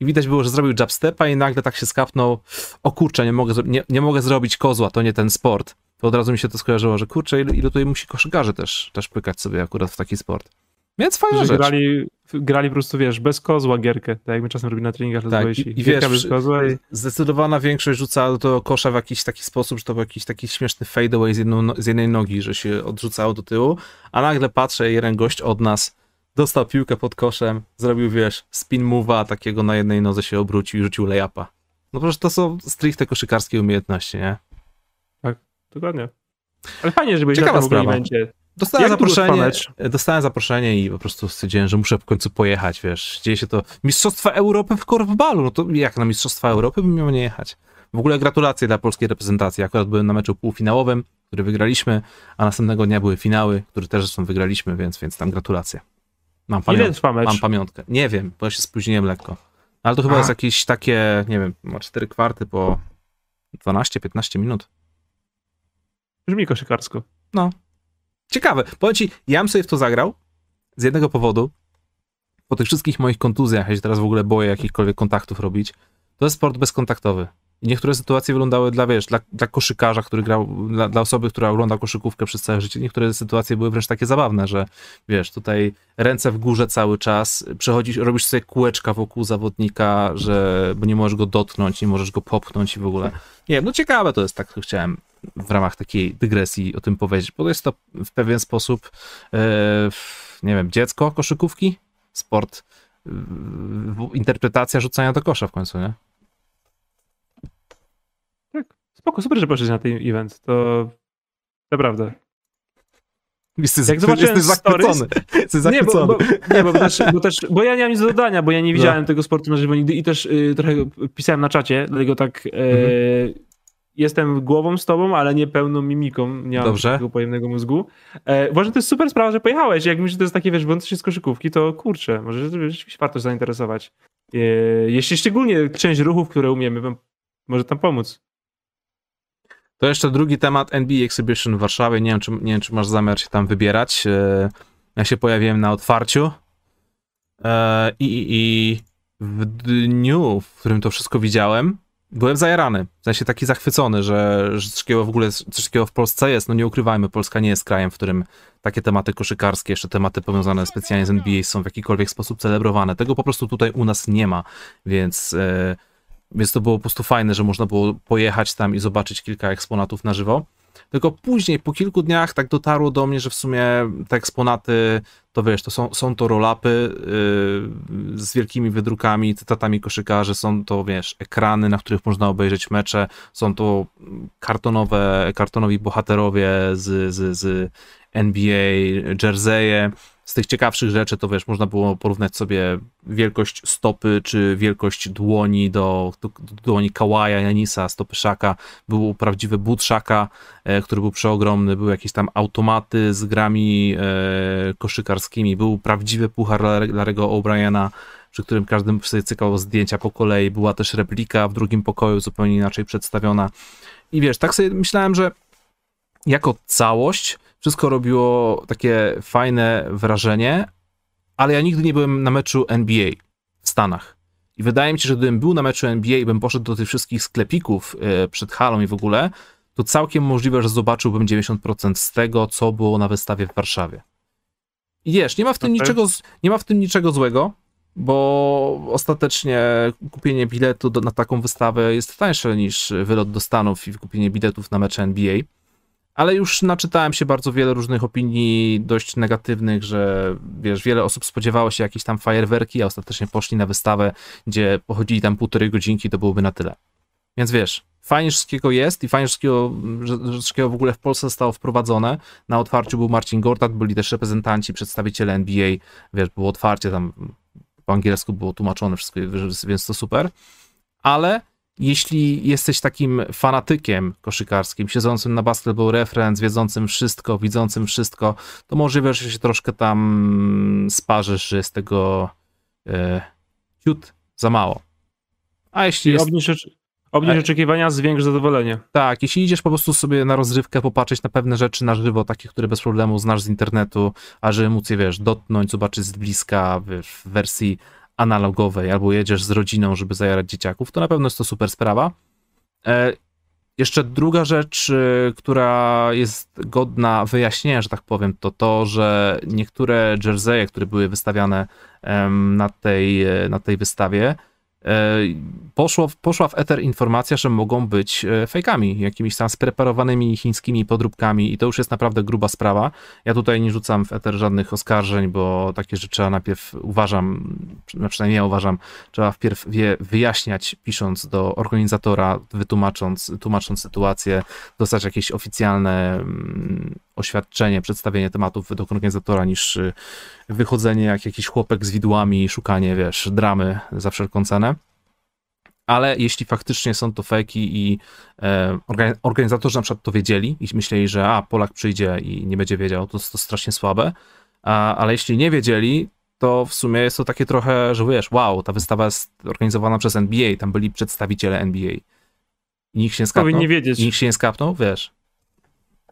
i widać było, że zrobił jabstepa i nagle tak się skapnął, o kurczę, nie mogę, nie, nie mogę zrobić kozła, to nie ten sport. To od razu mi się to skojarzyło, że kurczę, ile, ile tutaj musi koszykarze też, też pykać sobie akurat w taki sport. Więc fajna rzecz. Grali, grali po prostu, wiesz, bez kozła gierkę, tak jak my czasem robimy na treningach tak, i, i wiesz, bez kozła i... zdecydowana większość rzucała do kosza w jakiś taki sposób, że to był jakiś taki śmieszny fadeaway z, jedną, z jednej nogi, że się odrzucało do tyłu, a nagle patrzę, jeden gość od nas dostał piłkę pod koszem, zrobił, wiesz, spin move'a takiego na jednej nodze się obrócił i rzucił layupa. No przecież to są stricte koszykarskie umiejętności, nie? Tak, dokładnie. Ale fajnie, żeby się na tym evencie Dostałem zaproszenie, dostałem zaproszenie i po prostu stwierdziłem, że muszę w końcu pojechać, wiesz. Dzieje się to Mistrzostwa Europy w korfbalu, no to jak na Mistrzostwa Europy bym miał nie jechać? W ogóle gratulacje dla polskiej reprezentacji. Akurat byłem na meczu półfinałowym, który wygraliśmy, a następnego dnia były finały, które też zresztą wygraliśmy, więc, więc tam gratulacje. Mam, pamiąt mam pamiątkę. Nie wiem, bo ja się spóźniłem lekko. Ale to chyba a. jest jakieś takie, nie wiem, ma 4 kwarty po 12-15 minut. Brzmi koszykarsko. No, Ciekawe. Powiem ci, ja bym sobie w to zagrał z jednego powodu. Po tych wszystkich moich kontuzjach, ja się teraz w ogóle boję jakichkolwiek kontaktów robić. To jest sport bezkontaktowy. I niektóre sytuacje wyglądały dla, wiesz, dla, dla koszykarza, który grał, dla, dla, osoby, która ogląda koszykówkę przez całe życie, niektóre sytuacje były wręcz takie zabawne, że wiesz, tutaj ręce w górze cały czas, przechodzisz, robisz sobie kółeczka wokół zawodnika, że, bo nie możesz go dotknąć, nie możesz go popchnąć i w ogóle. Nie wiem, no ciekawe to jest, tak to chciałem w ramach takiej dygresji o tym powiedzieć, bo jest to w pewien sposób, e, nie wiem, dziecko koszykówki, sport, interpretacja rzucania do kosza w końcu, nie? Spoko, super, że poszedłeś na ten event, to naprawdę. Jesteś, Jak zobaczyłem jesteś zachwycony. Jesteś. Nie, bo, bo, nie, bo, też, bo, też, bo ja nie mam nic do dodania, bo ja nie widziałem no. tego sportu na żywo nigdy i też y, trochę pisałem na czacie, dlatego tak y, mhm jestem głową z tobą, ale nie pełną mimiką. Nie mam Dobrze. takiego pojemnego mózgu. E, uważam, to jest super sprawa, że pojechałeś. Jak myślisz, że to jest takie, wiesz, włączysz się z koszykówki, to kurczę, może rzeczywiście warto zainteresować. E, jeśli szczególnie część ruchów, które umiemy, może tam pomóc. To jeszcze drugi temat NBA Exhibition w Warszawie. Nie wiem, czy, nie wiem, czy masz zamiar się tam wybierać. E, ja się pojawiłem na otwarciu e, i, i, i w dniu, w którym to wszystko widziałem, byłem zajarany. W sensie taki zachwycony, że, że coś takiego w ogóle coś takiego w Polsce jest. No nie ukrywajmy, Polska nie jest krajem, w którym takie tematy koszykarskie, jeszcze tematy powiązane specjalnie z NBA są w jakikolwiek sposób celebrowane. Tego po prostu tutaj u nas nie ma, więc, e, więc to było po prostu fajne, że można było pojechać tam i zobaczyć kilka eksponatów na żywo. Tylko później, po kilku dniach, tak dotarło do mnie, że w sumie te eksponaty, to wiesz, to są, są to roll-upy yy, z wielkimi wydrukami, cytatami koszykarzy, są to, wiesz, ekrany, na których można obejrzeć mecze, są to kartonowe, kartonowi bohaterowie z, z, z NBA, jerseje, z tych ciekawszych rzeczy to wiesz, można było porównać sobie wielkość stopy czy wielkość dłoni do, do, do dłoni Kawaja, Janisa, stopy Szaka. Był prawdziwy but Szaka, e, który był przeogromny, były jakieś tam automaty z grami e, koszykarskimi, był prawdziwy puchar Larego O'Briena, przy którym każdy sobie cykał zdjęcia po kolei. Była też replika w drugim pokoju, zupełnie inaczej przedstawiona. I wiesz, tak sobie myślałem, że jako całość wszystko robiło takie fajne wrażenie, ale ja nigdy nie byłem na meczu NBA w Stanach. I wydaje mi się, że gdybym był na meczu NBA i bym poszedł do tych wszystkich sklepików e, przed halą i w ogóle, to całkiem możliwe, że zobaczyłbym 90% z tego, co było na wystawie w Warszawie. I wiesz, nie ma w tym, okay. niczego, nie ma w tym niczego złego, bo ostatecznie kupienie biletu do, na taką wystawę jest tańsze niż wylot do Stanów i kupienie biletów na mecze NBA ale już naczytałem się bardzo wiele różnych opinii dość negatywnych, że wiesz, wiele osób spodziewało się jakieś tam fajerwerki, a ostatecznie poszli na wystawę, gdzie pochodzili tam półtorej godzinki, to byłoby na tyle. Więc wiesz, fajnie wszystkiego jest i fajnie wszystkiego, wszystkiego w ogóle w Polsce zostało wprowadzone. Na otwarciu był Marcin Gortat, byli też reprezentanci, przedstawiciele NBA, wiesz, było otwarcie, tam po angielsku było tłumaczone wszystko, więc to super. Ale jeśli jesteś takim fanatykiem koszykarskim, siedzącym na Basketball Reference, wiedzącym wszystko, widzącym wszystko, to możliwe, że się troszkę tam sparzysz, że jest tego e, ciut za mało. A jeśli jest... obniż, obniż oczekiwania, zwiększ zadowolenie. Tak, jeśli idziesz po prostu sobie na rozrywkę, popatrzeć na pewne rzeczy na żywo, takie, które bez problemu znasz z internetu, a żeby móc je, wiesz, dotknąć, zobaczyć z bliska, wiesz, w wersji analogowej, albo jedziesz z rodziną, żeby zajarać dzieciaków, to na pewno jest to super sprawa. E, jeszcze druga rzecz, e, która jest godna wyjaśnienia, że tak powiem, to to, że niektóre jerseje, które były wystawiane na tej, e, na tej wystawie, poszło, poszła w eter informacja, że mogą być e, fejkami, jakimiś tam spreparowanymi chińskimi podróbkami i to już jest naprawdę gruba sprawa. Ja tutaj nie rzucam w eter żadnych oskarżeń, bo takie rzeczy najpierw uważam, przynajmniej ja uważam, trzeba wpierw je wyjaśniać, pisząc do organizatora, wytłumacząc tłumacząc sytuację, dostać jakieś oficjalne mm, oświadczenie, przedstawienie tematów według organizatora, niż y, wychodzenie jak jakiś chłopek z widłami i szukanie, wiesz, dramy za wszelką cenę. Ale jeśli faktycznie są to fejki i e, organizatorzy na przykład to wiedzieli i myśleli, że a, Polak przyjdzie i nie będzie wiedział, to jest to strasznie słabe. A, ale jeśli nie wiedzieli, to w sumie jest to takie trochę, że wiesz, wow, ta wystawa jest organizowana przez NBA, tam byli przedstawiciele NBA. I nikt się nie skapnął. Powinni wiedzieć. Nikt się nie skapnął, wiesz.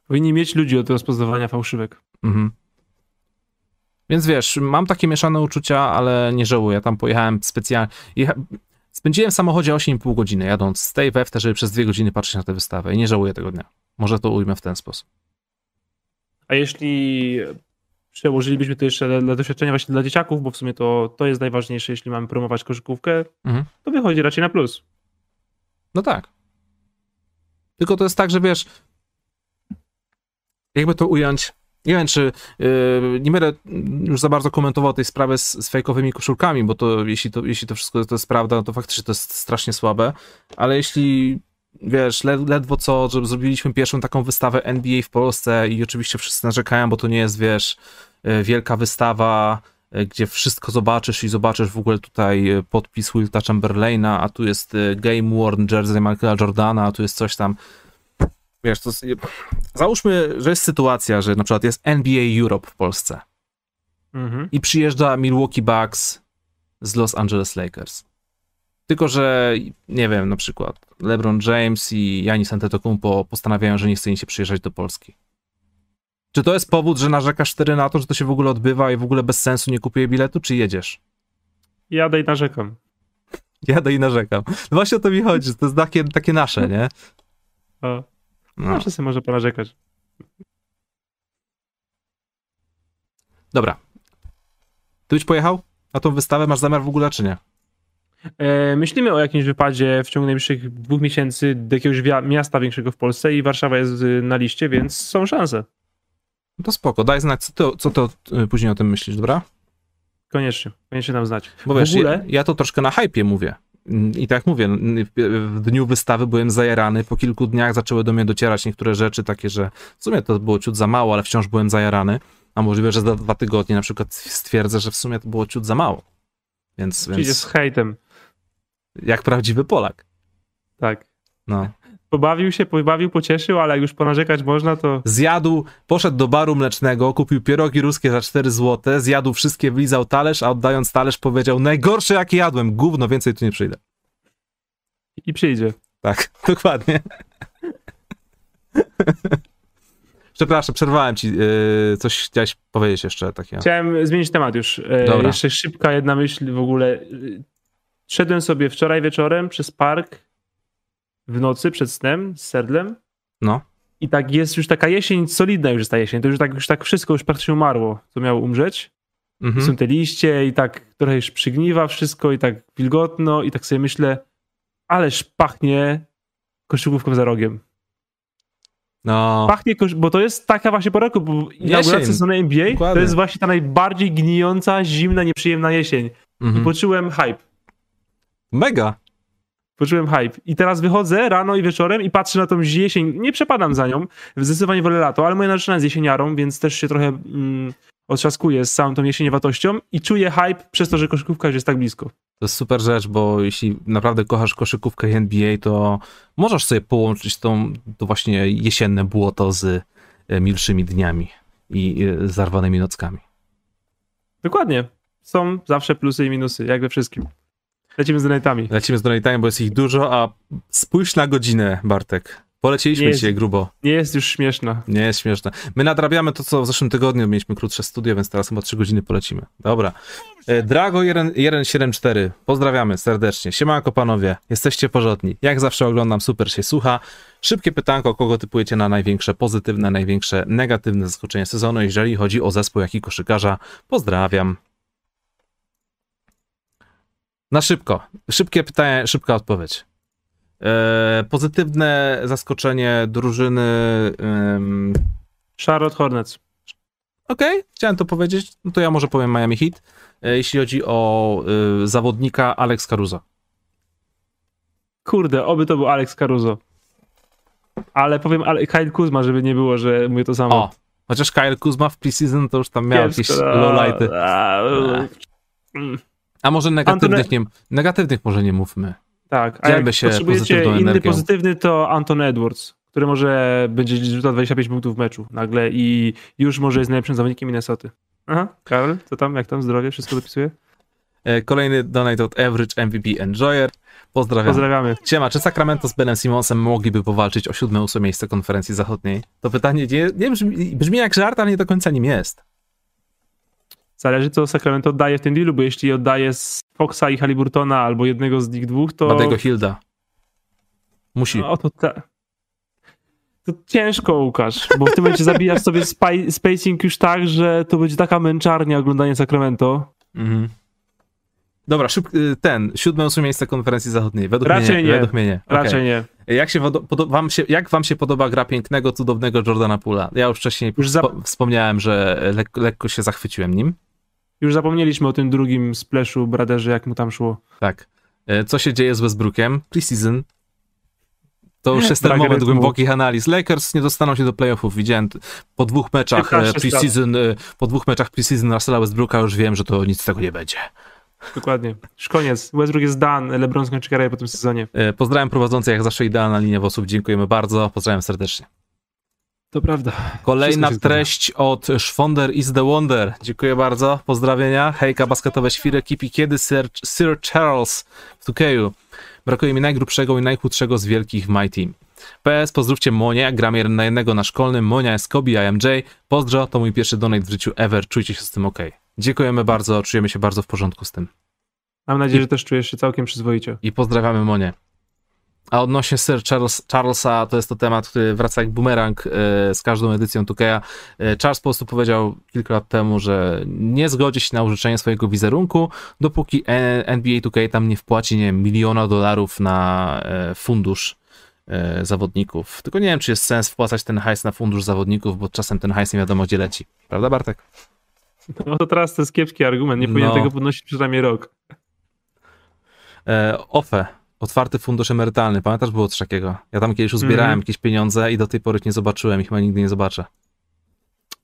Powinni mieć ludzi od rozpoznawania fałszywek. Mhm. Więc wiesz, mam takie mieszane uczucia, ale nie żałuję. Tam pojechałem specjalnie. Jecha... Spędziłem w samochodzie 8,5 godziny jadąc z tej we w żeby przez dwie godziny patrzeć na tę wystawę i nie żałuję tego dnia. Może to ujmę w ten sposób. A jeśli przełożylibyśmy to jeszcze dla doświadczenia właśnie dla dzieciaków, bo w sumie to, to jest najważniejsze, jeśli mamy promować koszykówkę, mhm. to wychodzi raczej na plus. No tak. Tylko to jest tak, że wiesz, jakby to ująć, nie wiem, czy yy, nie będę już za bardzo komentował tej sprawy z, z fejkowymi koszulkami, bo to jeśli, to jeśli to wszystko to jest prawda, no to faktycznie to jest strasznie słabe, ale jeśli wiesz, led, ledwo co, że zrobiliśmy pierwszą taką wystawę NBA w Polsce i oczywiście wszyscy narzekają, bo to nie jest, wiesz, yy, wielka wystawa, yy, gdzie wszystko zobaczysz i zobaczysz w ogóle tutaj yy, podpis Wilta Chamberlaina, a tu jest Game Worn Jersey Michaela Jordana, a tu jest coś tam wiesz, to, załóżmy, że jest sytuacja, że na przykład jest NBA Europe w Polsce mhm. i przyjeżdża Milwaukee Bucks z Los Angeles Lakers. Tylko, że nie wiem, na przykład LeBron James i Janis Antetokounmpo postanawiają, że nie chce im się przyjeżdżać do Polski. Czy to jest powód, że narzekasz wtedy na to, że to się w ogóle odbywa i w ogóle bez sensu nie kupuję biletu, czy jedziesz? Jadę i narzekam. Jadę i narzekam. No właśnie o to mi chodzi, że to jest takie, takie nasze, nie? O, No. no. czasem może ponarzekać. Dobra. Ty byś pojechał na tą wystawę? Masz zamiar w ogóle, czy nie? E, myślimy o jakimś wypadzie w ciągu najbliższych dwóch miesięcy do jakiegoś miasta większego w Polsce i Warszawa jest y, na liście, więc są szanse. No to spoko, daj znać, co to, co to y, później o tym myślisz, dobra? Koniecznie, koniecznie nam znać. Bo w wiesz, ogóle, ja, ja to troszkę na hypie mówię. I tak mówię, w- dniu wystawy byłem zajarany, po kilku dniach zaczęły do mnie docierać niektóre rzeczy takie, że w sumie to było ciut za mało, ale wciąż byłem zajarany, a możliwe, że za dwa tygodnie na przykład stwierdzę, że w sumie to było ciut za mało. Więc, z więc hejtem. jak prawdziwy Polak. Tak. No. Pobawił się, pobawił, pocieszył, ale już ponarzekać można, to Zjadł, poszedł do baru mlecznego, kupił pierogi ruskie za 4 zł, zjadł wszystkie, wlizał talerz, a oddając talerz powiedział, najgorsze jakie jadłem, gówno, więcej tu nie przyjdę. i przyjdzie. Tak, dokładnie. Przepraszam, przerwałem ci. Yy, coś chciałeś powiedzieć jeszcze takiego. Chciałem zmienić temat już. E, Dobra. Jeszcze szybka jedna myśl w ogóle. E, Szedłem sobie wczoraj wieczorem przez park w nocy przed snem z serdlem No. i tak jest już taka jesień, solidna już jest ta jesień. To już tak, już tak wszystko już praktycznie umarło, co miało umrzeć. Mhm. Są te liście i tak trochę już przygniwa wszystko i tak wilgotno i tak sobie myślę, ależ pachnie koszykówką za rogiem. No. Pachnie, bo to jest taka właśnie pora roku, bo inauguracja sezonu NBA to Dokładnie. jest właśnie ta najbardziej gnijąca, zimna, nieprzyjemna jesień. I Mhm. poczułem hype. Mega. Poczułem hype. I teraz wychodzę rano i wieczorem i patrzę na tą jesień. Nie przepadam za nią. Zdecydowanie wolę lato, ale moja narzeczona jest jesieniarą, więc też się trochę mm, otrzaskuję z całą tą jesieniowatością i czuję hype przez to, że koszykówka już jest tak blisko. To jest super rzecz, bo jeśli naprawdę kochasz koszykówkę i NBA, to możesz sobie połączyć tą, to właśnie jesienne błoto z e, milszymi dniami i e, zarwanymi nockami. Dokładnie. Są zawsze plusy i minusy, jak we wszystkim. Lecimy z donatami. Lecimy z donatami, bo jest ich dużo, a spójrz na godzinę, Bartek. Polecieliśmy Nie dzisiaj jest- grubo. Nie jest już śmieszna. Nie jest śmieszne. My nadrabiamy to, co w zeszłym tygodniu mieliśmy krótsze studio, więc teraz chyba 3 godziny polecimy. Dobra. E, Drago 1- 174. Pozdrawiamy serdecznie. Siemanko panowie. Jesteście porządni. Jak zawsze oglądam, super się słucha. Szybkie pytanko, kogo typujecie na największe pozytywne, największe negatywne zaskoczenie sezonu, jeżeli chodzi o zespół, jak i koszykarza. Pozdrawiam. Na szybko. Szybkie pytanie, szybka odpowiedź. E, pozytywne zaskoczenie drużyny. em, Charlotte Hornets. Okej, chciałem to powiedzieć. No to ja może powiem Miami Heat. E, jeśli chodzi o y, zawodnika Alex Caruso. Kurde, oby to był Alex Caruso. Ale powiem ale Kyle Kuzma, żeby nie było, że mówię to samo. O, chociaż Kyle Kuzma w preseason to już tam miał jakieś Kiepsko. lowlighty. A, mm, A może negatywnych nie, negatywnych może nie mówmy. Tak, a Dzielmy jak się potrzebujecie inny energią. pozytywny, to Anton Edwards, który może będzie rzucał 25 punktów w meczu nagle i już może jest najlepszym zawodnikiem Minnesoty. Aha, Karol, co tam, jak tam, zdrowie, wszystko dopisuje? E, Kolejny donate od Average MVP Enjoyer. Pozdrawiam. Pozdrawiamy. Siema, czy Sacramento z Benem Simonsem mogliby powalczyć o siódme, ósme miejsce konferencji zachodniej? To pytanie nie, nie brzmi, brzmi jak żart, ale nie do końca nim jest. Zależy, co Sacramento oddaje w tym dealu, bo jeśli oddaje z Foxa i Haliburtona albo jednego z nich dwóch, to... Badego Hilda. Musi. No to ta... To ciężko, Łukasz, bo w tym momencie zabijasz sobie spy, spacing już tak, że to będzie taka męczarnia oglądanie Sacramento. Mhm. Dobra, y, ten, siódme, ósme miejsce konferencji zachodniej. Według Raczej mnie nie. Według mnie nie. Okej. Raczej nie. Jak, się podo, wam się, jak wam się podoba gra pięknego, cudownego Jordana Pula? Ja już wcześniej Już za- wspomniałem, że lek, lekko się zachwyciłem nim. Już zapomnieliśmy o tym drugim splashu Braderze, jak mu tam szło. Tak. E, Co się dzieje z Westbrookiem? Preseason. To już jest ten moment głębokich analiz. Lakers nie dostaną się do playoffów. Widziałem po dwóch meczach e, 15 strat. preseason, e, po dwóch meczach preseason Russella Westbrooka już wiem, że to nic z tego nie będzie. Dokładnie. Już koniec. Westbrook jest done. LeBron skończy karierę po tym sezonie. Pozdrawiam prowadzący, jak zawsze idealna linia włosów. Dziękujemy bardzo. Pozdrawiam serdecznie. To prawda. Kolejna treść od Szwonder is the Wonder. Dziękuję bardzo, pozdrawienia. Hejka, basketowe świry, kipi, kiedy Sir, Sir Charles w Tukeju? Brakuje mi najgrubszego i najchudszego z wielkich w My Team. PS, pozdrówcie Monia, gram jeden na jednego na szkolnym, Monia jest Kobi, I am Jay. Pozdro, to mój pierwszy donate w życiu ever, czujcie się z tym ok. Dziękujemy bardzo, czujemy się bardzo w porządku z tym. Mam nadzieję, że też czujesz się całkiem przyzwoicie. I pozdrawiamy Monię. A odnośnie Sir Charles, Charlesa, to jest to temat, który wraca jak bumerang e, z każdą edycją Tukeja. E, Charles po prostu powiedział kilka lat temu, że nie zgodzi się na użyczenie swojego wizerunku, dopóki e, NBA 2K tam nie wpłaci nie wiem, miliona dolarów na e, fundusz e, zawodników. Tylko nie wiem, czy jest sens wpłacać ten hajs na fundusz zawodników, bo czasem ten hajs nie wiadomo gdzie leci. Prawda Bartek? No to teraz to jest kiepski argument, nie powinien No. tego podnosić przynajmniej rok. E, OFE, otwarty fundusz emerytalny. Pamiętasz, było coś takiego? Ja tam kiedyś uzbierałem Mhm. jakieś pieniądze i do tej pory ich nie zobaczyłem i chyba nigdy nie zobaczę.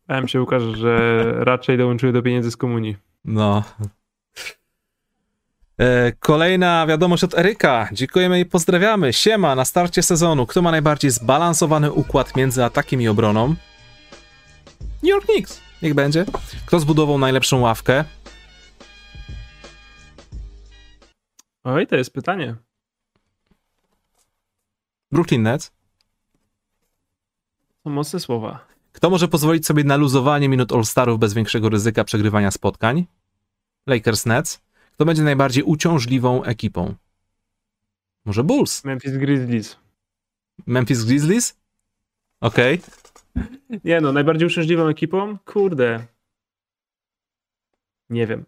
Bałem się, Łukasz, że raczej dołączyły do pieniędzy z komunii. No. E, Kolejna wiadomość od Eryka. Dziękujemy i pozdrawiamy. Siema, na starcie sezonu. Kto ma najbardziej zbalansowany układ między atakiem i obroną? New York Knicks. Niech będzie. Kto zbudował najlepszą ławkę? Oj, to jest pytanie. Brooklyn Nets. To mocne słowa. Kto może pozwolić sobie na luzowanie minut All-Starów bez większego ryzyka przegrywania spotkań? Lakers Nets. Kto będzie najbardziej uciążliwą ekipą? Może Bulls? Memphis Grizzlies. Memphis Grizzlies? Okej. Nie no, najbardziej uczciwą ekipą? Kurde. Nie wiem.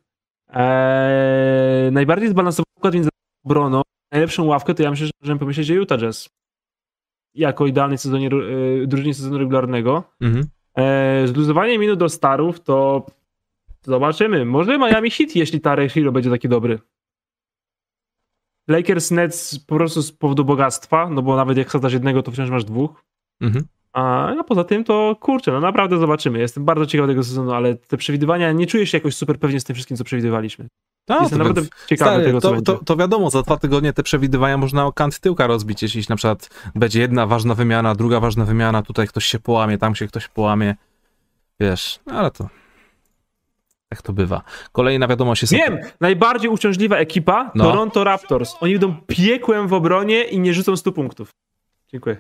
Eee, najbardziej zbalansowany układ między obroną, najlepszą ławkę, to ja myślę, że możemy pomyśleć o Utah Jazz. Jako idealny sezonie, e, drużynie sezonu regularnego. Mhm. Eee, zluzowanie minut do starów to zobaczymy. Może Miami Heat, jeśli Tarek Hero będzie taki dobry. Lakers Nets po prostu z powodu bogactwa, no bo nawet jak wsadzasz jednego, to wciąż masz dwóch. Mhm. A, a poza tym to kurczę, no naprawdę zobaczymy. Jestem bardzo ciekawy tego sezonu, ale te przewidywania nie czuję się jakoś super pewnie z tym wszystkim, co przewidywaliśmy. No, Jestem to, naprawdę ciekawy stary, tego, co to, będzie. to, to wiadomo, za dwa tygodnie te przewidywania można o kant tyłka rozbić, jeśli na przykład będzie jedna ważna wymiana, druga ważna wymiana, tutaj ktoś się połamie, tam się ktoś połamie. Wiesz, ale to... Jak to bywa. Kolejna wiadomość jest... Wiem! Najbardziej uciążliwa ekipa No. Toronto Raptors. Oni idą piekłem w obronie i nie rzucą 100 punktów. Dziękuję.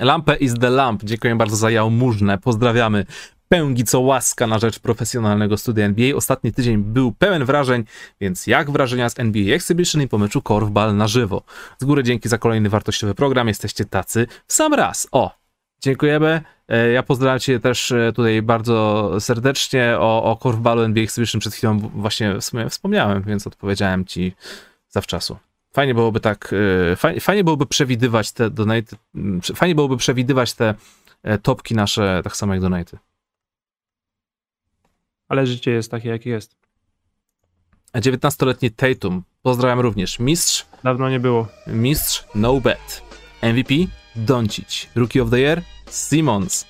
Lampę is the lamp. Dziękuję bardzo za jałmużnę. Pozdrawiamy. Pęgi co łaska na rzecz profesjonalnego studia NBA. Ostatni tydzień był pełen wrażeń, więc jak wrażenia z NBA Exhibition i po meczu Korfball na żywo. Z góry dzięki za kolejny wartościowy program. Jesteście tacy w sam raz. O, dziękujemy. E, Ja pozdrawiam cię też e, tutaj bardzo serdecznie o, o Korfballu NBA Exhibition. Przed chwilą właśnie wspomniałem, więc odpowiedziałem ci zawczasu. Fajnie byłoby tak, e, fajnie, byłoby przewidywać te donate, fajnie byłoby przewidywać te topki nasze, tak samo jak donaty. Ale życie jest takie, jakie jest. A 19-letni Tatum, pozdrawiam również. Mistrz, Dawno nie było. mistrz, no bet. MVP, Doncic. Rookie of the Year, Simmons.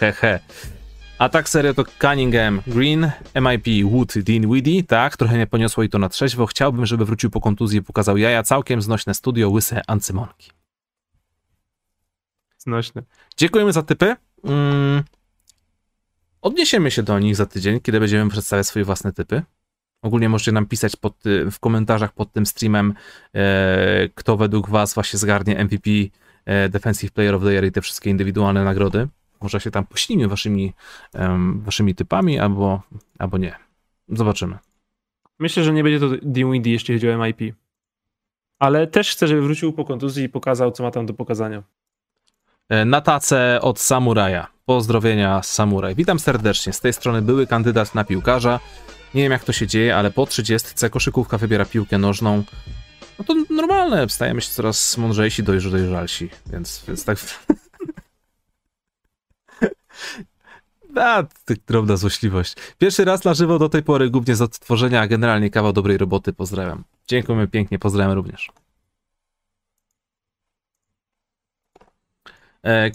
Hehe. Atak serio to Cunningham, Green, MIP, Wood, Dean Weedy. Tak, trochę nie poniosło i to na trzeźwo. Chciałbym, żeby wrócił po kontuzji i pokazał jaja. Całkiem znośne studio, łyse ancymonki. Znośne. Dziękujemy za typy. Mm. Odniesiemy się do nich za tydzień, kiedy będziemy przedstawiać swoje własne typy. Ogólnie możecie nam pisać pod, ty- w komentarzach pod tym streamem, e, kto według was właśnie zgarnie MVP, e, Defensive Player of the Year i te wszystkie indywidualne nagrody. Może się tam poślimy waszymi, em, waszymi typami, albo, albo nie. Zobaczymy. Myślę, że nie będzie to Dinwiddie, jeśli chodzi o MIP. Ale też chcę, żeby wrócił po kontuzji i pokazał, co ma tam do pokazania. E, Na tacę od Samuraja. Pozdrowienia Samuraj. Witam serdecznie. Z tej strony były kandydat na piłkarza. Nie wiem jak to się dzieje, ale po 30 koszykówka wybiera piłkę nożną. No to normalne, stajemy się coraz mądrzejsi, dojrz- dojrzalsi, więc, więc tak... A, drobna złośliwość. Pierwszy raz na żywo do tej pory, głównie z odtworzenia, a generalnie kawał dobrej roboty, pozdrawiam. Dziękujemy pięknie, pozdrawiam również.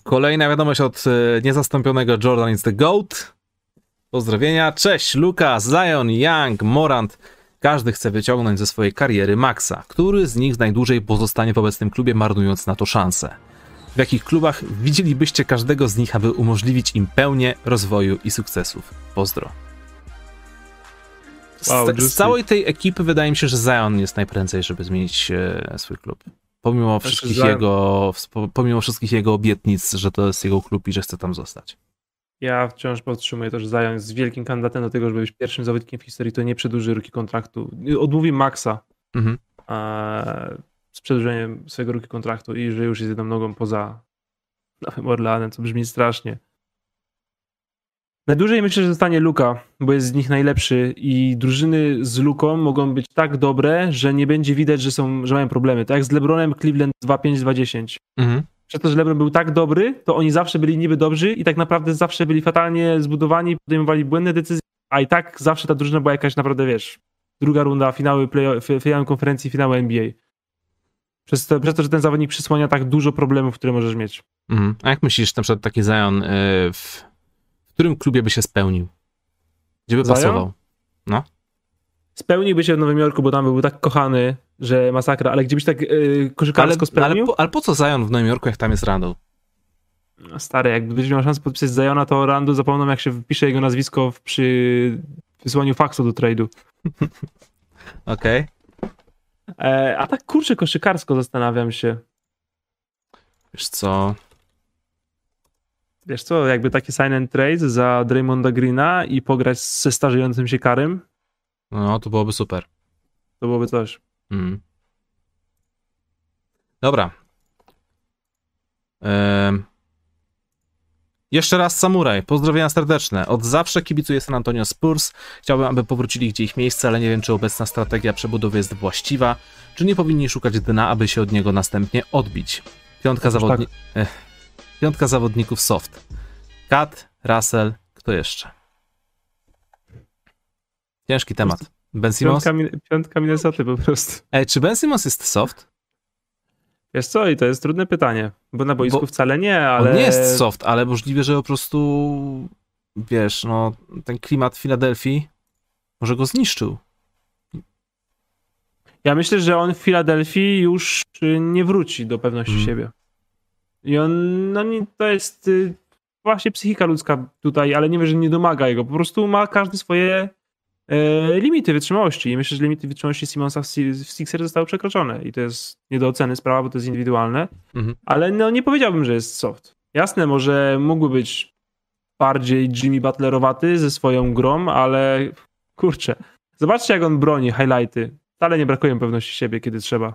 Kolejna wiadomość od e, niezastąpionego Jordan is the GOAT. Pozdrowienia. Cześć, Lukas, Zion, Young, Morant. Każdy chce wyciągnąć ze swojej kariery maksa. Który z nich najdłużej pozostanie w obecnym klubie, marnując na to szansę? w jakich klubach widzielibyście każdego z nich, aby umożliwić im pełnię rozwoju i sukcesów. Pozdro. Z, Wow, z całej tej ekipy wydaje mi się, że Zion jest najprędzej, żeby zmienić e, swój klub. Pomimo Znaczy, wszystkich, jego, pomimo wszystkich jego obietnic, że to jest jego klub i że chce tam zostać. Ja wciąż podtrzymuję to, że Zion jest wielkim kandydatem do tego, żeby być pierwszym zawodnikiem w historii, który nie przedłuży ruki kontraktu. Odmówi Maxa Mhm. e, z przedłużeniem swojego ruki kontraktu i że już jest jedną nogą poza Nowym Orleanem, co brzmi strasznie. Najdłużej myślę, że zostanie Luka, bo jest z nich najlepszy i drużyny z Luką mogą być tak dobre, że nie będzie widać, że, są, że mają problemy. Tak jak z LeBronem Cleveland 2-5-2-10. Mhm. Przez to, że LeBron był tak dobry, to oni zawsze byli niby dobrzy i tak naprawdę zawsze byli fatalnie zbudowani, podejmowali błędne decyzje, a i tak zawsze ta drużyna była jakaś naprawdę, wiesz, druga runda, finały, play, fi- finały konferencji, finały NBA. Przez to, przez to, że ten zawodnik przysłania tak dużo problemów, które możesz mieć. Mhm. A jak myślisz, na przykład taki Zion, y, w którym klubie by się spełnił? Gdzie by Zion? pasował? Spełniłby się w Nowym Jorku, bo tam był tak kochany, że masakra, ale gdziebyś tak yy, Ale, koszykarsko ale, spełnił? po, ale po co Zion w Nowym Jorku, jak tam jest Randall? No, Stary, jakby będziesz miał szansę podpisać Zajona, to Randu zapomną, jak się wpisze jego nazwisko w, przy wysłaniu faksu do trade'u. Okej. E, a tak kurczę koszykarsko zastanawiam się. Wiesz co? Wiesz co, jakby taki sign and trade za Draymonda Greena i pograć ze starzejącym się Karym, No, to byłoby super. to byłoby coś. Mm. Dobra. Em, Jeszcze raz Samuraj. Pozdrowienia serdeczne. Od zawsze kibicuję San Antonio Spurs. Chciałbym, aby powrócili gdzie ich miejsce, ale nie wiem, czy obecna strategia przebudowy jest właściwa, czy nie powinni szukać dna, aby się od niego następnie odbić. Piątka, Otóż zawodni- Ech. Piątka zawodników soft. Kat, Russell, kto jeszcze? Ciężki temat. Ben Simmons? Piątka, Mi- piątka Minnesota po prostu. Ej, czy Ben Simmons jest soft? Wiesz co, i to jest trudne pytanie, bo na boisku Bo wcale nie, ale... On nie jest soft, ale możliwe, że po prostu wiesz, no ten klimat Filadelfii może go zniszczył. Ja myślę, że on w Filadelfii już nie wróci do pewności Mm. siebie. I on, no nie, to jest y, właśnie psychika ludzka tutaj, ale nie wiem, że nie domaga jego. Po prostu ma każdy swoje e, limity wytrzymałości. I myślę, że limity wytrzymałości Simonsa w, w Sixer zostały przekroczone. I to jest nie do oceny sprawa, bo to jest indywidualne. Mhm. Ale no, nie powiedziałbym, że jest soft. Jasne, może mógłby być bardziej Jimmy Butlerowaty ze swoją grą, ale kurczę. Zobaczcie, jak on broni highlighty. Wcale nie brakuje pewności siebie, kiedy trzeba.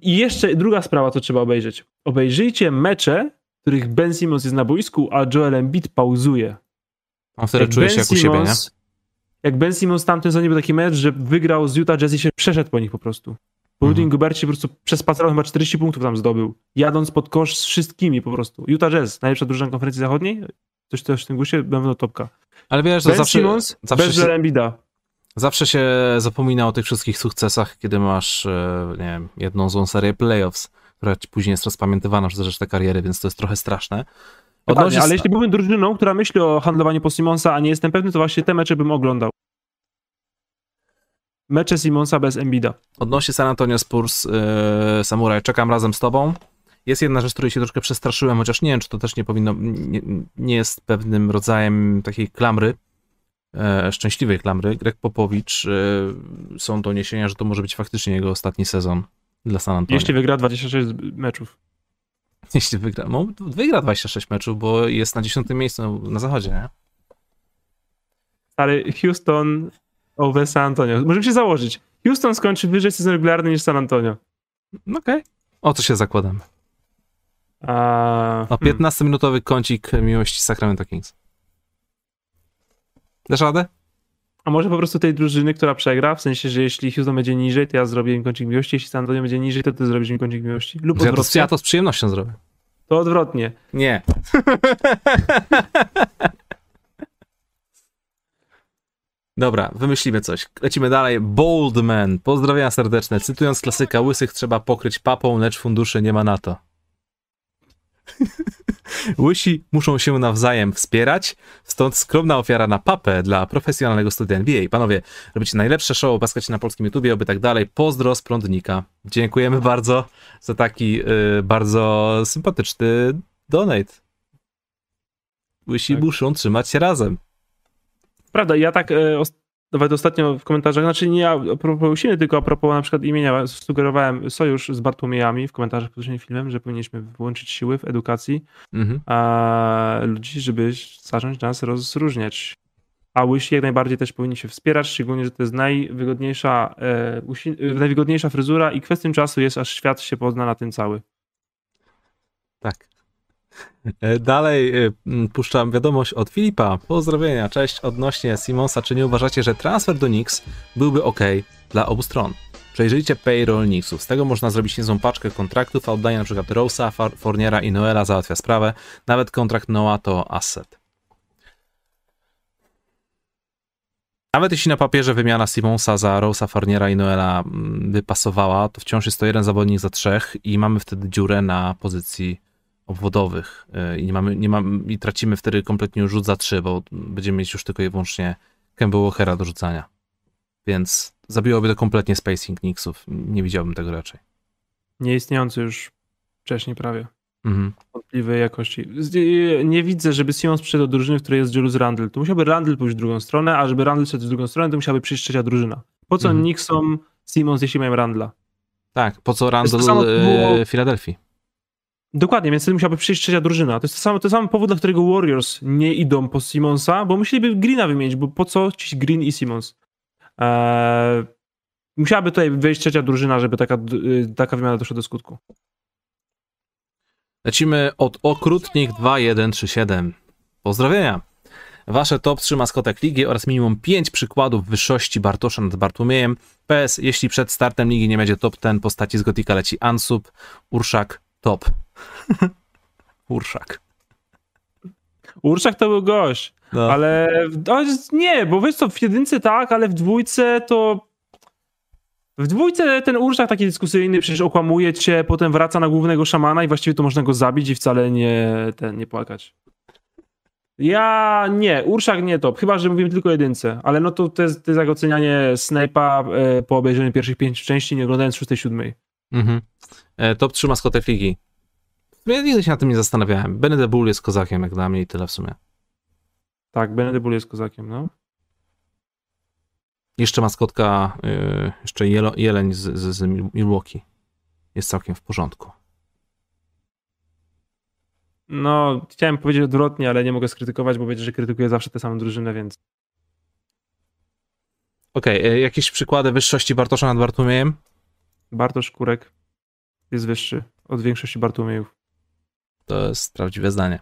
I jeszcze druga sprawa, co trzeba obejrzeć. Obejrzyjcie mecze, w których Ben Simmons jest na boisku, a Joel Embiid pauzuje. On wtedy czuje się jak u siebie, nie? Jak Ben Simmons w tamtym sezonie był taki mecz, że wygrał z Utah Jazz i się przeszedł po nich po prostu. Po Mhm. Rudy Gobercie po prostu przespacerował chyba 40 punktów tam zdobył. Jadąc pod kosz z wszystkimi po prostu. Utah Jazz, najlepsza drużyna konferencji zachodniej. Coś też w tym guście, będą topka. Ale wiesz, to Ben zawsze, Simmons zawsze bez się- Joel Embida. Zawsze się zapomina o tych wszystkich sukcesach, kiedy masz, e, nie wiem, jedną złą serię playoffs, która później jest rozpamiętywana przez resztę kariery, więc to jest trochę straszne. Dokładnie, Odnośnie- ale jeśli byłbym drużyną, która myśli o handlowaniu po Simonsa, a nie jestem pewny, to właśnie te mecze bym oglądał. Mecze Simonsa bez Embida. Odnośnie San Antonio Spurs, yy, Samuraj, czekam razem z tobą. Jest jedna rzecz, której się troszkę przestraszyłem, chociaż nie wiem, czy to też nie powinno, nie, nie jest pewnym rodzajem takiej klamry, e, szczęśliwej klamry. Greg Popowicz, e, są doniesienia, że to może być faktycznie jego ostatni sezon dla San Antonio. Jeśli wygra 26 meczów. Jeśli wygra, no, wygra 26 meczów, bo jest na 10 miejscu na zachodzie, nie? Stary, Houston over San Antonio. Możemy się założyć. Houston skończy wyżej sezon regularny niż San Antonio. No Okej. O co się zakładam? A, O hmm. 15-minutowy kącik miłości Sacramento Kings. Dasz radę? A może po prostu tej drużyny, która przegra, w sensie, że jeśli Houston będzie niżej, to ja zrobię im kącik miłości, jeśli San Antonio będzie niżej, to ty zrobisz im kącik miłości. Lub Ja to, ja to z przyjemnością zrobię. To odwrotnie. Nie. Dobra, wymyślimy coś. Lecimy dalej. Boldman. Pozdrowienia serdeczne. Cytując klasyka, łysych trzeba pokryć papą, lecz funduszy nie ma na to. Łysi muszą się nawzajem wspierać, stąd skromna ofiara na papę dla profesjonalnego studia NBA. Panowie, robicie najlepsze show o baskecie na polskim YouTubie, oby tak dalej. Pozdro z prądnika. Dziękujemy bardzo za taki y, bardzo sympatyczny donate. Łysi Tak. muszą trzymać się razem. Prawda, ja tak e, nawet ostatnio w komentarzach, znaczy nie a propos Łysiny, tylko a propos na przykład imienia, sugerowałem sojusz z Bartłomiejami w komentarzach pod poprzednim filmem, że powinniśmy włączyć siły w edukacji Mhm. a ludzi, żeby zacząć nas rozróżniać. A łysi jak najbardziej też powinni się wspierać, szczególnie, że to jest najwygodniejsza, e, e, najwygodniejsza fryzura i kwestią czasu jest, aż świat się pozna na tym cały. Tak. E, Dalej e, puszczam wiadomość od Filipa. Pozdrowienia, cześć odnośnie Simonsa. Czy nie uważacie, że transfer do Knicks byłby ok dla obu stron? Przejrzyjcie payroll Knicksów. Z tego można zrobić niezłą paczkę kontraktów, a oddanie Rosa, Far- Fourniera i Noela załatwia sprawę. Nawet kontrakt Noah to asset. Nawet jeśli na papierze wymiana Simonsa za Rosa, Fourniera i Noela mm, by pasowała, to wciąż jest to jeden zawodnik za trzech i mamy wtedy dziurę na pozycji obwodowych y, i nie mamy, nie mamy, i tracimy wtedy kompletnie rzut za trzy, bo będziemy mieć już tylko i wyłącznie Kemba Walkera do rzucania. Więc zabiłoby to kompletnie spacing Knicksów. Nie widziałbym tego raczej. Nieistniejący już wcześniej prawie. Mhm. Wątpliwej jakości. E, Nie widzę, żeby Simons przyszedł do drużyny, w której jest Julius Randle. To musiałby Randle pójść w drugą stronę, a żeby Randle szedł w drugą stronę, to musiałaby przyjść trzecia drużyna. Po co Mhm. Nixon, Simons, jeśli mają Randla? Tak, po co było- y, Filadelfii? Dokładnie, więc wtedy musiałaby przyjść trzecia drużyna. To jest to samo, to sam powód, dla którego Warriors nie idą po Simonsa, bo musieliby Greena wymienić, bo po co ci Green i Simons? Eee, musiałaby tutaj wejść trzecia drużyna, żeby taka, y, taka wymiana doszła do skutku. Lecimy od okrutnik 2137. Pozdrowienia. Wasze top 3 maskotek ligi oraz minimum 5 przykładów wyższości Bartosza nad Bartłomiejem. PS, jeśli przed startem ligi nie będzie top 10 postaci z Gotika leci Ansub, Urszak, top. Urszak. Urszak to był gość, No. ale no, nie, bo wiesz co, w jedynce tak, ale w dwójce to w dwójce ten Urszak taki dyskusyjny, przecież okłamuje cię, potem wraca na głównego szamana i właściwie to można go zabić i wcale nie, ten, nie płakać. Ja nie, Urszak nie top, chyba, że mówimy tylko o jedynce, ale no to, to, jest, to jest jak ocenianie Snape'a e, po obejrzeniu pierwszych pięciu części, nie oglądając szóstej, siódmej. Mhm. E, top 3 maskotek ligi. Ja nigdy się nad tym nie zastanawiałem. Benede Bull jest kozakiem jak dla mnie i tyle w sumie. Tak, Benedict Bull jest kozakiem, no. Jeszcze maskotka, y, jeszcze jelo, jeleń z, z, z Milwaukee. Jest całkiem w porządku. No, chciałem powiedzieć odwrotnie, ale nie mogę skrytykować, bo będzie, że krytykuję zawsze tę samą drużynę, więc Okej, e, jakieś przykłady wyższości Bartosza nad Bartłomiejem? Bartosz Kurek jest wyższy od większości Bartłomiejów. To jest prawdziwe zdanie.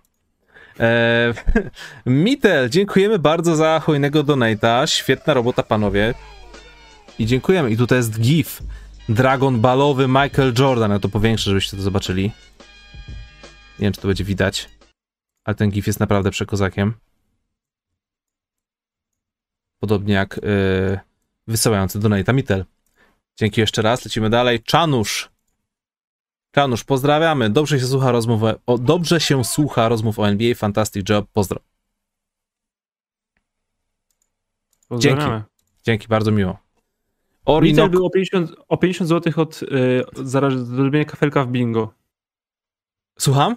E, Mitel, dziękujemy bardzo za hojnego donata. Świetna robota, panowie. I dziękujemy. I tutaj jest GIF. Dragon balowy Michael Jordan. Ja to powiększę, żebyście to zobaczyli. Nie wiem, czy to będzie widać. Ale ten GIF jest naprawdę przekozakiem. Podobnie jak yy, wysyłający donata Mitel. Dzięki jeszcze raz. Lecimy dalej. Czanusz. Czanusz, pozdrawiamy. Dobrze się słucha rozmów o, dobrze się słucha rozmów o NBA. Fantastic job. Pozdro. Pozdrawiamy. Dzięki, bardzo miło. Orinok... był o 50, o 50 zł od y, za zrobienia kafelka w bingo. Słucham?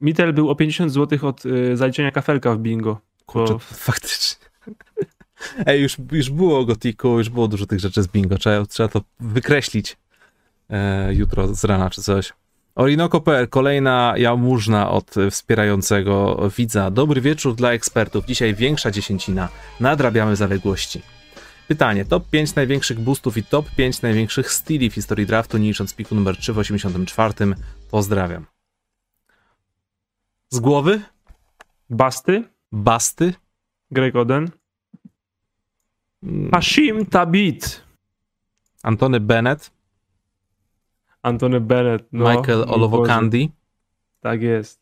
Mitel był o 50 zł od y, zaliczenia kafelka w bingo. Kurczę, Bo- faktycznie. Ej, już, już było Gotiku, już było dużo tych rzeczy z bingo. Trzeba, trzeba to wykreślić e, jutro z rana czy coś. Orinoco.pl, kolejna jałmużna od wspierającego widza. Dobry wieczór dla ekspertów. Dzisiaj większa dziesięcina. Nadrabiamy zaległości. Pytanie. Top 5 największych boostów i top 5 największych styli w historii draftu, nie licząc piku numer 3 w 84. Pozdrawiam. Z głowy? Basty, Basty? Greg Oden, Mm, Hashim Tabit, Antony Bennett, Antony Bennett, no, Michael Olowokandi. Tak jest.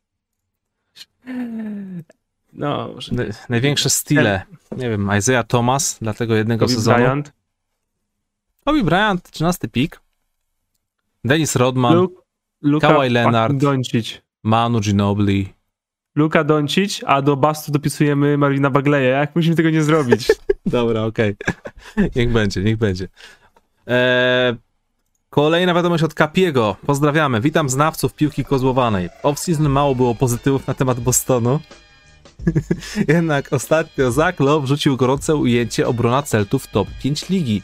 No, może N- największe stile. Nie wiem, Isaiah Thomas, dlatego jednego Kobe sezonu. Bryant, Kobe Bryant, 13 pik. Dennis Rodman. Luke, Luka Kawhi Leonard. Doncic. Manu Ginobili. Luka Doncic, a do Bastu dopisujemy Marina Bagleya. Jak musimy tego nie zrobić? Dobra, okej. Niech będzie, niech będzie. Eee, kolejna wiadomość od Kapiego. Pozdrawiamy. Witam znawców piłki kozłowanej. Off-season mało było pozytywów na temat Bostonu. Jednak ostatnio Zach Love rzucił gorące ujęcie obrona Celtów top 5 ligi.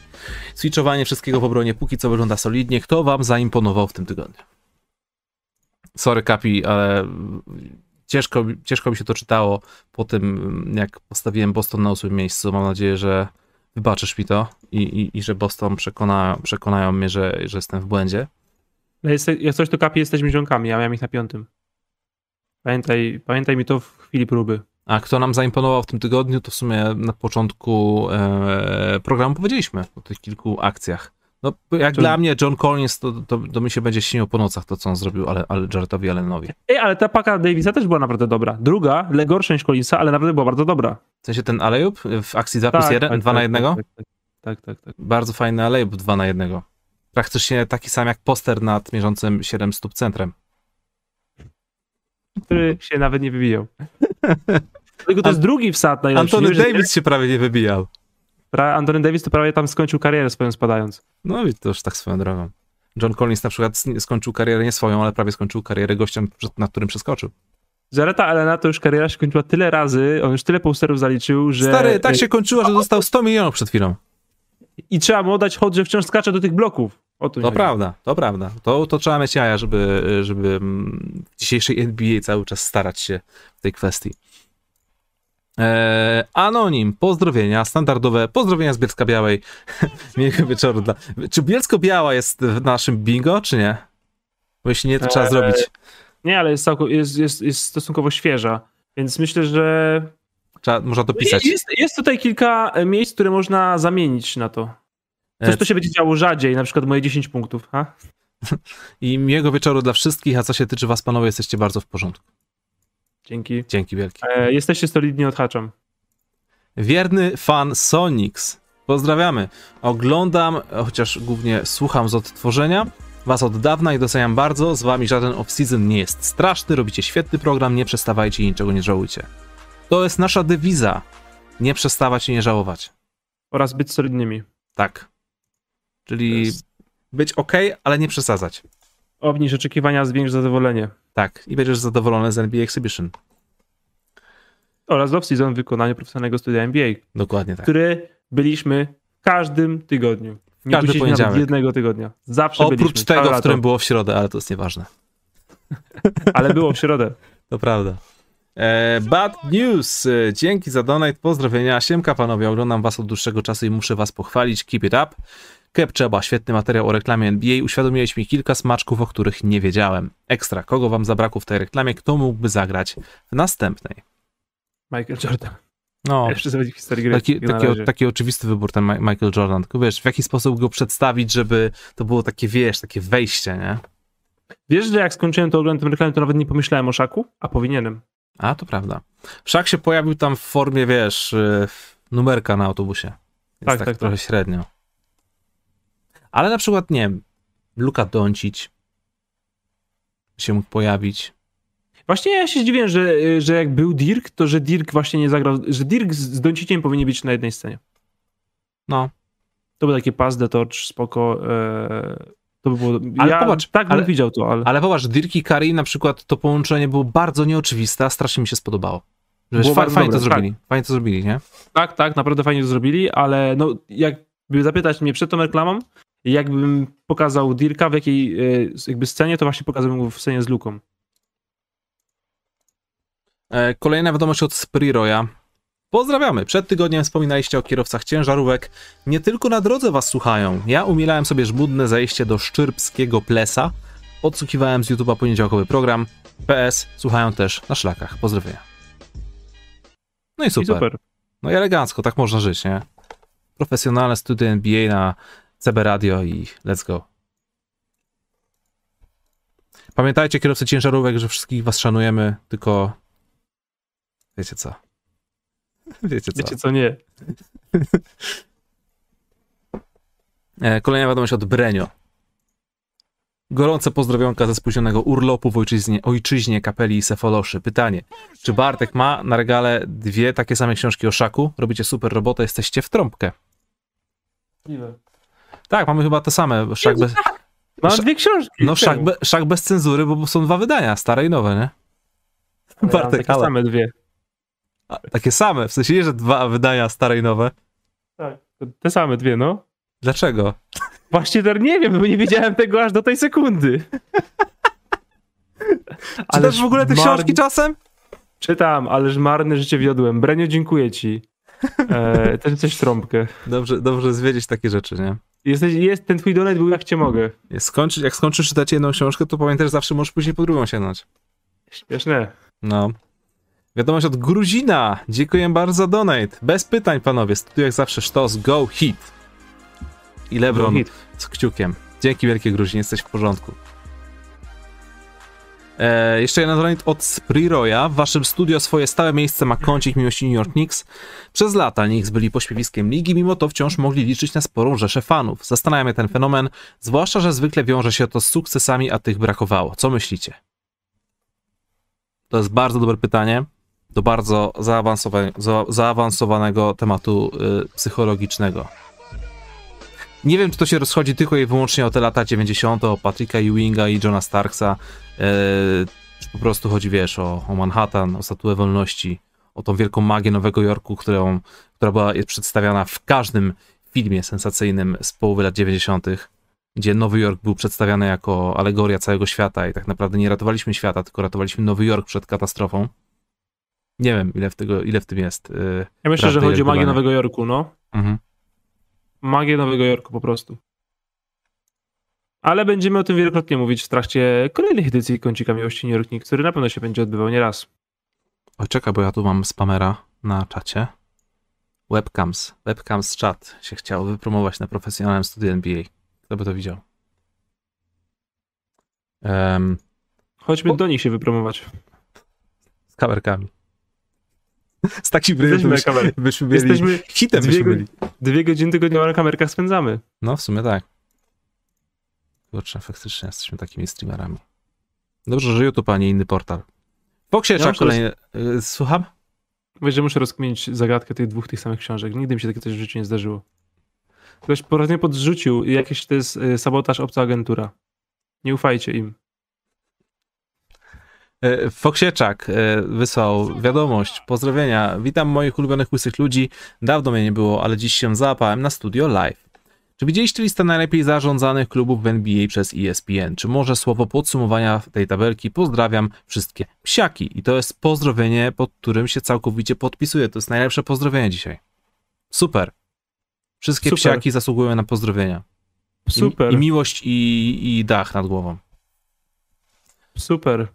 Switchowanie wszystkiego w obronie póki co wygląda solidnie. Kto wam zaimponował w tym tygodniu? Sorry Kapi, ale ciężko, ciężko mi się to czytało po tym, jak postawiłem Boston na ósmym miejscu. Mam nadzieję, że wybaczysz mi to i, i, i że Boston przekona, przekonają mnie, że, że jestem w błędzie. Jak coś to kapi, jesteśmy ziomkami, ja miałem ich na piątym. Pamiętaj, pamiętaj mi to w chwili próby. A kto nam zaimponował w tym tygodniu, to w sumie na początku e, programu powiedzieliśmy o tych kilku akcjach. No, jak John- dla mnie John Collins, to, to, to mi się będzie śniło po nocach to, co on zrobił, ale, ale Jarrettowi Allenowi. Ej, ale ta paka Davisa też była naprawdę dobra. Druga, gorsza niż Collinsa, ale naprawdę była bardzo dobra. W sensie ten alejub w akcji 2 plus 1, 2 na 1? Tak, tak, tak, tak, tak. Bardzo fajny alejub 2 na 1. Praktycznie taki sam jak poster nad mierzącym 7 stóp centrem. Który się nawet nie wybijał. Tylko to jest drugi wsad najlepszy. Antony Davis się prawie nie wybijał. Antony Davis to prawie tam skończył karierę swoją spadając. No i to już tak swoją drogą. John Collins na przykład skończył karierę nie swoją, ale prawie skończył karierę gościem, na którym przeskoczył. Zareta Elena to już kariera się kończyła tyle razy, on już tyle posterów zaliczył, że... Stary, tak się kończyła, że dostał 100 milionów przed chwilą. I trzeba mu oddać hod, że wciąż skacze do tych bloków. O To prawda, to prawda. To, to trzeba mieć jaja, żeby, żeby mm, w dzisiejszej NBA cały czas starać się w tej kwestii. Eee, anonim, pozdrowienia, standardowe pozdrowienia z Bielska Białej. Miłego wieczoru dla... Czy Bielsko-Biała jest w naszym bingo, czy nie? Bo jeśli nie, to trzeba Eee, zrobić. Nie, ale jest, całko, jest, jest, jest stosunkowo świeża. Więc myślę, że Trzeba, można to pisać. Jest, jest tutaj kilka e, miejsc, które można zamienić na to. Coś, E, to się będzie działo rzadziej, na przykład moje 10 punktów. Ha? I miłego wieczoru dla wszystkich, a co się tyczy was, panowie, jesteście bardzo w porządku. Dzięki. Dzięki wielkie. E, jesteście solidni, odhaczam. Wierny fan Sonix. Pozdrawiamy. Oglądam, chociaż głównie słucham z odtworzenia. Was od dawna i doceniam bardzo. Z wami żaden off-season nie jest straszny. Robicie świetny program, nie przestawajcie i niczego nie żałujcie. To jest nasza dewiza. Nie przestawać i nie żałować. Oraz być solidnymi. Tak. Czyli Jest. być ok, ale nie przesadzać. Obniż oczekiwania, zwiększ zadowolenie. Tak. I będziesz zadowolony z NBA Exhibition. Oraz off-season w wykonaniu profesjonalnego studia NBA, Dokładnie tak. który byliśmy w każdym tygodniu. Nie Każdy poniedziałek. jednego tygodnia. Zawsze Oprócz byliśmy. tego, w którym było w środę, ale to jest nieważne. Ale było w środę. To prawda. E, bad news. E, Dzięki za donate. Pozdrowienia. Siemka panowie. Oglądam was od dłuższego czasu i muszę was pochwalić. Keep it up. Kep trzeba. Świetny materiał o reklamie NBA. Uświadomiłeś mi kilka smaczków, o których nie wiedziałem. Ekstra. Kogo wam zabrakło w tej reklamie? Kto mógłby zagrać w następnej? Michael Jordan. No, Jeszcze w historii gry. taki, taki, razie. taki oczywisty wybór ten Mi- Michael Jordan. Tylko wiesz, w jaki sposób go przedstawić, żeby to było takie, wiesz, takie wejście, nie? Wiesz, że jak skończyłem to oglądać tę reklamę, to nawet nie pomyślałem o szaku? A powinienem. A, to prawda. Wszak się pojawił tam w formie, wiesz, y, numerka na autobusie. Więc tak, Tak, tak, trochę tak. średnio. Ale na przykład, nie wiem, Luka Doncic się mógł pojawić. Właśnie ja się zdziwiłem, że, że jak był Dirk, to że Dirk właśnie nie zagrał, że Dirk z Donciciem powinien być na jednej scenie. No, To był taki pass the torch, spoko. E, to by było... Ale ja popatrz, tak ale- bym widział to, ale... ale popatrz, Dirk i Curry na przykład to połączenie było bardzo nieoczywiste, a strasznie mi się spodobało. Wiesz, fajnie to dobre, zrobili. Fajnie to zrobili, nie? Tak, tak, naprawdę fajnie to zrobili, ale no jakby zapytać mnie przed tą reklamą, jakbym pokazał Dirka w jakiej e, jakby scenie, to właśnie pokazałbym go w scenie z Luką. E, Kolejna wiadomość od Spriroya. Pozdrawiamy. Przed tygodniem wspominaliście o kierowcach ciężarówek. Nie tylko na drodze was słuchają. Ja umilałem sobie żmudne zajście do Szczyrpskiego Plesa. Odsłuchiwałem z YouTube'a poniedziałkowy program. PS słuchają też na szlakach. Pozdrowienia. No i super. I super. No i elegancko, tak można żyć, nie? Profesjonalne studia NBA na CB Radio i let's go. Pamiętajcie, kierowcy ciężarówek, że wszystkich was szanujemy, tylko wiecie co. Wiecie co. Wiecie co, nie. E, Kolejna wiadomość od Brenio. Gorące pozdrowionka ze spóźnionego urlopu w ojczyźnie, ojczyźnie kapeli i Sefoloszy. Pytanie, czy Bartek ma na regale dwie takie same książki o szaku? Robicie super robotę, jesteście w trąbkę. Tak, mamy chyba te same. Szak bez, Mam Sz- dwie książki. no, szak, Czemu? be, szak bez cenzury, bo są dwa wydania, stare i nowe, nie? Ja Bartek, takie ale- same dwie. A, takie same, w sensie nie, że dwa wydania, stare i nowe. Tak. Te same dwie, no. Dlaczego? Właśnie też nie wiem, bo nie wiedziałem tego aż do tej sekundy. Czytasz w ogóle te marny- książki czasem? Czytam, ależ marne życie wiodłem. Brenio, dziękuję ci. E, też coś trąbkę. Dobrze, dobrze zwiedzić takie rzeczy, nie? Jesteś, jest, ten twój donet był jak cię mogę. Jak skończysz, jak skończysz czytać jedną książkę, to pamiętaj, że zawsze możesz później po drugą sięgnąć. Śmieszne. No. Wiadomość od Gruzina. Dziękuję bardzo za donate. Bez pytań, panowie. Studiuję jak zawsze sztos. Go hit. I Lebron Hit. z kciukiem. Dzięki wielkie Gruzin, jesteś w porządku. E, jeszcze jeden donate od Spriroya. W waszym studio swoje stałe miejsce ma kącik miłości New York Knicks. Przez lata Knicks byli pośpiewiskiem ligi, mimo to wciąż mogli liczyć na sporą rzeszę fanów. Zastanawia ten fenomen, zwłaszcza, że zwykle wiąże się to z sukcesami, a tych brakowało. Co myślicie? To jest bardzo dobre pytanie do bardzo zaawansowa- za, zaawansowanego tematu y, psychologicznego. Nie wiem, czy to się rozchodzi tylko i wyłącznie o te lata 90., o Patricka Ewinga i Johna Starksa, czy po prostu chodzi, wiesz, o, o Manhattan, o Statuę Wolności, o tą wielką magię Nowego Jorku, którą, która była przedstawiana w każdym filmie sensacyjnym z połowy lat 90., gdzie Nowy Jork był przedstawiany jako alegoria całego świata i tak naprawdę nie ratowaliśmy świata, tylko ratowaliśmy Nowy Jork przed katastrofą. Nie wiem, ile w, tego, ile w tym jest. Yy, Ja myślę, że chodzi o magię Nowego Jorku, no. mhm. Magię Nowego Jorku po prostu. Ale będziemy o tym wielokrotnie mówić w trakcie kolejnych edycji Kącika Miłości New York który na pewno się będzie odbywał nieraz. Oj, czekaj, bo ja tu mam spamera na czacie. Webcams. Webcams chat się chciał wypromować na profesjonalnym studiu NBA. Kto by to widział? Em, Chodźmy O- do nich się wypromować. z kamerkami. Z takim Jesteśmy byśmy, byśmy byli Jesteśmy hitem dwie byśmy byli. dwie godziny tygodniowo na kamerkach spędzamy. No, w sumie tak. Kurczę, faktycznie jesteśmy takimi streamerami. Dobrze, że YouTube, a nie inny portal. Foxie, Ja kolejny... y, Słucham? Wiesz, że muszę rozkminić zagadkę tych dwóch tych samych książek. Nigdy mi się takie coś w życiu nie zdarzyło. Ktoś po raz nie podrzucił i jakiś to jest y, sabotaż obca agentura. Nie ufajcie im. E, Foksieczak wysłał wiadomość, pozdrowienia, witam moich ulubionych łysych ludzi, dawno mnie nie było, ale dziś się załapałem na studio live. Czy widzieliście listę najlepiej zarządzanych klubów w NBA przez E ESPN? Czy może słowo podsumowania tej tabelki? Pozdrawiam wszystkie psiaki. I to jest pozdrowienie, pod którym się całkowicie podpisuję. To jest najlepsze pozdrowienie dzisiaj. Super. Wszystkie Super. psiaki zasługują na pozdrowienia. I, Super, I miłość i, i dach nad głową. super.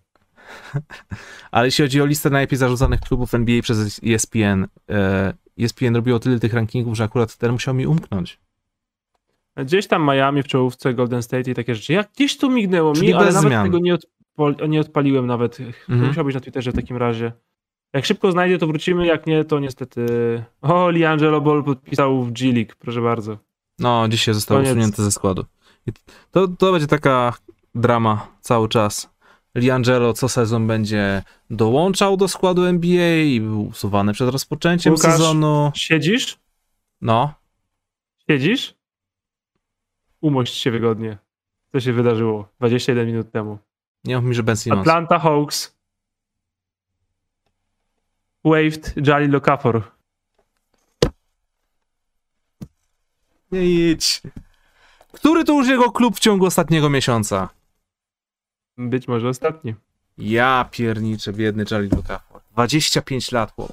Ale jeśli chodzi o listę najlepiej zarządzanych klubów NBA przez ESPN, e, ESPN robiło tyle tych rankingów, że akurat ten musiał mi umknąć. Gdzieś tam Miami w czołówce, Golden State i takie rzeczy. Jak gdzieś tu mignęło Czyli mi, ale bez nawet zmian. tego nie, nie odpaliłem nawet. Mhm. musiał być na Twitterze w takim razie. Jak szybko znajdzie, to wrócimy, jak nie, to niestety... O, Liangelo Ball podpisał w G-League, proszę bardzo. No, dzisiaj został Koniec. usunięty ze składu. To, to będzie taka drama cały czas. Liangelo co sezon będzie dołączał do składu NBA i był usuwany przed rozpoczęciem Łukasz. sezonu. Siedzisz? No, Siedzisz? Umość się wygodnie. Co się wydarzyło 21 minut temu? nie mów mi, że Ben Simmons. Atlanta Hawks waived Jalil Okafor. Nie idź. Który to już jego klub w ciągu ostatniego miesiąca? Być może ostatni. Ja pierniczę, biedny Charlie Okafor. 25 lat, chłop.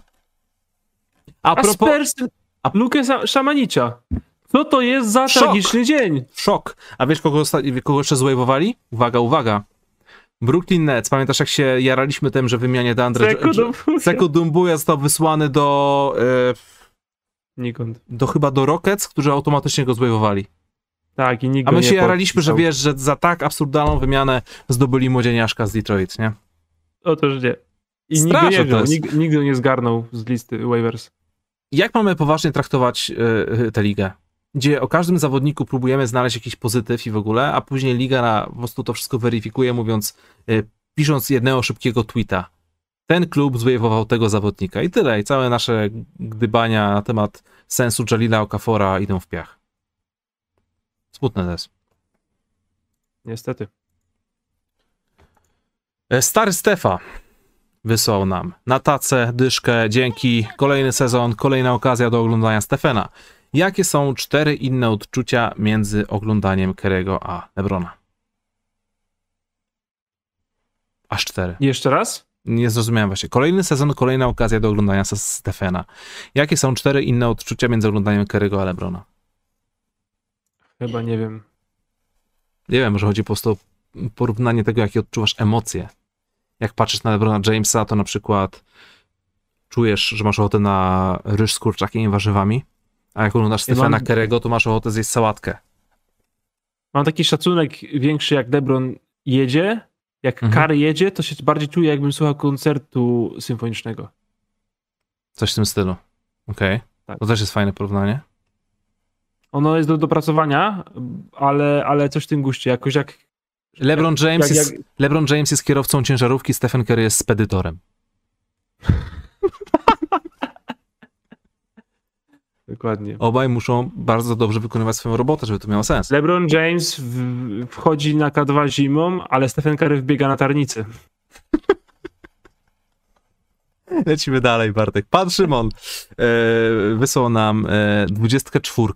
A A propos... Spurs a- Lukę Szamanicza. Co to jest za Szok. tragiczny dzień? Szok. A wiesz, kogo, kogo jeszcze złajwowali? Uwaga, uwaga. Brooklyn Nets. Pamiętasz, jak się jaraliśmy tym, że wymianie Dandre... Seku Dumbuya został wysłany do... E, Nikąd. do chyba do Rockets, którzy automatycznie go złajwowali. Tak, i nikt A my się jaraliśmy, że wiesz, że za tak absurdalną wymianę zdobyli młodzieniaszka z Detroit, nie? Otóż nie. I Straszne nie wziął, go nie zgarnął z listy waivers. Jak mamy poważnie traktować e, tę ligę? Gdzie o każdym zawodniku próbujemy znaleźć jakiś pozytyw i w ogóle, a później liga na, po prostu to wszystko weryfikuje, mówiąc, y, pisząc jednego szybkiego tweeta. Ten klub zwojewował tego zawodnika i tyle. I całe nasze gdybania na temat sensu Jalila Okafora idą w piach. Smutne to jest. Niestety. E, Stary Stefa wysłał nam na tacę, dyszkę, dzięki, kolejny sezon, kolejna okazja do oglądania Stefena. Jakie są cztery inne odczucia między oglądaniem Kerego a Lebrona? Aż cztery. Jeszcze raz? Nie zrozumiałem właśnie. Kolejny sezon, kolejna okazja do oglądania Stefena. Jakie są cztery inne odczucia między oglądaniem Kerego a Lebrona? Chyba nie wiem. Nie wiem, może chodzi po prostu o porównanie tego, jakie odczuwasz emocje. Jak patrzysz na LeBrona Jamesa, to na przykład czujesz, że masz ochotę na ryż z kurczakiem i warzywami, a jak oglądasz Stefana mam- Kerego, to masz ochotę zjeść sałatkę. Mam taki szacunek większy, jak LeBron jedzie. Jak Mhm. Kary jedzie, to się bardziej czuję, jakbym słuchał koncertu symfonicznego. Coś w tym stylu. Okej. Tak. To też jest fajne porównanie. Ono jest do dopracowania, ale, ale coś w tym guście. Jakoś jak. LeBron James, jak, jest, jak, LeBron James jest kierowcą ciężarówki, Stephen Curry jest spedytorem. Dokładnie. Obaj muszą bardzo dobrze wykonywać swoją robotę, żeby to miało sens. LeBron James w, wchodzi na K2 zimą, ale Stephen Curry wbiega na tarnicy. Lecimy dalej, Bartek. Pan Szymon e, wysłał nam e, 24.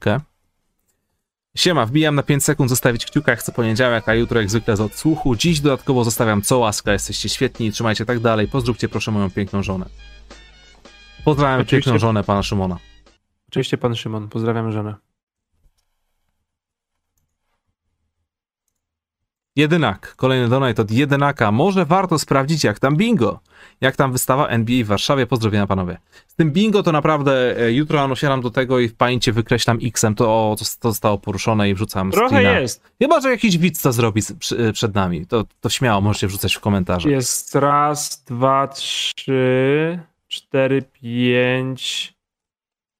Siema, wbijam na 5 sekund zostawić kciuka, chcę poniedziałek, a jutro jak zwykle z odsłuchu. Dziś dodatkowo zostawiam co łaska, jesteście świetni, trzymajcie tak dalej. Pozdrówcie proszę moją piękną żonę. Pozdrawiam Oczywiście. piękną żonę pana Szymona. Oczywiście pan Szymon, pozdrawiam żonę. Jedynak, kolejny donate od jedynaka. Może warto sprawdzić jak tam bingo. Jak tam wystawa NBA w Warszawie. Pozdrowienia panowie. Z tym bingo to naprawdę e, jutro rano siadam do tego i w pamięci wykreślam X-em to, to, to zostało poruszone i wrzucam Trochę screena. jest. Chyba, że jakiś widz to zrobi z- przy, przed nami. To, to śmiało możecie wrzucać w komentarze. Jest raz, dwa, trzy, cztery, pięć.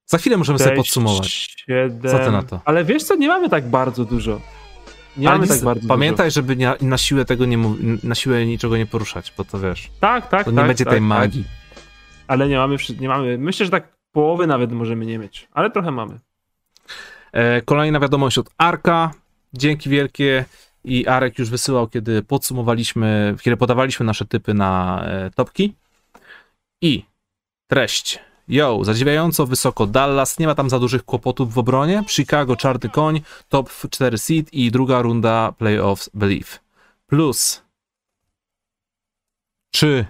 Za chwilę możemy sobie sześć, podsumować. Siedem. Co ty na to? Ale wiesz co, nie mamy tak bardzo dużo. Nie Ale mamy tak bardzo pamiętaj, żeby nie, na siłę tego nie na siłę niczego nie poruszać, bo to wiesz, dużo. Tak, tak, to nie tak, będzie tak, tej tak. magii. Ale nie mamy, nie mamy. Myślę, że tak połowy nawet możemy nie mieć. Ale trochę mamy. E, Kolejna wiadomość od Arka. Dzięki wielkie. I Arek już wysyłał, kiedy podsumowaliśmy, kiedy podawaliśmy nasze typy na e, topki. I treść. Yo, zadziwiająco wysoko Dallas, nie ma tam za dużych kłopotów w obronie. Chicago czarny koń, top 4 seed i druga runda playoffs believe. Plus czy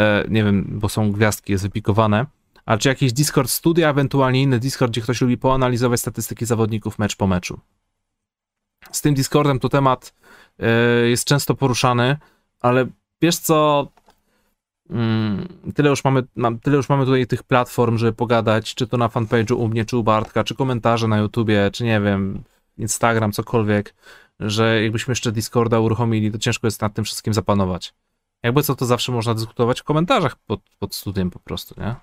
e, nie wiem, bo są gwiazdki, jest wypikowane, a czy jakiś Discord studia, ewentualnie inny Discord, gdzie ktoś lubi poanalizować statystyki zawodników mecz po meczu. Z tym Discordem to temat e, jest często poruszany, ale wiesz co, tyle, już mamy, mam, tyle już mamy tutaj tych platform, żeby pogadać, czy to na fanpage'u u mnie, czy u Bartka, czy komentarze na YouTubie, czy nie wiem, Instagram, cokolwiek, że jakbyśmy jeszcze Discorda uruchomili, to ciężko jest nad tym wszystkim zapanować. Jakby co, to zawsze można dyskutować w komentarzach pod, pod studiem po prostu, nie?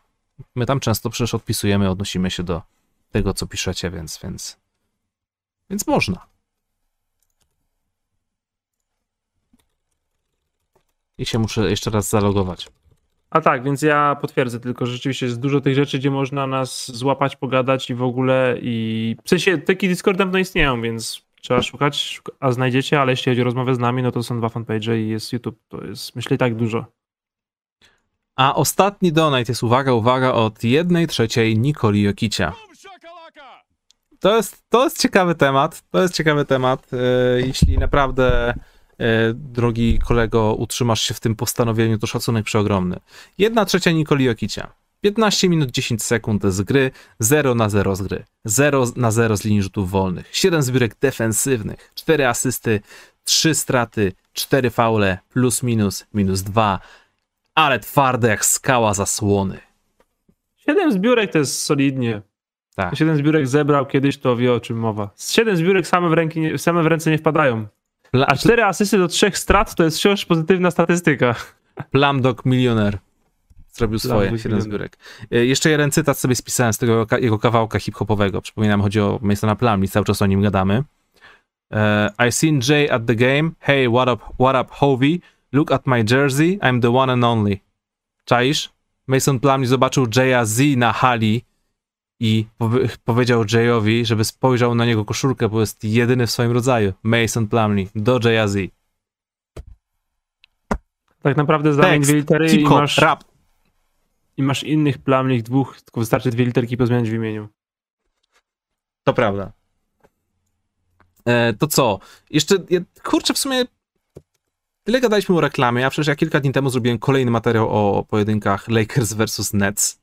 My tam często przecież odpisujemy, odnosimy się do tego, co piszecie, więc, więc, więc można. I się muszę jeszcze raz zalogować. A tak, więc ja potwierdzę tylko, że rzeczywiście jest dużo tych rzeczy, gdzie można nas złapać, pogadać i w ogóle i w sensie takie Discordy dawno istnieją, więc trzeba szukać, szuka- a znajdziecie, ale jeśli chodzi o rozmowę z nami, no to są dwa fanpage i jest YouTube, to jest myślę tak dużo. A ostatni donate jest, uwaga, uwaga, od jednej trzeciej Nikoli Jokicia. To jest, to jest ciekawy temat. To jest ciekawy temat. E, Jeśli naprawdę, drogi kolego, utrzymasz się w tym postanowieniu, to szacunek przeogromny. Jedna trzecia Nikoli Jokicia. 15 minut 10 sekund z gry, 0 na 0 z gry, 0 na 0 z linii rzutów wolnych, 7 zbiórek defensywnych, 4 asysty, 3 straty, 4 faule, plus minus, minus 2, ale twarde jak skała zasłony. Siedem zbiórek to jest solidnie. Tak. Siedem zbiórek zebrał kiedyś, to wie o czym mowa. Z Siedem zbiórek same w, ręki same w ręce nie wpadają. A cztery asysty do trzech strat to jest wciąż pozytywna statystyka. Plamdog milioner. zrobił swoje, 7 zbiórek. E, jeszcze jeden cytat sobie spisałem z tego jego kawałka hip-hopowego. Przypominam, chodzi o Masona Plumlee, cały czas o nim gadamy. Uh, I seen Jay at the game. Hey, what up, what up, Hovey? Look at my jersey. I'm the one and only. Czaisz? Mason Plumlee zobaczył Jaya Z na hali i powie powiedział Jayowi, żeby spojrzał na niego koszulkę, bo jest jedyny w swoim rodzaju. Mason Plumlee do Jaya Z. Tak naprawdę zamień dwie litery i masz, rap. i masz innych Plumlee dwóch, tylko wystarczy dwie literki pozmieniać w imieniu. To prawda. E, to co? Jeszcze, ja, kurczę, w sumie tyle gadaliśmy o reklamie, a przecież ja kilka dni temu zrobiłem kolejny materiał o pojedynkach Lakers versus Nets.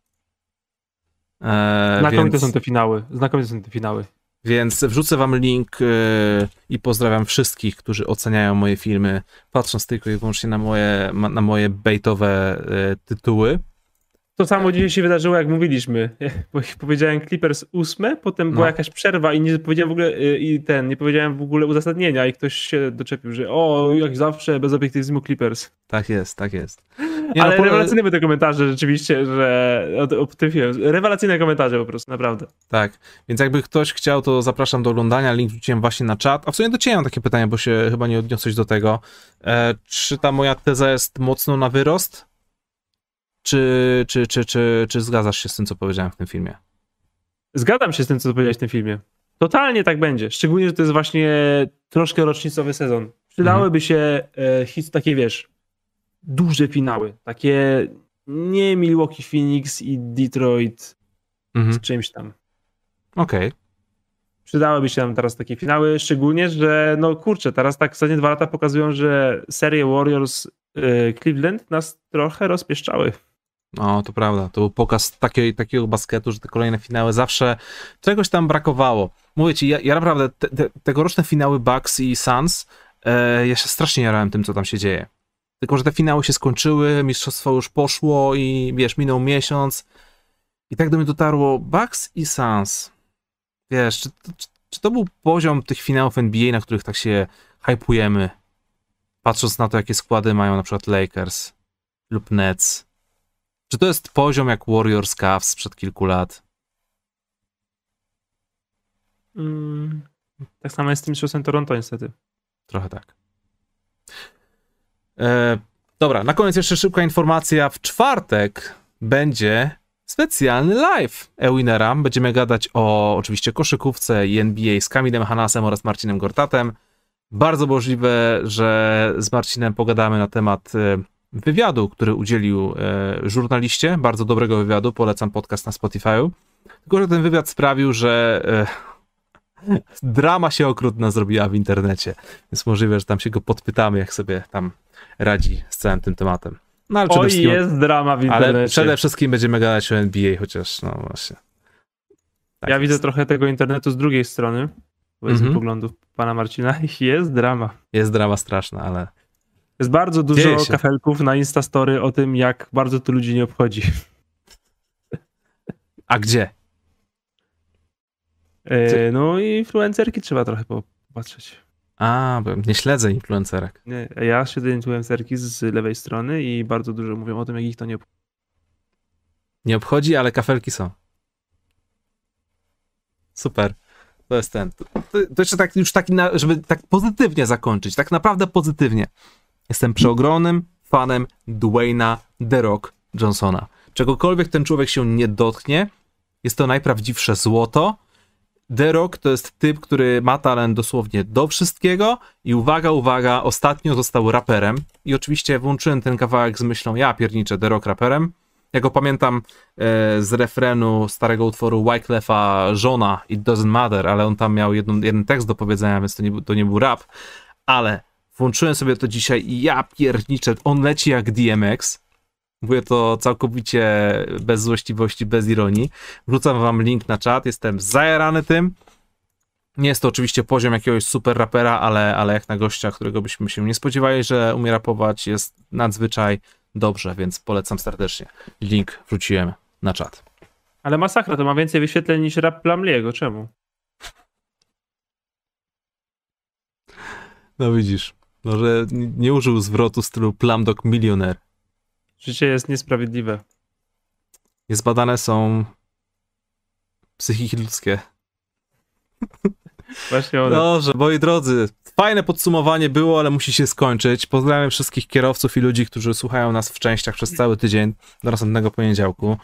E, Znakomite więc... są te finały. Znakomite są te finały. Więc wrzucę wam link yy, i pozdrawiam wszystkich, którzy oceniają moje filmy, patrząc tylko i wyłącznie na moje, na moje baitowe yy, tytuły. To samo dzisiaj się wydarzyło, jak mówiliśmy. Bo powiedziałem Clippers ósme, potem no. była jakaś przerwa i nie powiedziałem w ogóle yy, i ten, nie powiedziałem w ogóle uzasadnienia i ktoś się doczepił, że o, jak zawsze bez obiektywizmu Clippers. Tak jest, tak jest. Nie Ale no, rewelacyjne były te komentarze rzeczywiście, że o, o tym filmie. Rewelacyjne komentarze po prostu, naprawdę. Tak, więc jakby ktoś chciał, to zapraszam do oglądania. Link wrzuciłem właśnie na czat. A w sumie do ciebie mam takie pytanie, bo się chyba nie odniosłeś do tego. E, czy ta moja teza jest mocno na wyrost? Czy, czy, czy, czy, czy zgadzasz się z tym, co powiedziałem w tym filmie? Zgadzam się z tym, co powiedziałeś w tym filmie. Totalnie tak będzie. Szczególnie, że to jest właśnie troszkę rocznicowy sezon. Przydałyby mhm. się e, hit takie, wiesz, duże finały. Takie nie Milwaukee Phoenix i Detroit mhm. z czymś tam. Okej. Okay. Przydałyby się nam teraz takie finały, szczególnie, że no kurczę, teraz tak ostatnie dwa lata pokazują, że serie Warriors yy, Cleveland nas trochę rozpieszczały. No, to prawda. To był pokaz takiej, takiego basketu, że te kolejne finały zawsze czegoś tam brakowało. Mówię ci, ja, ja naprawdę te, te, tegoroczne finały Bucks i Suns, e, ja się strasznie jarałem tym, co tam się dzieje. Tylko, że te finały się skończyły, mistrzostwo już poszło i wiesz, minął miesiąc. I tak do mnie dotarło Bucks i Suns. Wiesz, czy, czy, czy to był poziom tych finałów NBA, na których tak się hypujemy? Patrząc na to, jakie składy mają na przykład Lakers lub Nets. Czy to jest poziom jak Warriors Cavs sprzed kilku lat? Mm, tak samo jest z tym mistrzostwem Toronto niestety. Trochę tak. E, dobra, na koniec jeszcze szybka informacja. W czwartek będzie specjalny live Ewinera. Będziemy gadać o oczywiście koszykówce i NBA z Kamilem Hanasem oraz Marcinem Gortatem. Bardzo możliwe, że z Marcinem pogadamy na temat e, wywiadu, który udzielił e, żurnaliście. Bardzo dobrego wywiadu. Polecam podcast na Spotify'u. Tylko, że ten wywiad sprawił, że e, drama się okrutna zrobiła w internecie. Więc możliwe, że tam się go podpytamy, jak sobie tam radzi z całym tym tematem. No, ale Oj, jest drama w internecie. Ale przede wszystkim będziemy gadać o NBA, chociaż no właśnie. Tak ja jest. widzę trochę tego internetu z drugiej strony, powiedzmy mm-hmm. poglądów pana Marcina. Jest drama. Jest drama straszna, ale... Jest bardzo dużo kafelków na Instastory o tym, jak bardzo to ludzi nie obchodzi. A gdzie? E, no i influencerki trzeba trochę popatrzeć. A, bo nie śledzę influencerek. Nie, ja śledzę influencerki z lewej strony i bardzo dużo mówią o tym, jak ich to nie obchodzi. Nie obchodzi, ale kafelki są. Super. To jest ten. To, to jeszcze tak, już taki, na, żeby tak pozytywnie zakończyć, tak naprawdę pozytywnie. Jestem przeogromnym fanem Dwayna The Rock Johnsona. Czegokolwiek ten człowiek się nie dotknie, jest to najprawdziwsze złoto The Rock to jest typ, który ma talent dosłownie do wszystkiego i uwaga, uwaga, ostatnio został raperem i oczywiście włączyłem ten kawałek z myślą, ja pierniczę Rock raperem. Ja go pamiętam e, z refrenu starego utworu Wyclefa Żona It Doesn't Matter, ale on tam miał jedną, jeden tekst do powiedzenia, więc to nie, to nie był rap, ale włączyłem sobie to dzisiaj i ja pierniczę, on leci jak DMX, Mówię to całkowicie bez złośliwości, bez ironii. Wrzucam wam link na czat, jestem zajarany tym. Nie jest to oczywiście poziom jakiegoś super rapera, ale, ale jak na gościa, którego byśmy się nie spodziewali, że umie rapować, jest nadzwyczaj dobrze, więc polecam serdecznie. Link wrzuciłem na czat. Ale masakra, to ma więcej wyświetleń niż rap Plamliego, czemu? No widzisz, może nie użył zwrotu stylu Plamdog milioner. Życie jest niesprawiedliwe. Niezbadane są psychiki ludzkie. Właśnie one. Dobrze, moi drodzy, fajne podsumowanie było, ale musi się skończyć. Pozdrawiam wszystkich kierowców i ludzi, którzy słuchają nas w częściach przez cały tydzień do następnego poniedziałku.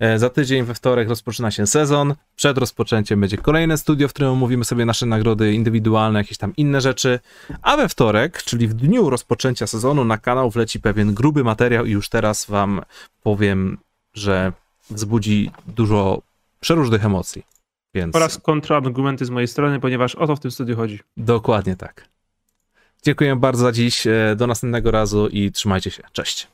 E, Za tydzień we wtorek rozpoczyna się sezon. Przed rozpoczęciem będzie kolejne studio, w którym omówimy sobie nasze nagrody indywidualne, jakieś tam inne rzeczy. A we wtorek, czyli w dniu rozpoczęcia sezonu, na kanał wleci pewien gruby materiał i już teraz wam powiem, że wzbudzi dużo przeróżnych emocji. Więc... Oraz kontrargumenty z mojej strony, ponieważ o to w tym studiu chodzi. Dokładnie tak. Dziękuję bardzo za dziś. e, Do następnego razu i trzymajcie się. Cześć.